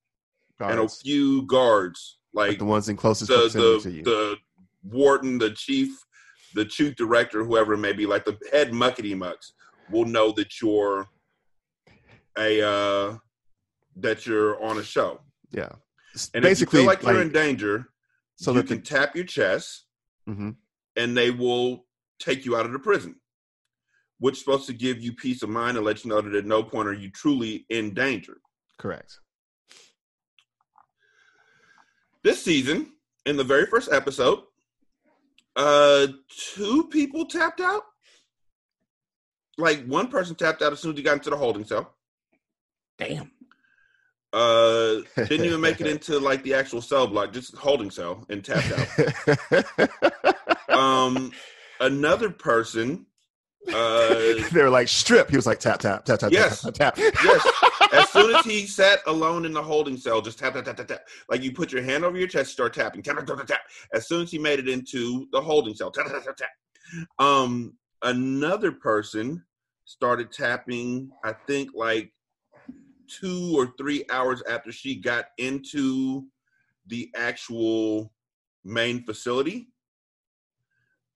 and a few guards like like the ones in closest the proximity to you. the warden, the chief, the chief director, whoever it may be, like the head muckety mucks, will know that you're a uh, that you're on a show. yeah. And Basically, if you feel like, you're in danger, so you that can tap your chest, Mhm. and they will take you out of the prison. Which is supposed to give you peace of mind and let you know that at no point are you truly in danger. correct. this season, in the very first episode, uh, two people tapped out. Like one person tapped out as soon as he got into the holding cell. Damn. Uh, didn't even make it into like the actual cell block, just holding cell and tapped out. Um, another person, uh, they were like strip. He was like tap tap tap tap Yes. tap tap. tap. yes, as soon as he sat alone in the holding cell, just tap tap tap tap tap. Like you put your hand over your chest, start tapping, tap tap tap tap. As soon as he made it into the holding cell, tap tap tap tap. Um, another person started tapping. I think like two or three hours after she got into the actual main facility.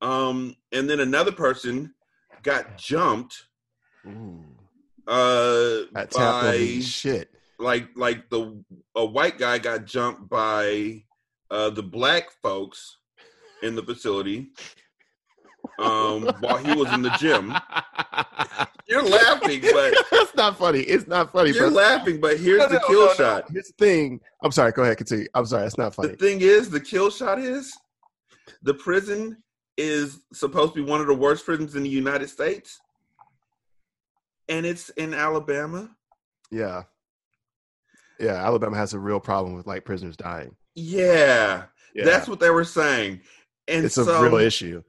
Um, and then another person got jumped Ooh, uh that by shit. like like the a white guy got jumped by uh the black folks in the facility um while he was in the gym you're laughing but That's not funny. It's not funny. you're bro. laughing but here's No, the no, kill no, no. shot Here's the thing. I'm sorry. Go ahead. Continue. I'm sorry. It's not funny. the thing is the kill shot is the prison is supposed to be one of the worst prisons in the united states and it's in alabama Yeah. Yeah. Alabama has a real problem with like prisoners dying. yeah, Yeah. that's what they were saying and it's a real issue.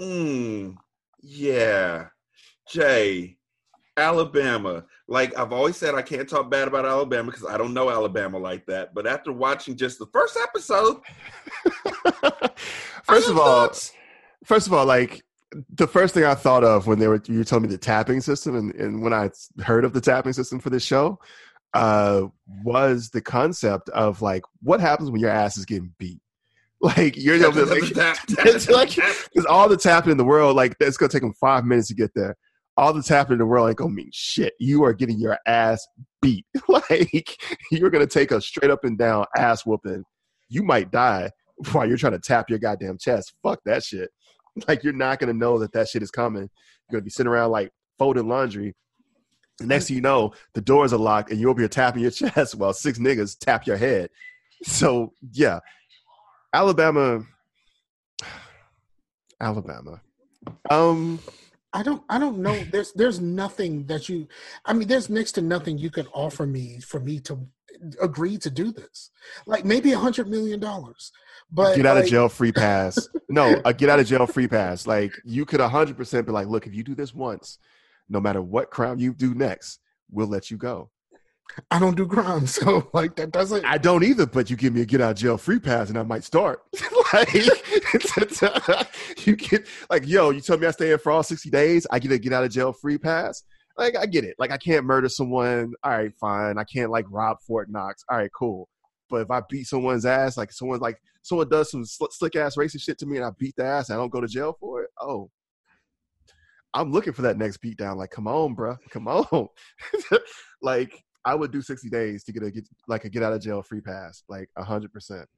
Mm, yeah. Jay, Alabama. Like I've always said, I can't talk bad about Alabama because I don't know Alabama like that. But after watching just the first episode, first of all, first of all, like the first thing I thought of when they were you told me the tapping system, and, and when I heard of the tapping system for this show, uh, was the concept of like what happens when your ass is getting beat. Like you're like, tap, tap, it's like because all the tapping in the world, like it's gonna take them five minutes to get there. All the tapping in the world ain't gonna mean shit. You are getting your ass beat. like you're gonna take a straight up and down ass whooping. You might die while you're trying to tap your goddamn chest. Fuck that shit. Like you're not gonna know that that shit is coming. You're gonna be sitting around like folding laundry. The next thing you know, the doors are locked and you're over here tapping your chest while six niggas tap your head. So yeah, Alabama, Alabama. Um, I don't I don't know. There's there's nothing that you I mean there's next to nothing you can offer me for me to agree to do this. Like maybe a hundred million dollars. But get out of jail free pass. No, a get out of jail free pass. Like you could hundred percent be like, look, if you do this once, no matter what crime you do next, we'll let you go. I don't do crime, so like that doesn't I don't either, but you give me a get out of jail free pass and I might start. like you get like, yo, you tell me I stay in for all 60 days, I get a get out of jail free pass. Like I get it. Like I can't murder someone. All right, fine. I can't like rob Fort Knox. All right, cool. But if I beat someone's ass, like someone like someone does some sl- slick ass racist shit to me and I beat the ass I don't go to jail for it, oh, I'm looking for that next beat down. Like, come on, bruh. Come on. like, I would do 60 days to get a get like a get out of jail free pass. Like hundred percent.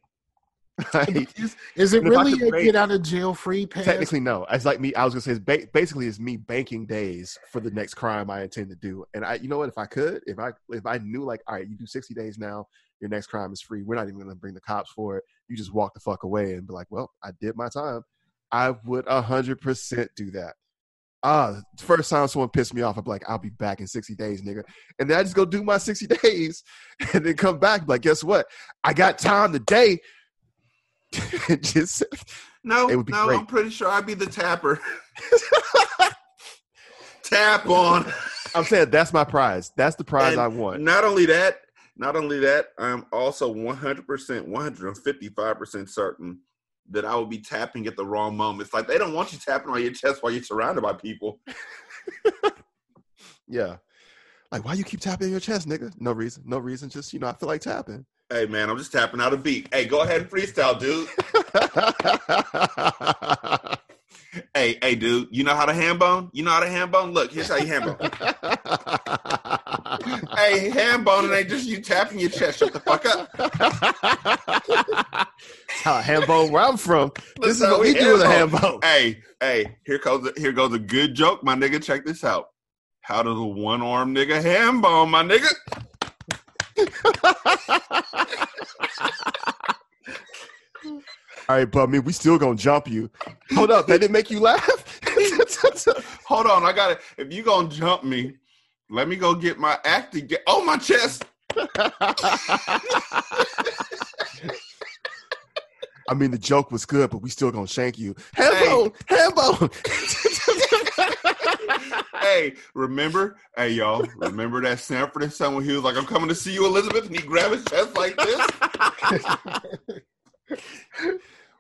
Like, is, is it And if I really a rate- get out of jail free pass? technically, no. It's like me. I was gonna say, it's ba- basically, it's me banking days for the next crime I intend to do. And I, you know what? If I could, if I, if I knew, like, all right, you do 60 days now, your next crime is free. We're not even gonna bring the cops for it. You just walk the fuck away and be like, well, I did my time. I would hundred percent do that. Ah, first time someone pissed me off, I'm like, I'll be back in 60 days, nigga. And then I just go do my 60 days and then come back. Like, guess what? I got time today. just No, It would be no, great. I'm pretty sure I'd be the tapper. Tap on. I'm saying that's my prize. That's the prize And I want. Not only that, not only that, I'm also 100%, 155% certain that I will be tapping at the wrong moment. It's like they don't want you tapping on your chest while you're surrounded by people. Yeah. Like, why you keep tapping your chest, nigga? No reason. No reason. Just, you know, I feel like tapping. Hey, man, I'm just tapping out a beat. Hey, go ahead and freestyle, dude. Hey, hey, dude, you know how to ham bone? You know how to ham bone? Look, here's how you ham bone. hey, ham bone, and ain't just you tapping your chest. Shut the fuck up. That's how a ham bone where I'm from. This is what we we do with a ham ham bone. Hey, hey, here goes a, here goes a good joke, my nigga. Check this out. How does a one arm nigga ham bone, my nigga? All right, but I mean, we still gonna jump you. Hold up, that didn't make you laugh. Hold on, I got it. If you gonna jump me, let me go get my acting. Get oh my chest. I mean, the joke was good, but we still gonna shank you. Ham Hey. bone, hey, remember? Hey, y'all, remember that Sanford and Son when he was like, "I'm coming to see you, Elizabeth," and he grabbed his chest like this.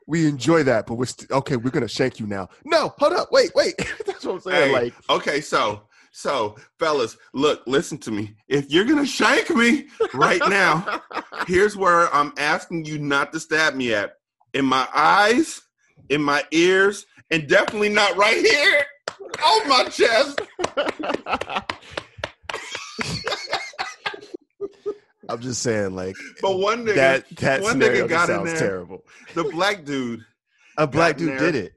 We enjoy that, but we're st- okay. We're gonna shank you now. No, hold up, wait, wait. That's what I'm saying. Hey, Like, okay, so so fellas, look, listen to me. If you're gonna shank me right now, here's where I'm asking you not to stab me at. In my eyes, in my ears, and definitely not right here on my chest. I'm just saying, like But one nigga, that. That one scenario nigga got in sounds there. terrible. The black dude, A black dude there. did it.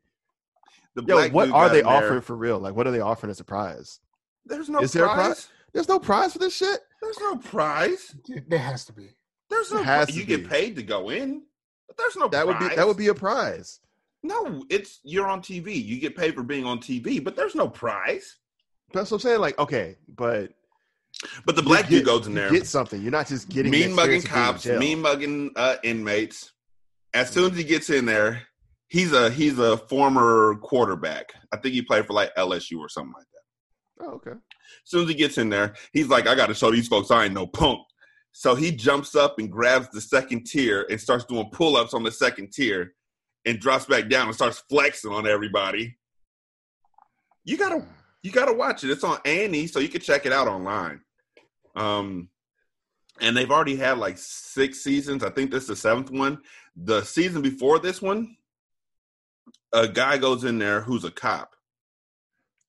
the Yo, black what dude are they in there. offering for real? Like, what are they offering as a prize? There's no Is there a prize. prize? There's no prize for this shit. There's no prize. There has to be. There's no. There has pri- to you be. get paid to go in, but there's no. That would be that would be a prize. No, it's you're on TV. You get paid for being on TV, but there's no prize. That's what I'm saying. Like, okay, but But the you black get- dude goes in you there, Get something. You're not just getting mean mugging experience of being in cops, mean mugging uh, inmates. As soon as he gets in there, he's a he's a former quarterback. I think he played for like LSU or something like that. Oh, okay. As soon as he gets in there, he's like, I got to show these folks I ain't no punk. So he jumps up and grabs the second tier and starts doing pull ups on the second tier and drops back down and starts flexing on everybody. You gotta you gotta watch it. It's on Annie, so you can check it out online. Um and they've already had like six seasons. I think this is the seventh one. The season before this one, a guy goes in there who's a cop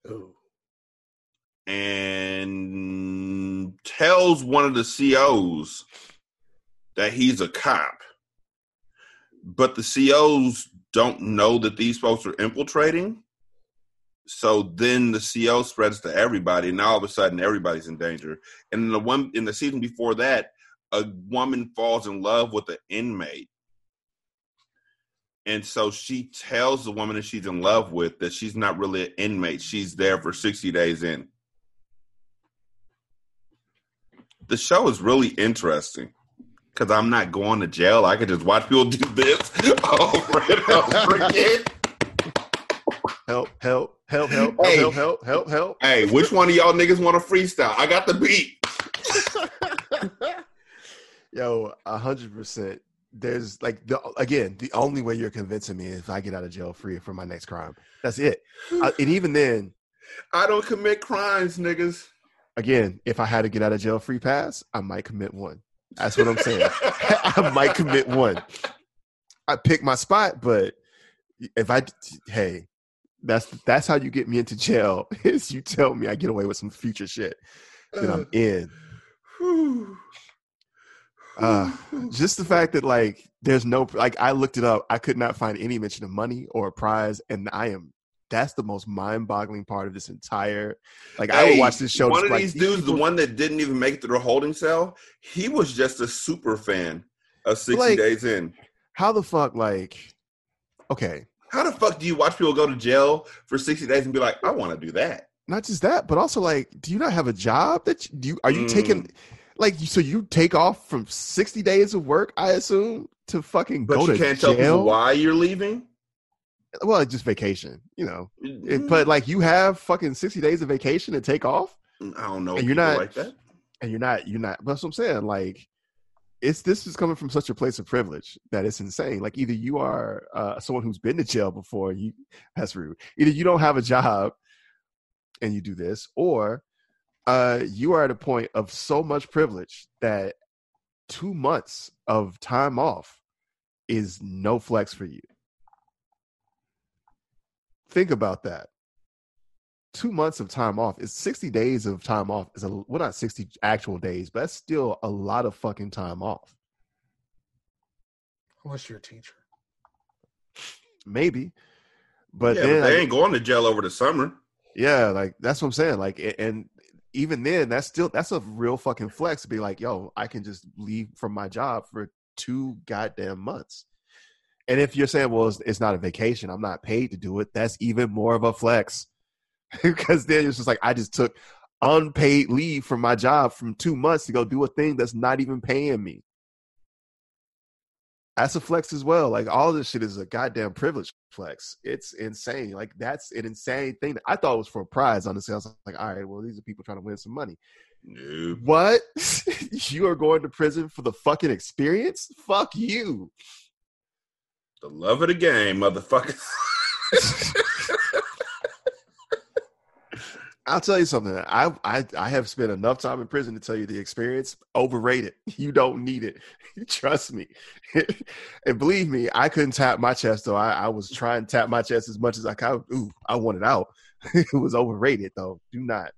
Ooh. and tells one of the COs that he's a cop. But the COs don't know that these folks are infiltrating. So then the CO spreads to everybody, and now all of a sudden everybody's in danger. And in the one in the season before that, a woman falls in love with an inmate. And so she tells the woman that she's in love with that she's not really an inmate. She's there for 60 days in. The show is really interesting because I'm not going to jail. I could just watch people do this over and over again. Help, help, help, help, Hey. help, help, help, help. Hey, which one of y'all niggas want to freestyle? I got the beat. Yo, a hundred percent. There's like the again, the only way you're convincing me is if I get out of jail free for my next crime. That's it. I, and even then, I don't commit crimes, niggas. again, if I had to get out of jail free pass, I might commit one. That's what I'm saying. I might commit one. I pick my spot, but if I hey, that's that's how you get me into jail. Is you tell me I get away with some future shit, then I'm in. Uh, just the fact that like there's no like I looked it up, I could not find any mention of money or a prize, and I am that's the most mind-boggling part of this entire. Like I would watch this show. One of like, these dudes, the one that didn't even make it through the holding cell, he was just a super fan of 60 Like- Days In. How the fuck like? Okay, How the fuck do you watch people go to jail for 60 days and be like, I want to do that? not just that, but also like, do you not have a job that you, do you are you Mm. taking? Like, so you take off from sixty days of work, I assume, to fucking But go you to can't tell jail. people why you're leaving? Well, it's just vacation, you know. Mm. But like, you have fucking sixty days of vacation to take off. I don't know. And you're not- like that. and you're not you're not that's what i'm saying like it's this is coming from such a place of privilege that it's insane. Like either you are uh, someone who's been to jail before you that's rude. Either you don't have a job and you do this or uh, you are at a point of so much privilege that two months of time off is no flex for you. Think about that two months of time off is 60 days of time off is a well not 60 actual days but that's still a lot of fucking time off Unless you're a teacher. maybe but yeah, then but they like, ain't going to jail over the summer. yeah like that's what i'm saying like and even then that's still that's a real fucking flex to be like yo i can just leave from my job for two goddamn months and if you're saying well it's, it's not a vacation i'm not paid to do it that's even more of a flex because then it's just like i just took unpaid leave from my job from two months to go do a thing that's not even paying me that's a flex as well. Like all this shit is a goddamn privilege flex. It's insane. Like that's an insane thing. I thought it was for a prize. Honestly, I was like, all right, well, these are people trying to win some money. No. What? you are going to prison for the fucking experience? Fuck you. The love of the game, motherfucker. I'll tell you something. I I I have spent enough time in prison to tell you the experience overrated. You don't need it. Trust me. and believe me, I couldn't tap my chest though. I, I was trying to tap my chest as much as I could. Ooh, I wanted out. it was overrated though. Do not.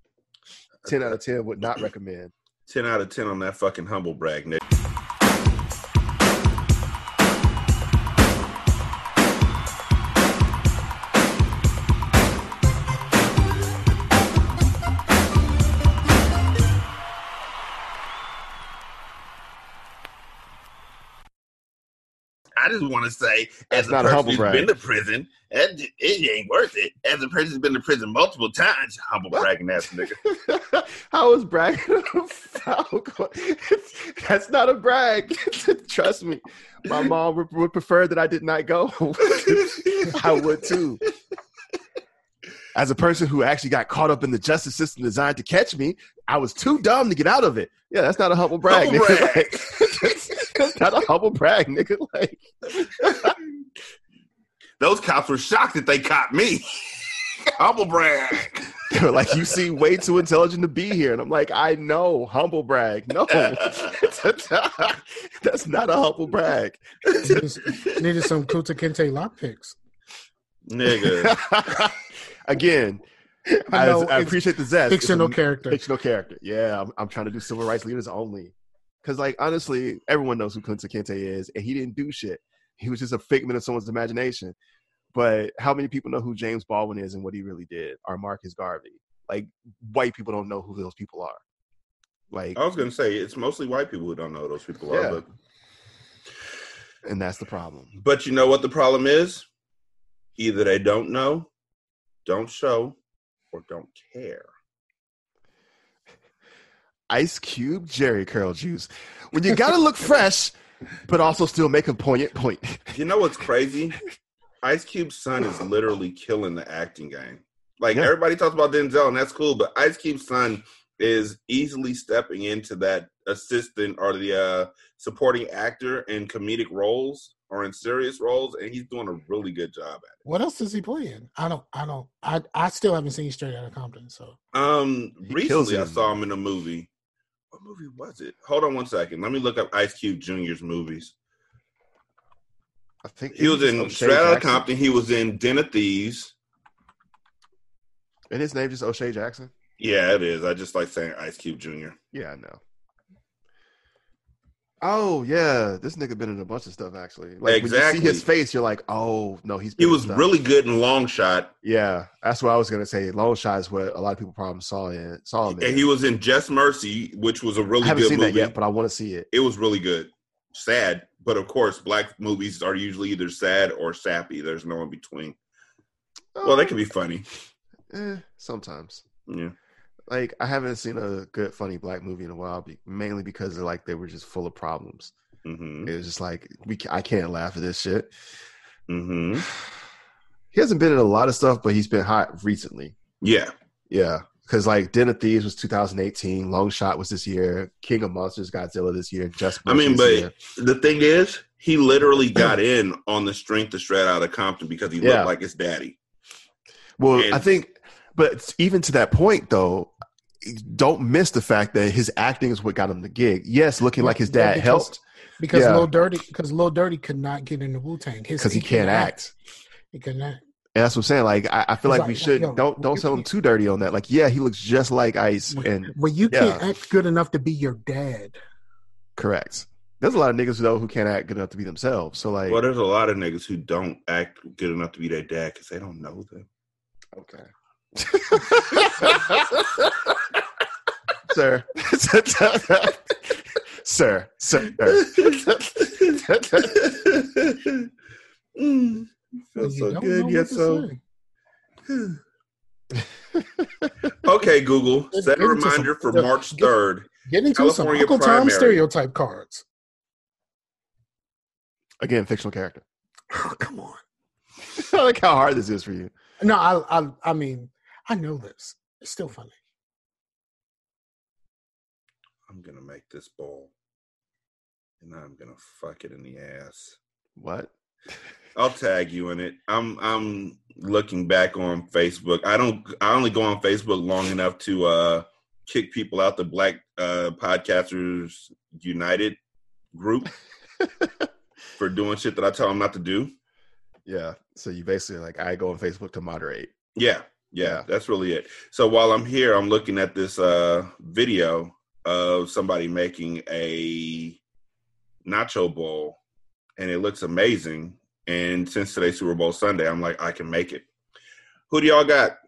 Ten out of ten would not recommend. 10 out of 10 on that fucking humble brag, nigga. I just want to say, That's as a a person humble who's brag. been to prison, it, it ain't worth it. As a person who's been to prison multiple times, humble bragging ass nigga. How is bragging? That's not a brag. Trust me. My mom would, would prefer that I did not go. I would too. As a person who actually got caught up in the justice system designed to catch me, I was too dumb to get out of it. Yeah, that's not a humble brag, Humble nigga. brag. Like, that's not a humble brag, nigga. Like, Those cops were shocked that they caught me. humble brag. they were like, you seem way too intelligent to be here. And I'm like, I know, humble brag. No, that's not a humble brag. Needed, needed some Kunta Kinte lockpicks. Nigga. Again, I I, know, I it's appreciate the zest. Fictional a character. Fictional character. Yeah, I'm, I'm trying to do civil rights leaders only. Because, like, honestly, everyone knows who Kunta Kinte is, and he didn't do shit. He was just a figment of someone's imagination. But how many people know who James Baldwin is and what he really did? Or Marcus Garvey? Like, white people don't know who those people are. Like, I was gonna say it's mostly white people who don't know who those people Yeah. are, but and that's the problem. But you know what the problem is? Either they don't know, don't show, or don't care. Ice Cube Jheri Curl Juice. When you gotta look fresh, but also still make a poignant point. You know what's crazy? Ice Cube's son is literally killing the acting game. Like Yeah. everybody talks about Denzel, and that's cool, but Ice Cube's son is easily stepping into that assistant or the uh, supporting actor in comedic roles or in serious roles, and he's doing a really good job at it. What else does he play in? I don't. I don't. I I still haven't seen Straight Outta Compton. So. Um, He recently I saw him in a movie. What movie was it? Hold on one second. Let me look up Ice Cube Jr.'s movies. I think He was in Straight Outta Compton. He was in Den of Thieves. And his name just O'Shea Jackson. Yeah, it is. I just like saying Ice Cube Jr. Yeah, I know. Oh yeah, this nigga been in a bunch of stuff actually. Like when you see his face, you're like, oh no, he's. He was really good in Long Shot. Yeah, that's what I was gonna say. Long shot is what a lot of people probably saw in saw him. in. And he was in Just Mercy, which was a really haven't good seen movie. that yet, but I want to see it. It was really good. Sad, but of course, black movies are usually either sad or sappy. There's no in between. Well, they can be funny. Eh, sometimes. Yeah. Like I haven't seen a good funny black movie in a while, be- mainly because like they were just full of problems. hmm It was just like we I can't laugh at this shit. hmm He hasn't been in a lot of stuff, but he's been hot recently. Yeah. Yeah, because like Den of Thieves was 2018, Long Shot was this year, King of Monsters, Godzilla this year, Just I mean, but year. the thing is, he literally got in on the strength of Straight Outta Compton because he Yeah. looked like his daddy. well, and- I think, but even to that point though, don't miss the fact that his acting is what got him the gig. Yes, looking like his Yeah, dad because- helped because Yeah. Lil Dirty because Lil Dirty could not get into Wu Tang because he can't act. He could not. And that's what I'm saying. Like I, I feel It's like we should yo, don't don't you sell him too dirty on that. Like, yeah, he looks just like Ice, and When you can't act good enough to be your dad, correct. There's a lot of niggas though who can't act good enough to be themselves. So like, Well, there's a lot of niggas who don't act good enough to be their dad because they don't know them. okay, sir, sir, sir. mm, when feels so good know yet so. okay, Google, set a get into some- reminder for yeah, March 3rd. Get into California some Uncle Tom stereotype cards. Again, fictional character. Oh, come on. I like how hard this is for you. No, I, I, I mean, I know this. It's still funny. I'm going to make this bowl and I'm going to fuck it in the ass. What? I'll tag you in it. I'm I'm looking back on Facebook. I don't I only go on Facebook long enough to uh kick people out the Black uh Podcasters United group for doing shit that I tell them not to do. Yeah. So you basically like I go on Facebook to moderate. Yeah, yeah, Yeah. that's really it. So while I'm here, I'm looking at this uh video of somebody making a nacho bowl and it looks amazing. And since today's Super Bowl Sunday, I'm like, I can make it. Who do y'all got?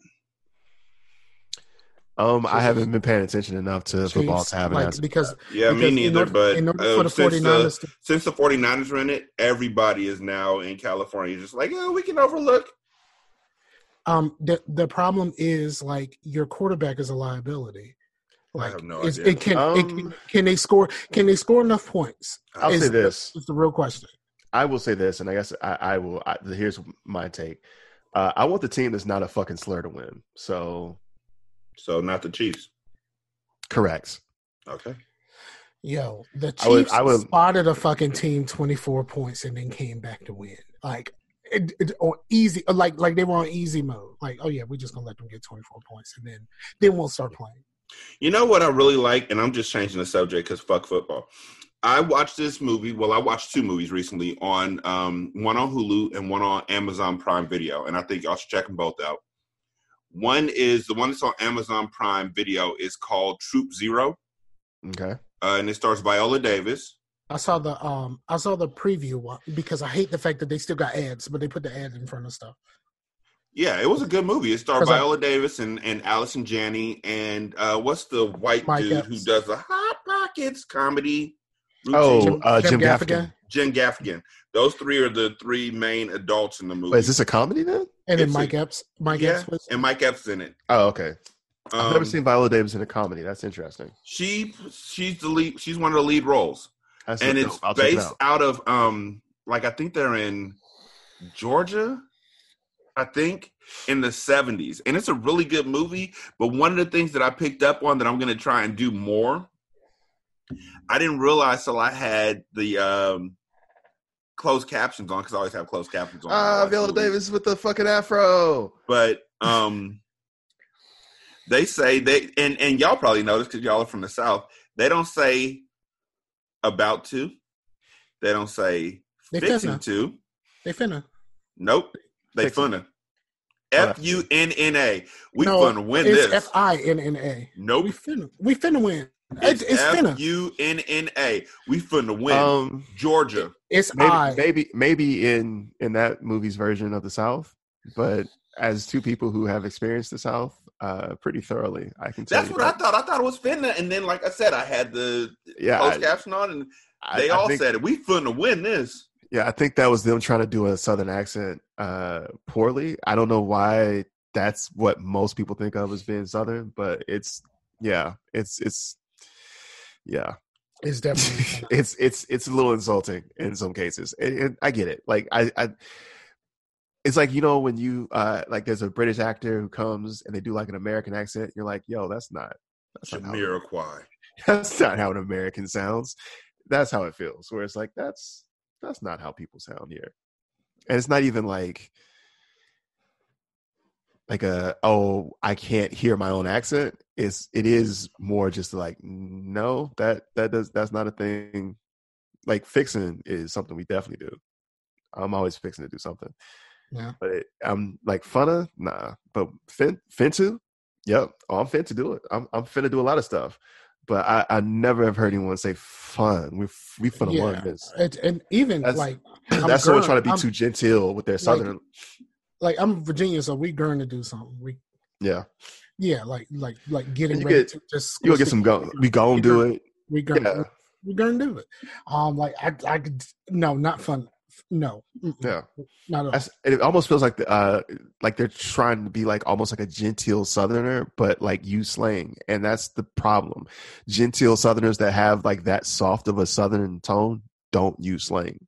Um, I haven't been paying attention enough to football Chiefs, to have an like, answer. because Yeah, because me in neither. order- but in uh, the since, 49ers the, to- since the 49ers are in it, everybody is now in California. Just like, oh, we can overlook. Um the the problem is like your quarterback is a liability. I Like have no idea. it can, it Um, can can they score can they score enough points? I'll is- say this. Is the real question. I will say this, and I guess I, I will. I, here's my take. Uh, I want the team that's not a fucking slur to win. So So not the Chiefs. correct. Okay. Yo, the Chiefs I would- I would- spotted a fucking team twenty four points and then came back to win. Like it, it on easy, like like they were on easy mode. Like oh yeah, we're just gonna let them get twenty four points and then then we'll start playing. You know what I really like, and I'm just changing the subject because fuck football. I watched this movie. Well, I watched two movies recently on um, one on Hulu and one on Amazon Prime Video, and I think y'all should check them both out. One is the one that's on Amazon Prime Video is called Troop Zero, Okay. uh, and it stars Viola Davis. I saw the um I saw the preview one because I hate the fact that they still got ads, but they put the ads in front of stuff. Yeah, it was a good movie. It starred 'Cause I- Viola Davis and, and Allison Janney and uh, what's the white Mike dude Epps. who does the Hot Pockets comedy? routine? Oh, Jim- uh, Jim Jim Gaffigan? Gaffigan. Jim Gaffigan. Those three are the three main adults in the movie. Wait, is this a comedy then? And then It's a- Mike Epps, Mike yeah, Epps was and Mike Epps in it. Oh, okay. I've never Um, seen Viola Davis in a comedy. That's interesting. She she's the lead. She's one of the lead roles, That's and it's check it based out. out of um like I think they're in Georgia. I think in the 70s. And it's a really good movie. But one of the things that I picked up on that I'm going to try and do more, I didn't realize till I had the um, closed captions on because I always have closed captions on. Ah, Viola movies. Davis with the fucking afro. But um, they say they, and, and y'all probably know this because y'all are from the South, they don't say about to, they don't say They fixing finna. to. They finna. Nope. They Fix it. finna. F that's U N N A. We no, finna win it's this. F I N N A. Nope. We finna. We finna win. It's, it's F finna. U N N A. We finna win. Um, Georgia. It's maybe, I. maybe, maybe in in that movie's version of the South, but as two people who have experienced the South uh, pretty thoroughly, I can tell That's you what I thought. I thought it was finna. And then, like I said, I had the Yeah, closed I- caption on, and they I all think- said it. We finna win this. Yeah, I think that was them trying to do a southern accent uh poorly. I don't know why that's what most people think of as being southern, but it's yeah, it's it's yeah. It's definitely. it's it's it's a little insulting in some cases. And, and I get it. Like I I it's like you know when you uh like there's a British actor who comes and they do like an American accent, you're like, "Yo, that's not that's not how, that's not how an American sounds. That's how it feels. Where it's like that's that's not how people sound here, and it's not even like like a oh I can't hear my own accent. It's it is more just like no that that does that's not a thing. Like fixing is something we definitely do. I'm always fixing to do something. Yeah. But it, I'm like funna, nah. But fin fin to, yep. Oh, I'm fin to do it. I'm I'm finna do a lot of stuff. But I, I never have heard anyone say fun. We we finna Yeah. learn this. It, and even That's- like I'm That's someone trying to be I'm- too genteel with their southern. like I'm Virginia, so we going to do something. We yeah, yeah, like like like getting ready get- to just you gonna get some go. We gonna do it. We gonna Yeah. we gonna do it. Um, like I I could no, not fun. No. Yeah. not at all. That's, it almost feels like the, uh like they're trying to be like almost like a genteel southerner but like use slang and that's the problem genteel southerners that have like that soft of a southern tone don't use slang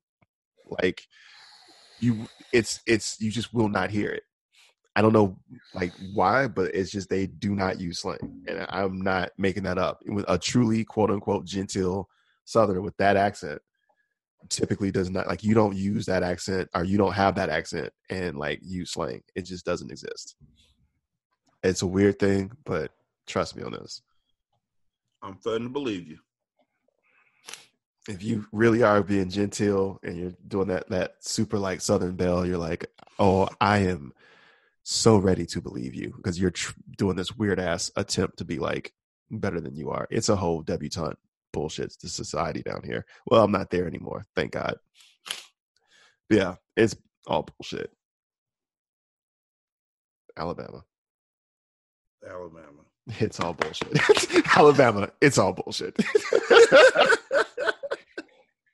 like you it's it's you just will not hear it i don't know like why but it's just they do not use slang and i'm not making that up with a truly quote unquote genteel southerner with that accent typically does not like you don't use that accent or you don't have that accent and like use slang. It just doesn't exist. It's a weird thing, but trust me on this. I'm starting to believe you. If you really are being genteel and you're doing that that super like Southern belle, you're like, oh, I am so ready to believe you because you're tr- doing this weird ass attempt to be like better than you are. It's a whole debutante bullshit to society down here. Well, I'm not there anymore, thank God. Yeah, it's all bullshit. Alabama. Alabama. It's all bullshit. Alabama, it's all bullshit.